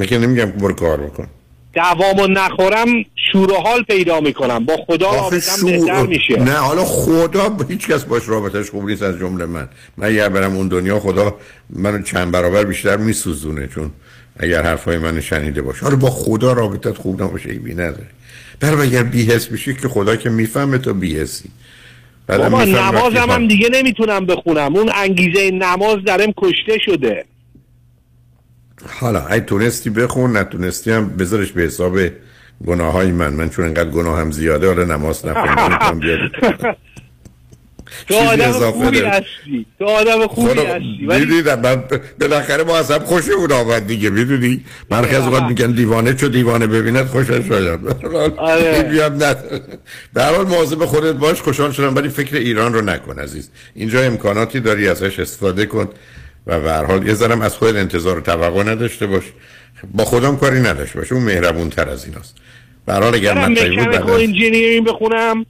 Speaker 5: که نمیگم برو کار بکن.
Speaker 39: دعوامو نخورم شور و حال پیدا می‌کنم. با خدا
Speaker 5: آخه
Speaker 39: رابطم بهتر میشه.
Speaker 5: نه حالا خدا هیچ کس باش رابطش خوب نیست از جمله من. من اگر برم اون دنیا خدا منو چند برابر بیشتر میسوزونه چون اگر حرفای من شنیده باشه حالا با خدا رابطت خوب نباشه ایبی نداره برای اگر بیهس بشی که خدا که می‌فهمه تو بیهسی
Speaker 39: بابا نمازم هم دیگه نمی‌تونم بخونم. اون انگیزه نماز درم کشته شده.
Speaker 5: حالا ای تونستی بخون نتونستی هم بذارش به حساب گناه های من. من چون انقدر گناه هم زیاده حالا نماز نخونم
Speaker 39: تو آدم خوبی. هستی. تو آدم خوبی هستی ولی
Speaker 5: دیدی من بالاخره ما از هم خوشمون آمد دیگه می‌دونی؟ مرکز اوقات میگن دیوانه چو دیوانه ببیند خوشش نه. به هر حال مواظب خودت باش خوشحال شدم ولی فکر ایران رو نکن عزیز. اینجا امکاناتی داری ازش استفاده کن و به هر حال یه ذرم از خود انتظار و توقع نداشته باش. با خودم کاری نداشته باش اون مهربون تر از ایناست. به هر حال اگر مطلبی بود از-
Speaker 39: engineering بخونم.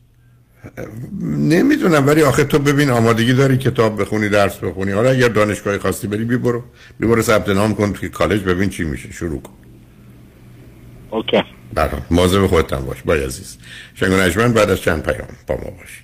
Speaker 5: نمی‌دونم ولی آخه تو ببین آمادگی داری کتاب بخونی درس بخونی. حالا اگر دانشگاهی خواستی بری بی برو. بی برو ثبت نام کن توی کالج ببین چی میشه. شروع کن.
Speaker 39: OK.
Speaker 5: برام. مواظب خودت هم باش. bye عزیز. شنوندگان من بعد از چند پیام با ما باش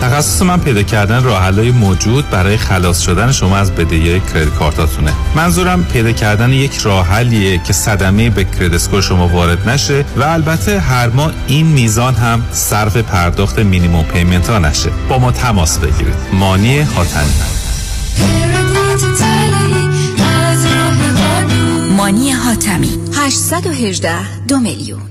Speaker 11: تخصص من پیدا کردن راه موجود برای خلاص شدن شما از بدهی credit کارتاتونه. منظورم پیدا کردن یک راه حلیه که صدمه به credit score شما وارد نشه و البته هر ماه این میزان هم صرف پرداخت minimum payment ها نشه. با ما تماس بگیرید. مانی حاتمی.
Speaker 7: مانی حاتمی. 818 دو میلیون.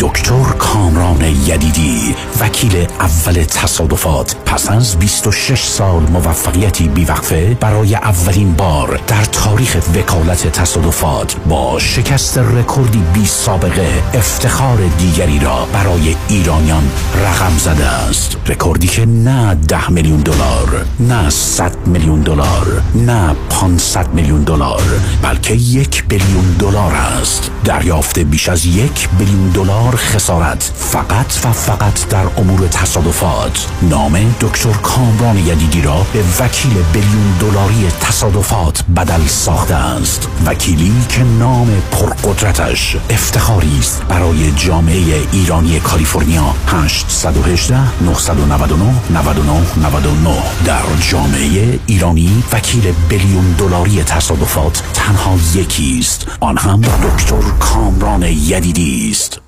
Speaker 28: دکتر کامران یدیدی وکیل اول تصادفات. پس از 26 سال موفقیتی بیوقفه برای اولین بار در تاریخ وکالت تصادفات با شکست رکوردی بی سابقه افتخار دیگری را برای ایرانیان رقم زده است. رکوردی که نه ده میلیون دلار نه 100 میلیون دلار نه 500 میلیون دلار بلکه یک بیلیون دلار است. دریافت بیش از یک بیلیون دلار دلار خسارت فقط و فقط در امور تصادفات. نام دکتر کامران یدیدی را به وکیل بیلیون دلاری تصادفات بدل ساخته است وکیلی که نام پرقدرتش افتخاری است برای جامعه ایرانی کالیفرنیا. 818 999 99 99 در جامعه ایرانی وکیل بیلیون دلاری تصادفات تنها یکی است. آن هم دکتر کامران یدیدی است.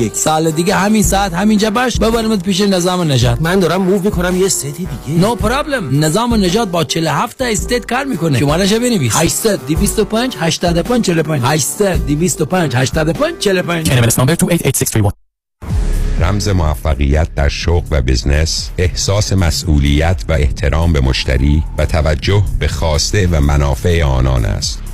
Speaker 40: یک سال دیگه همین ساعت همینجا باش. ببرمت پیش نظام نجات
Speaker 41: من دارم move می‌کنم یه city دیگه.
Speaker 40: no no problem نظام نجات با 47 state کار می‌کنه. شمارش بنویس؟ 800 225 85 45 800 225 85 45
Speaker 42: NMLS number 288631
Speaker 43: رمز موفقیت در شغل و بزنس احساس مسئولیت و احترام به مشتری و توجه به خواسته و منافع آنان است.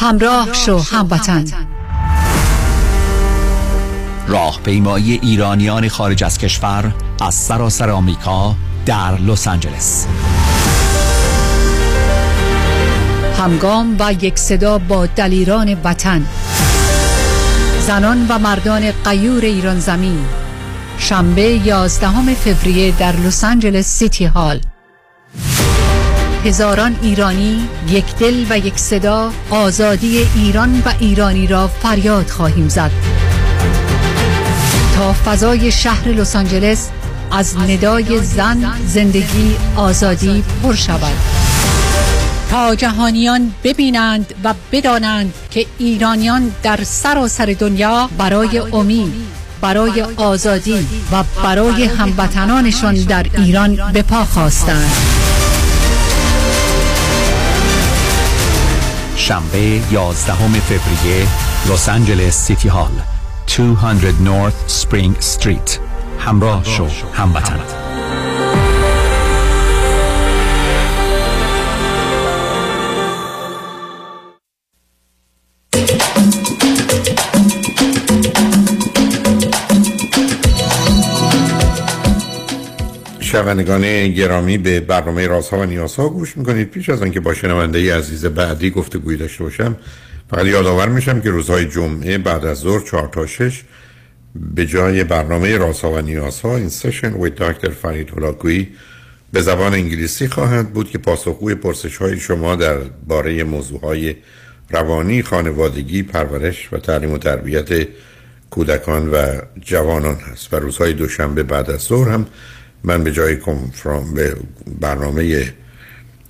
Speaker 44: همراه شو هموطن.
Speaker 29: راهپیمایی ایرانیان خارج از کشور از سراسر آمریکا در لس آنجلس.
Speaker 44: همگام و یک صدا با دلیران وطن. زنان و مردان قیور ایران زمین. شنبه 11 فوریه در لس آنجلس سیتی هال. هزاران ایرانی یک دل و یک صدا آزادی ایران و ایرانی را فریاد خواهیم زد. تا فضای شهر لس آنجلس از ندای زن زندگی آزادی پر شود. تا جهانیان ببینند و بدانند که ایرانیان در سراسر دنیا برای امید برای آزادی و برای هموطنانشان در ایران به پا خواستند.
Speaker 29: شنبه 11 فوریه لس آنجلس سیتی هال 200 North Spring Street همراه شو هموطن.
Speaker 5: شنوندگان گرامی به برنامه رازها و نیازها گوش می‌کنید. پیش از آنکه با شنونده عزیز بعدی گفتگوی داشته باشم فقط یادآور میشم که روزهای جمعه بعد از ظهر 4 تا 6 به جای برنامه رازها و نیازها این سشن وی دکتر فرید هلاکویی به زبان انگلیسی خواهد بود که پاسخگوی پرسش های شما در باره موضوع های روانی، خانوادگی، پرورش و تعلیم و تربیت کودکان و جوانان هست. و روزهای دوشنبه بعد از ظهر هم من به جای کنفرام به برنامه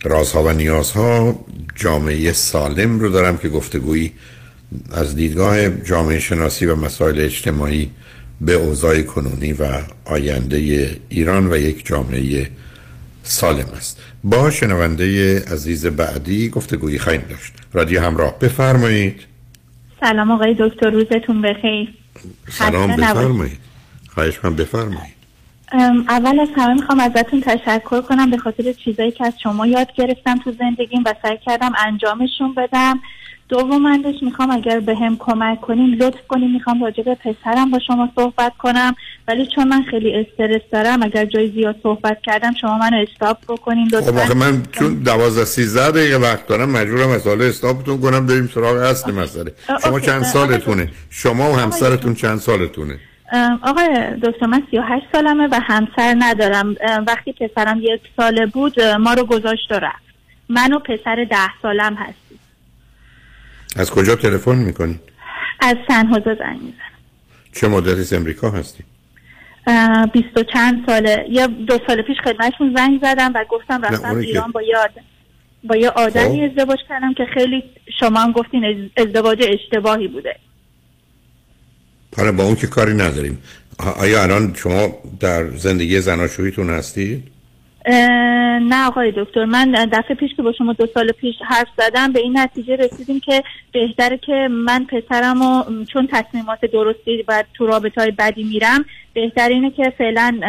Speaker 5: رازها و نیازها جامعه سالم رو دارم که گفتگویی از دیدگاه جامعه شناسی و مسائل اجتماعی به اوضاع کنونی و آینده ایران و یک جامعه سالم است. با شنونده عزیز بعدی گفتگویی خواهیم داشت. رادیو همراه. بفرمایید.
Speaker 45: سلام آقای دکتر روزتون بخیر.
Speaker 5: سلام بفرمایید. خواهش من بفرمایید.
Speaker 45: اول از همه می‌خوام ازتون تشکر کنم به خاطر چیزایی که از شما یاد گرفتم تو زندگیم و سعی کردم انجامشون بدم. دومندش می‌خوام اگر به هم کمک کنیم لطف کنیم. می‌خوام راجع به پسرم با شما صحبت کنم. ولی چون من خیلی استرس دارم اگر جای زیاد صحبت کردم شما منو استاپ بکنین لطفا.
Speaker 5: خب من چون دوازده سیزده دقیقه وقت دارم مجبورم از حالا استاپتون کنم بریم سراغ اصل مسئله. شما چند سالتونه؟ شما و همسرتون چند سالتونه؟
Speaker 45: آقای دکتر من 38 سالمه و همسر ندارم وقتی پسرم یک ساله بود ما رو گذاشت و رفت من و پسر ده سالم هستی
Speaker 5: از کجا تلفن می‌کنی؟
Speaker 45: از سن حوزه زنگ می‌زنم
Speaker 5: چه مدتی از امریکا هستی؟
Speaker 45: بیست و چند ساله یا دو سال پیش خدمتشون زنگ زدم و گفتم رفتم
Speaker 5: اونی که-
Speaker 45: ایران با یاد با یه آدمی
Speaker 5: خب.
Speaker 45: ازدواج کردم که خیلی شما هم گفتین از- ازدواج اشتباهی بوده
Speaker 5: حالا با اون که کاری نداریم آیا الان شما در زندگی زناشویتون هستید؟
Speaker 45: نه آقای دکتر من دفعه پیش که با شما دو سال پیش حرف زدم به این نتیجه رسیدیم که بهتره که من پسرم و چون تصمیمات درستی و تو رابطه های بدی میرم بهتر اینه که فعلا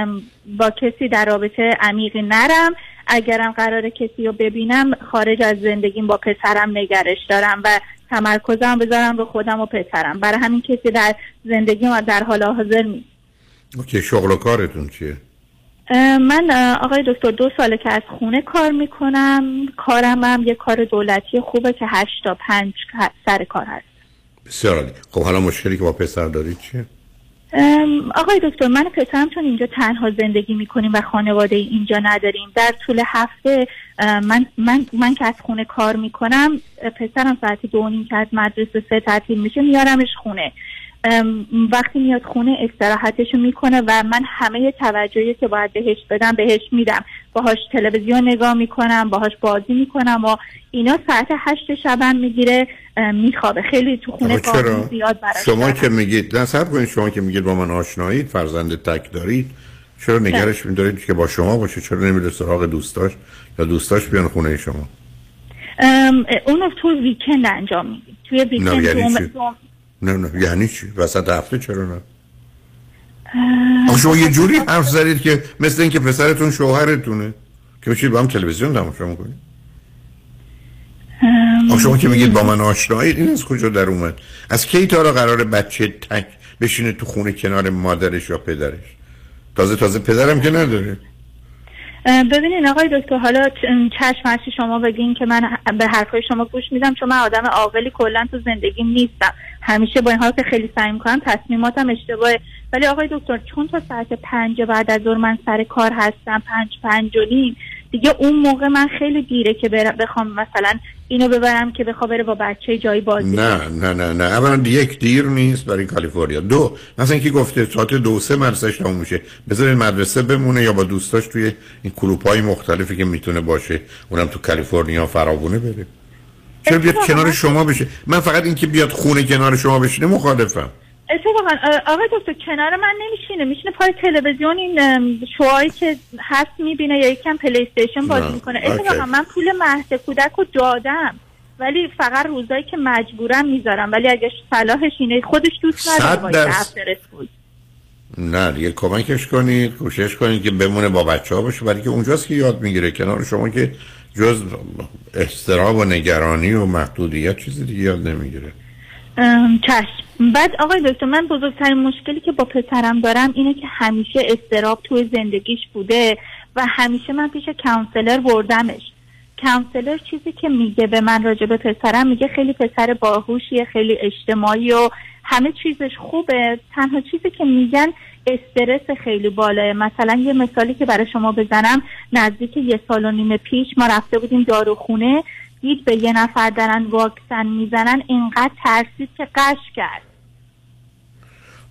Speaker 45: با کسی در رابطه عمیقی نرم اگرم قرار کسی رو ببینم خارج از زندگیم با پسرم نگرش دارم و تمرکزم بذارم رو خودم و پسرم. برای همین کسی در زندگیم در حال حاضر نیست.
Speaker 5: اوکی شغل و کارتون چیه؟
Speaker 45: من آقای دکتر دو ساله که از خونه کار می‌کنم. کارم هم یه کار دولتی خوبه که هشت تا پنج سر کار هست.
Speaker 5: بسیار عالی. خب حالا مشکلی که با پسر دارید چیه؟
Speaker 45: آقای دکتر من پسرم چون اینجا تنها زندگی می‌کنیم و خانواده اینجا نداریم در طول هفته من من من که از خونه کار می‌کنم پسرم ساعت دو نیم که از مدرسه سه تعطیل میشه میارمش خونه. وقتی میاد خونه استراحتشو می‌کنه و من همه توجهی که باید بهش بدم بهش میدم. باهاش تلویزیون نگاه می‌کنم باهاش بازی می‌کنم و اینا ساعت هشت شبم می‌گیره میخوابه. خیلی تو خونه؟ قانون زیاد براش
Speaker 5: شما
Speaker 45: دارم.
Speaker 5: که میگید نه صبر کنید شما که میگید با من آشنایید فرزند تک دارید چرا نگرش میدارید که با شما باشه؟ چرا نمیره سراغ دوستاش؟ یا دوستاش بیان خونه شما؟
Speaker 45: ام، اونو تو ویکند انجام میدیم. توی ویکند
Speaker 5: نه نه یعنی چی؟ وسط هفته چرا نه؟ آخه شما یه جوری حرف زدید که مثل اینکه پسرتون شوهرتونه. که میشید با هم تلویزیون تماشا می‌کنید. آخه شما که میگید با من آشنایید این از کجا در اومد؟ از کی تا حالا قرار بچه تک بشینه تو خونه کنار مادرش یا پدرش؟ تازه تازه پدرم که نداره.
Speaker 45: ببینین آقای دکتر حالا چشم هرچی شما بگین که من به حرفای شما گوش میدم چون من آدم عاقلی کلا تو زندگیم نیستم. همیشه با این حال که خیلی سعی می‌کنم تصمیماتم اشتباهه. ولی آقای دکتر چون تا ساعت پنج بعد از ظهر من سر کار هستم پنج پنج و نیم دیگه اون موقع من خیلی دیره که برم بخوام مثلا اینو ببرم که بخوام بره با بچه جایی بازی.
Speaker 5: نه نه نه نه. اولا یک دیر نیست برای کالیفرنیا. دو مثلا اینکه گفته ساعت دو سه مدرسهش تموم میشه. بذارین مدرسه بمونه یا با دوستاش توی این کلوپ های مختلفی که می‌تونه باشه اونم تو کالیفرنیا فراوونه بره. چرا بیاد کنار شما بشه؟ من فقط اینکه بیاد خونه کنار شما بشینه مخالفم.
Speaker 45: اتفاقا آقای دکتر کنار من نمیشینه. میشینه پای تلویزیون این شوهایی که هست می‌بینه یا یکم پلی استیشن بازی
Speaker 5: نه،
Speaker 45: می‌کنه. اتفاقا من پول مهد کودک رو دادم. ولی فقط روزایی که مجبورم می‌ذارم. ولی اگه صلاحش اینه خودش دوست نداره.
Speaker 5: نه دیگه کمکش کنید کوشش کنید که بمونه با بچه ها باشه. برای که اونجاست که یاد می‌گیره. کنار شما که جز استراب و نگرانی و محدودیت چیزی دیگه یاد نمی‌گیره.
Speaker 45: چشم. بعد آقای دکتر من بزرگترین مشکلی که با پسرم دارم اینه که همیشه استراب توی زندگیش بوده و همیشه من پیش کانسلر بردمش. کانسلر چیزی که میگه به من راجع به پسرم میگه خیلی پسر باهوشیه خیلی اجتماعی و همه چیزش خوبه. تنها چیزی که میگن استرس خیلی بالاه مثلا یه مثالی که برای شما بزنم نزدیک یه سال و نیم پیش ما رفته بودیم داروخونه. دید به یه نفر دارن واکسن می‌زنن اینقدر ترسید که قش کرد.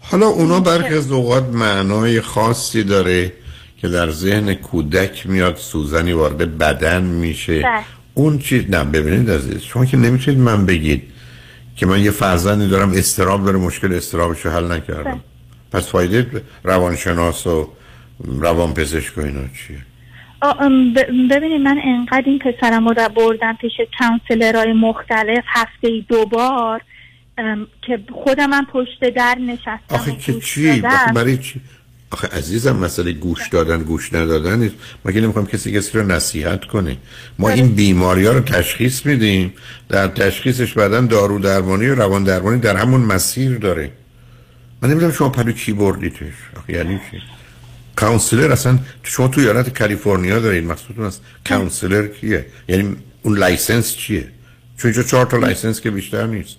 Speaker 5: حالا اونا برخی از اوقات معنای خاصی داره که در ذهن کودک میاد سوزنی وارد بدن میشه.
Speaker 45: بله.
Speaker 5: اون چیز نه ببینید عزیز شما که نمی‌تونید من بگید که من یه فرزندی دارم استراب داره مشکل استرابش رو حل نکردم. پس فایده روانشناس و روان پزشک و اینا چیه؟
Speaker 45: ببینید من انقدر این پسرم رو بردم پیش کانسلرهای مختلف هفته ای دوبار که خودم هم پشت در نشستم
Speaker 5: آخه که چی. آخه برای چی؟ آخه عزیزم مسئله گوش دادن گوش ندادن نیست. ما که نمی‌خوام کسی کسی رو نصیحت کنه؟ ما این بیماری ها رو تشخیص میدیم. در تشخیصش بعدا دارو درمانی و روان درمانی در همون مسیر داره. من نمی‌دونم شما پلو کی بردیتش؟ آخه یعنی چی؟ counselor اصلا شما تو ایالت کالیفرنیا دارید مقصودتون از counselor کیه؟ یعنی اون license چیه؟ چون اینجا چهار تا license که بیشتر نیست.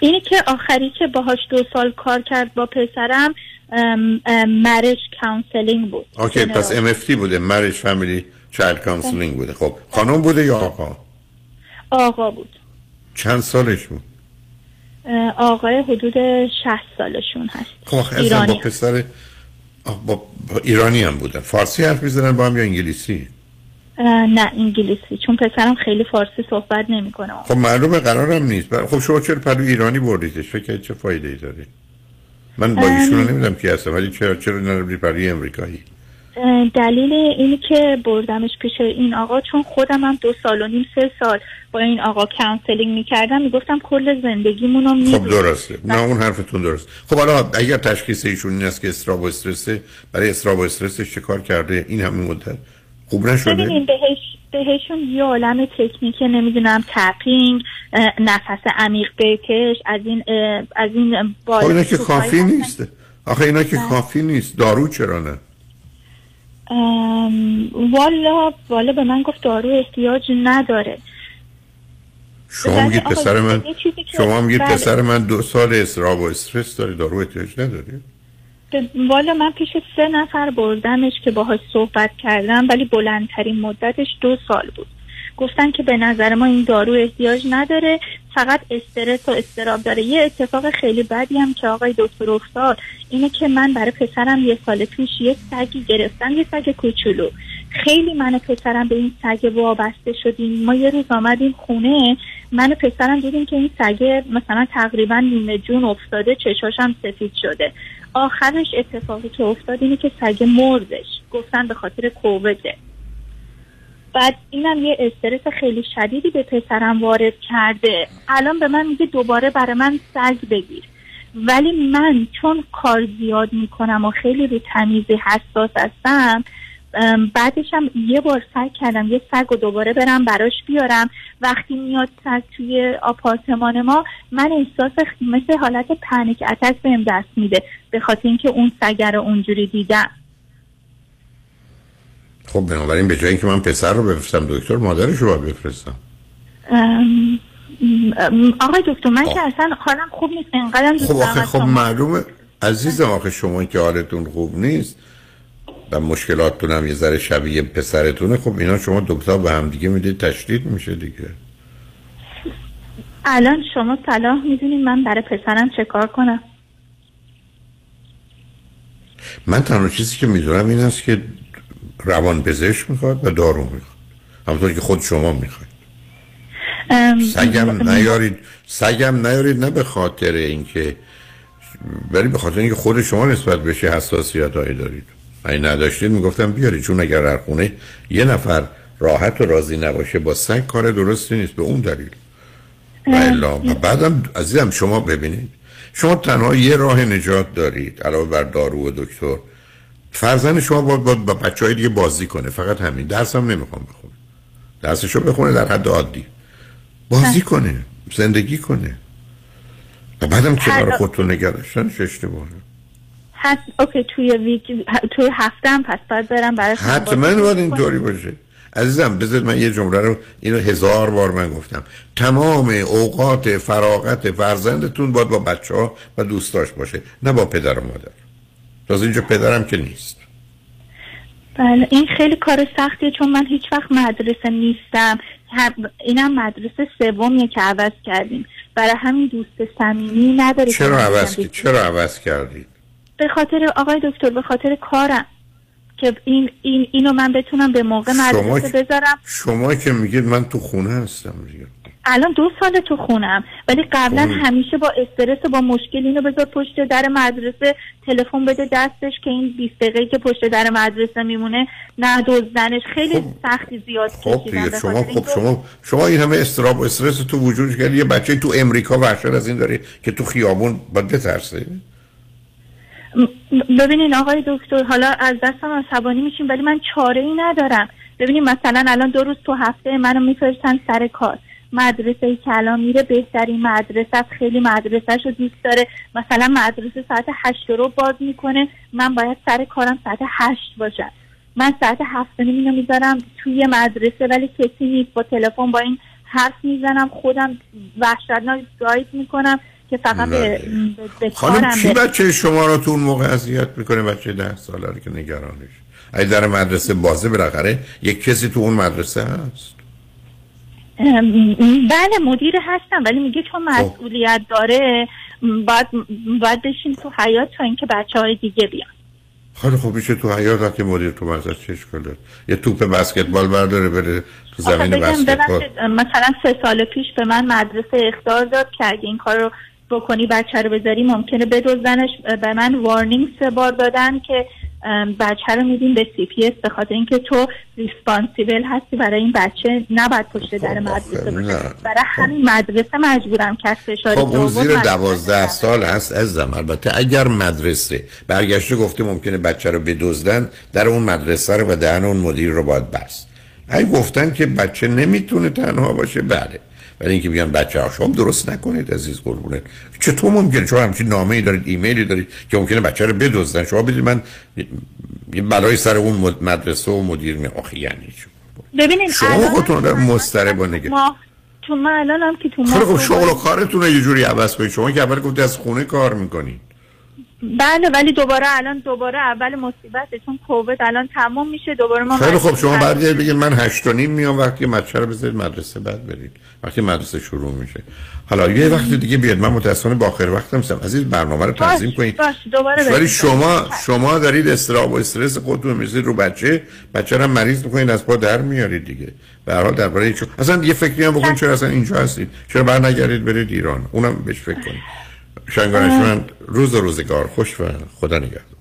Speaker 45: اینی که آخری که باهاش دو سال کار کرد با پسرم marriage counseling بود.
Speaker 5: OK پس MFT بوده marriage family child counseling بوده. خب خانم بوده یا آقا؟
Speaker 45: آقا بود.
Speaker 5: چند سالش بود؟
Speaker 45: آقای حدود 60 سالشون هست.
Speaker 5: خب
Speaker 45: ایرانی
Speaker 5: با پسر با, با ایرانی هم بودن. فارسی حرف می‌زنن با هم یا انگلیسی؟
Speaker 45: نه انگلیسی. چون پسرم خیلی فارسی صحبت نمی‌کنه.
Speaker 5: خب معلومه قرارم نیست. خب شما چرا پلو ایرانی بردیدش؟ فکر چه فایده ای داره؟ من با. ایشون نمی‌دونم کی هستم ولی چرا چرا پلوی امریکایی؟
Speaker 45: دلیل اینی که بردمش پیش این آقا چون خودم هم دو سال و نیم سه سال با این آقا counseling می‌کردم. می‌گفتم کل زندگیمون رو
Speaker 5: خب. درسته. نه اون حرفتون درست. خب حالا اگر تشخیص ایشون این است که استراب و استرسه برای استراب و استرسش چه کار کرده؟ این همین مدت خوب نشده؟
Speaker 45: ببینین بهش بهشون یه عالم تکنیک نمی‌دونم تپینگ نفس عمیق بکش از این از این
Speaker 5: خب
Speaker 45: بالا
Speaker 5: اینا که کافی. نیست. آخه اینا که
Speaker 45: بله.
Speaker 5: کافی نیست. دارو چرا نه؟
Speaker 45: والا والا به من گفت دارو احتیاج نداره.
Speaker 5: شما
Speaker 45: بله،
Speaker 5: میگید پسر من شما میگید
Speaker 45: بله.
Speaker 5: پسر من دو سال استراب و استرس داره دارو احتیاج نداره؟
Speaker 45: والا من پیش سه نفر بردمش که باهاش صحبت کردم ولی بلندترین مدتش دو سال بود. گفتن که به نظر ما این دارو احتیاج نداره فقط استرس و استراب داره. یه اتفاق خیلی بدی هم که آقای دکتر افتاد اینه که من برای پسرم یه سال پیش یه سگی گرفتم یه سگ کوچولو. خیلی من و پسرم به این سگ وابسته شدیم. ما یه روز آمدیم خونه من و پسرم دیدیم که این سگ مثلا تقریبا نیمه جون افتاده هم سفید شده. آخرش اتفاقی که افتاد اینه که سگ مردش گفتن به خاطر کوویده بعد اینم یه استرس خیلی شدیدی به پسرم وارد کرده. الان به من میگه دوباره برای من سگ بگیر. ولی من چون کار زیاد می‌کنم و خیلی رو تمیزی حساس هستم بعدش هم یه بار سگ کردم یه سگ رو دوباره برم براش بیارم. وقتی میاد سگ توی آپارتمان ما من احساس مثل حالت پنیک اتک بهم دست میده به خاطر اینکه اون سگ رو اونجوری دیدم.
Speaker 5: خب بنابراین به جای اینکه من پسر رو بفرستم دکتر مادرش رو بفرستم.
Speaker 45: ام، آقای دکتر من که اصلا حالم خوب نیست انقدرم
Speaker 5: خب آخه خب. معلومه. عزیزم آخه شما که حالتون خوب نیست و مشکلاتتون هم یه ذره شبیه پسرتونه خب اینا شما دکتر به هم دیگه می‌دید تشدید میشه دیگه.
Speaker 45: الان شما صلاح می‌دونین من برای پسرم چه کار کنم؟
Speaker 5: من تنها چیزی که می‌دونم این است که روان پزشک می‌خواد و دارو می‌خواد. همونطور که خود شما می‌خواد
Speaker 45: ام،
Speaker 5: سگم نیارید سگم نیارید نه به خاطر اینکه ولی به خاطر اینکه خود شما نسبت بهش حساسیت هایی دارید. اگه نداشتید می‌گفتم بیارید چون اگر در خونه یه نفر راحت و راضی نباشه با سگ کار درستی نیست به اون دلیل. و بعدم عزیزم شما ببینید. شما تنها یه راه نجات دارید علاوه بر دارو و دکتر. فرزند شما باید, باید با بچه های دیگه بازی کنه. فقط همین. درس هم نمی‌خوام بخونه درسشو بخونه در حد عادی. بازی کنه. زندگی کنه. و بعدم کنار خودتون نگه داشتنش اشتباهه
Speaker 45: هست اوکی توی ویک توی هفته هم پس باید برم برای
Speaker 5: حتما باید. اینطوری باشه. عزیزم بذارید من یه جمله رو اینو هزار بار من گفتم. تمام اوقات فراغت فرزندتون باید با بچه ها و دوستاش باشه نه با پدر و مادر. تازه اینجا پدرم که نیست.
Speaker 45: بله این خیلی کار سختیه چون من هیچ وقت مدرسه نیستم. اینم مدرسه سومیه که عوض کردیم. برای همین دوست صمیمی نداره که
Speaker 5: چرا عوض کی- چرا عوض کردید؟
Speaker 45: به خاطر آقای دکتر به خاطر کارم. که این این اینو من بتونم به موقع
Speaker 5: شما
Speaker 45: مدرسه
Speaker 5: که-
Speaker 45: بذارم.
Speaker 5: شما که میگید من تو خونه هستم دیگه.
Speaker 45: الان دو سال تو خونم ولی قبلا. همیشه با استرس و با مشکل اینو بذار پشت در مدرسه تلفن بده دستش که این 20 دقیقه که پشت در مدرسه میمونه نه دزدنش. خیلی سختی زیاد
Speaker 5: خب دیگه شما خب شما شما این همه استراب و استرس تو وجود کرد یه بچه تو امریکا وحشت از این داره که تو خیابون باید بترسه؟
Speaker 45: ببینین آقای دکتر حالا از دستم عصبانی میشیم ولی من چاره ای ندارم. ببینین مثلا الان دو روز تو هفته منو میفرستن سر کار. مدرسه الان میره بهترین مدرسه است. خیلی مدرسهش رو دوست داره. مثلا مدرسه ساعت هشت رو باز می‌کنه. من باید سر کارم ساعت هشت باشم من ساعت هفت اینو می‌ذارم توی مدرسه ولی کسی نیست. با تلفن با این حرف می‌زنم. خودم وحشتناک گاید می‌کنم که فقط به, به, به
Speaker 5: خانم
Speaker 45: برسم.
Speaker 5: بچه شما رو تو اون موقع اذیت می‌کنه؟ بچه ده ساله رو که نگرانش. اگه در مدرسه بازه بالاخره یک کسی تو اون مدرسه هست؟
Speaker 20: بله مدیر هستم ولی میگه چون
Speaker 5: خب.
Speaker 20: مسئولیت داره باید باید بشین تو حیاط تا اینکه بچه های دیگه بیان.
Speaker 5: خیلی خوب میشه تو حیاط وقتی مدیر تو ازش چه اشکاله یه توپ بسکتبال برداره بره تو زمین بسکتبال.
Speaker 20: مثلا سه سال پیش به من مدرسه اخطار داد که اگه این کار رو بکنی بچه رو بذاری ممکنه بدزدنش. به من warning سه بار دادن که بچه رو میدیم به CPS به خاطر اینکه تو responsible هستی برای این بچه نباید پشت در مدرسه باشه. برای همین مدرسه مجبورم از فشار
Speaker 5: خب اون زیر دوازده سال هست عزیزم البته اگر مدرسه برگشته گفته ممکنه بچه رو بدزدن در اون مدرسه رو و دهن اون مدیر رو باید بست. اگه گفتن که بچه نمی‌تونه تنها باشه بله. ولی اینکه بیان بچه ها شما درست نکنید عزیز قربونت. چطور ممکنه؟ شما همچین نامه ای دارید ایمیلی دارید که ممکنه بچه رو بدزدن. شما بدید من یه بلای سر اون مد- مدرسه و مدیر می آخی یعنی؟
Speaker 20: ببینید
Speaker 5: شما خودتون و نگران.
Speaker 20: ما تو من الان هم که تو ما
Speaker 5: شغل و کارتون یه جوری عوض کنید. شما که اول گفتی از خونه کار می‌کنید
Speaker 20: بله ولی دوباره الان دوباره اول مصیبته چون کووید الان تمام میشه دوباره ما
Speaker 5: خیلی خب شما. بعد بگید من هشت و نیم میام وقتی بچه رو بذارید مدرسه بعد برید. وقتی مدرسه شروع میشه. حالا یه وقت دیگه بیاد من متاسفانه با آخر وقتم هستم عزیز برنامه رو تنظیم کنید.
Speaker 20: باش دوباره
Speaker 5: ولی. شما شما دارید استراب و استرس خودتون می‌ذارید رو بچه. بچه رو هم مریض می‌کنید از پا در میارید دیگه. به هر حال درباره چون اصلا یه فکری هم بکنید چرا اصلا اینجا هستید. چرا بر نگردید برید ایران. اونم بهش فکر کنید. شنوندگان من روز و روزگار خوش و خدا نگهدار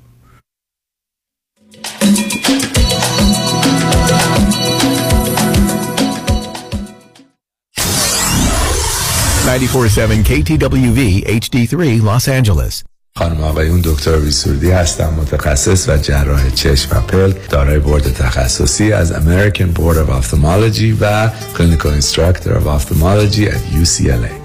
Speaker 29: 947 KTWV HD3 Los Angeles.
Speaker 12: خانم آقایون دکتر ویسوردی هستم متخصص و جراح چشم و پلک دارای بورد تخصصی از American Board of Ophthalmology و Clinical Instructor of Ophthalmology at UCLA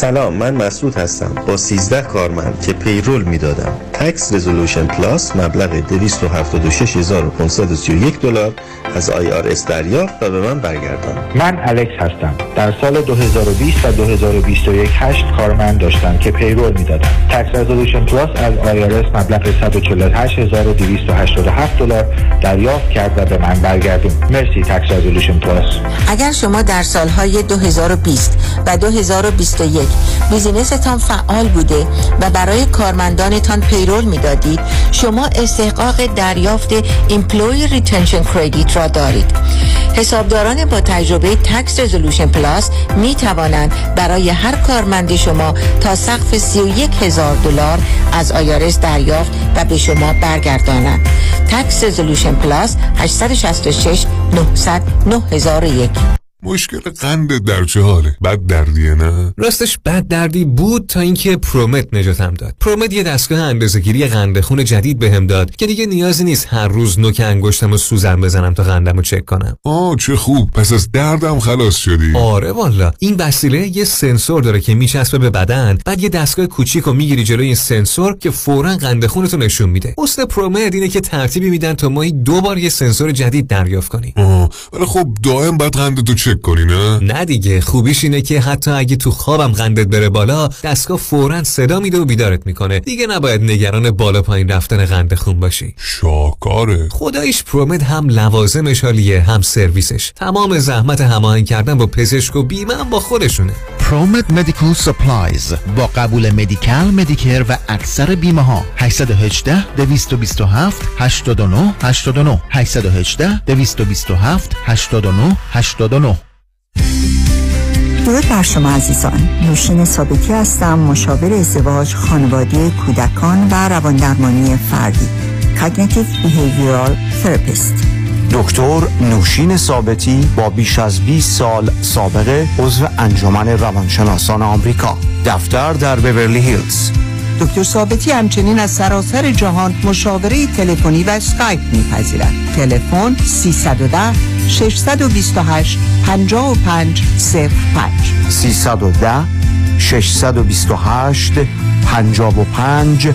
Speaker 46: سلام من مسعود هستم. با 13 کارمند که payroll می‌دادم. Tax Resolution Plus مبلغ 276531 دلار از IRS دریافت و به من برگردوند.
Speaker 47: من الکس هستم. در سال 2020 و 2021 هشت کارمند داشتم که payroll می‌دادم. Tax Resolution Plus از IRS مبلغ 148287 دلار دریافت کرد و به من برگردوند. مرسی Tax Resolution Plus
Speaker 48: اگر شما در سالهای 2020 و 2021 business تان فعال بوده و برای کارمندانتان payroll می‌دادید. شما استحقاق دریافت employee retention credit را دارید. حسابداران با تجربه Tax Resolution Plus می توانند برای هر کارمند شما تا سقف 31 هزار دلار از IRS دریافت و به شما برگردانند. Tax Resolution Plus 866 900 9001
Speaker 49: مشکل قند در چه حاله؟ بد دردیه نه؟
Speaker 37: راستش بد دردی بود تا اینکه ProMed نجاتم داد. ProMed یه دستگاه اندازه‌گیری قند خون جدید بهم داد که دیگه نیازی نیست هر روز نوک انگشتم و سوزن بزنم تا قندم رو چک کنم.
Speaker 49: آه چه خوب. پس از دردم خلاص شدی.
Speaker 37: آره والا. این وسیله یه سنسور داره که میچسبه به بدن بعد یه دستگاه کوچیک رو می‌گیری جلوی این سنسور که فورا قند خونتو نشون میده. اصل پرومت اینه که ترتیبی میدن تا ماهی دو بار یه سنسور جدید دریافت کنی
Speaker 49: آه ولی خب دائم باید قندتو چک کنی نه؟
Speaker 37: نه دیگه خوبیش اینه که حتی اگه تو خوابم قندت بره بالا دستگاه فورا صدا میده و بیدارت می‌کنه. دیگه نباید نگران بالا پایین رفتن قند خون باشی.
Speaker 49: شاکاره
Speaker 37: خداییش پرومد هم لوازمش حالیه هم سرویسش. تمام زحمت هماهنگ کردن با پزشک و بیمه هم با خودشونه.
Speaker 29: ProMed Medical Supplies با قبول Medi-Cal Medicare و اکثر بیمه ها 818 227 89 89 818 227 89 89
Speaker 50: درود بر شما عزیزان. نوشین ثابتی هستم مشاور ازدواج خانواده کودکان و رواندرمانی فردی. Cognitive Behavioral Therapist.
Speaker 29: دکتر نوشین ثابتی با بیش از 20 سال سابقه عضو انجمن روانشناسان آمریکا. دفتر در بورلی هیلز.
Speaker 51: دکتر ثابتی همچنین از سراسر جهان مشاوره تلفنی و اسکایپ میپذیرد. تلفن 310 628 55 05
Speaker 29: 310 628 55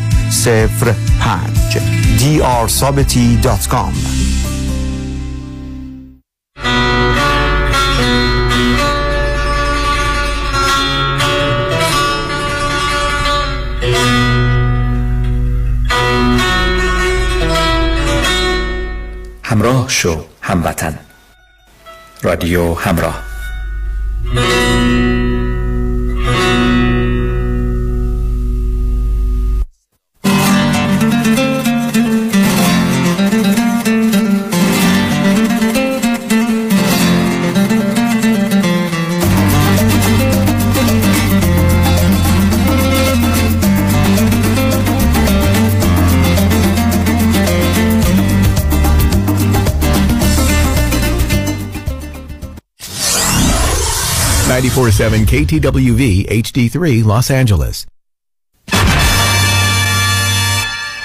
Speaker 29: 05 drsabati.com
Speaker 46: همراه شو هموطن. رادیو همراه.
Speaker 3: 947 KTWV HD3 Los Angeles.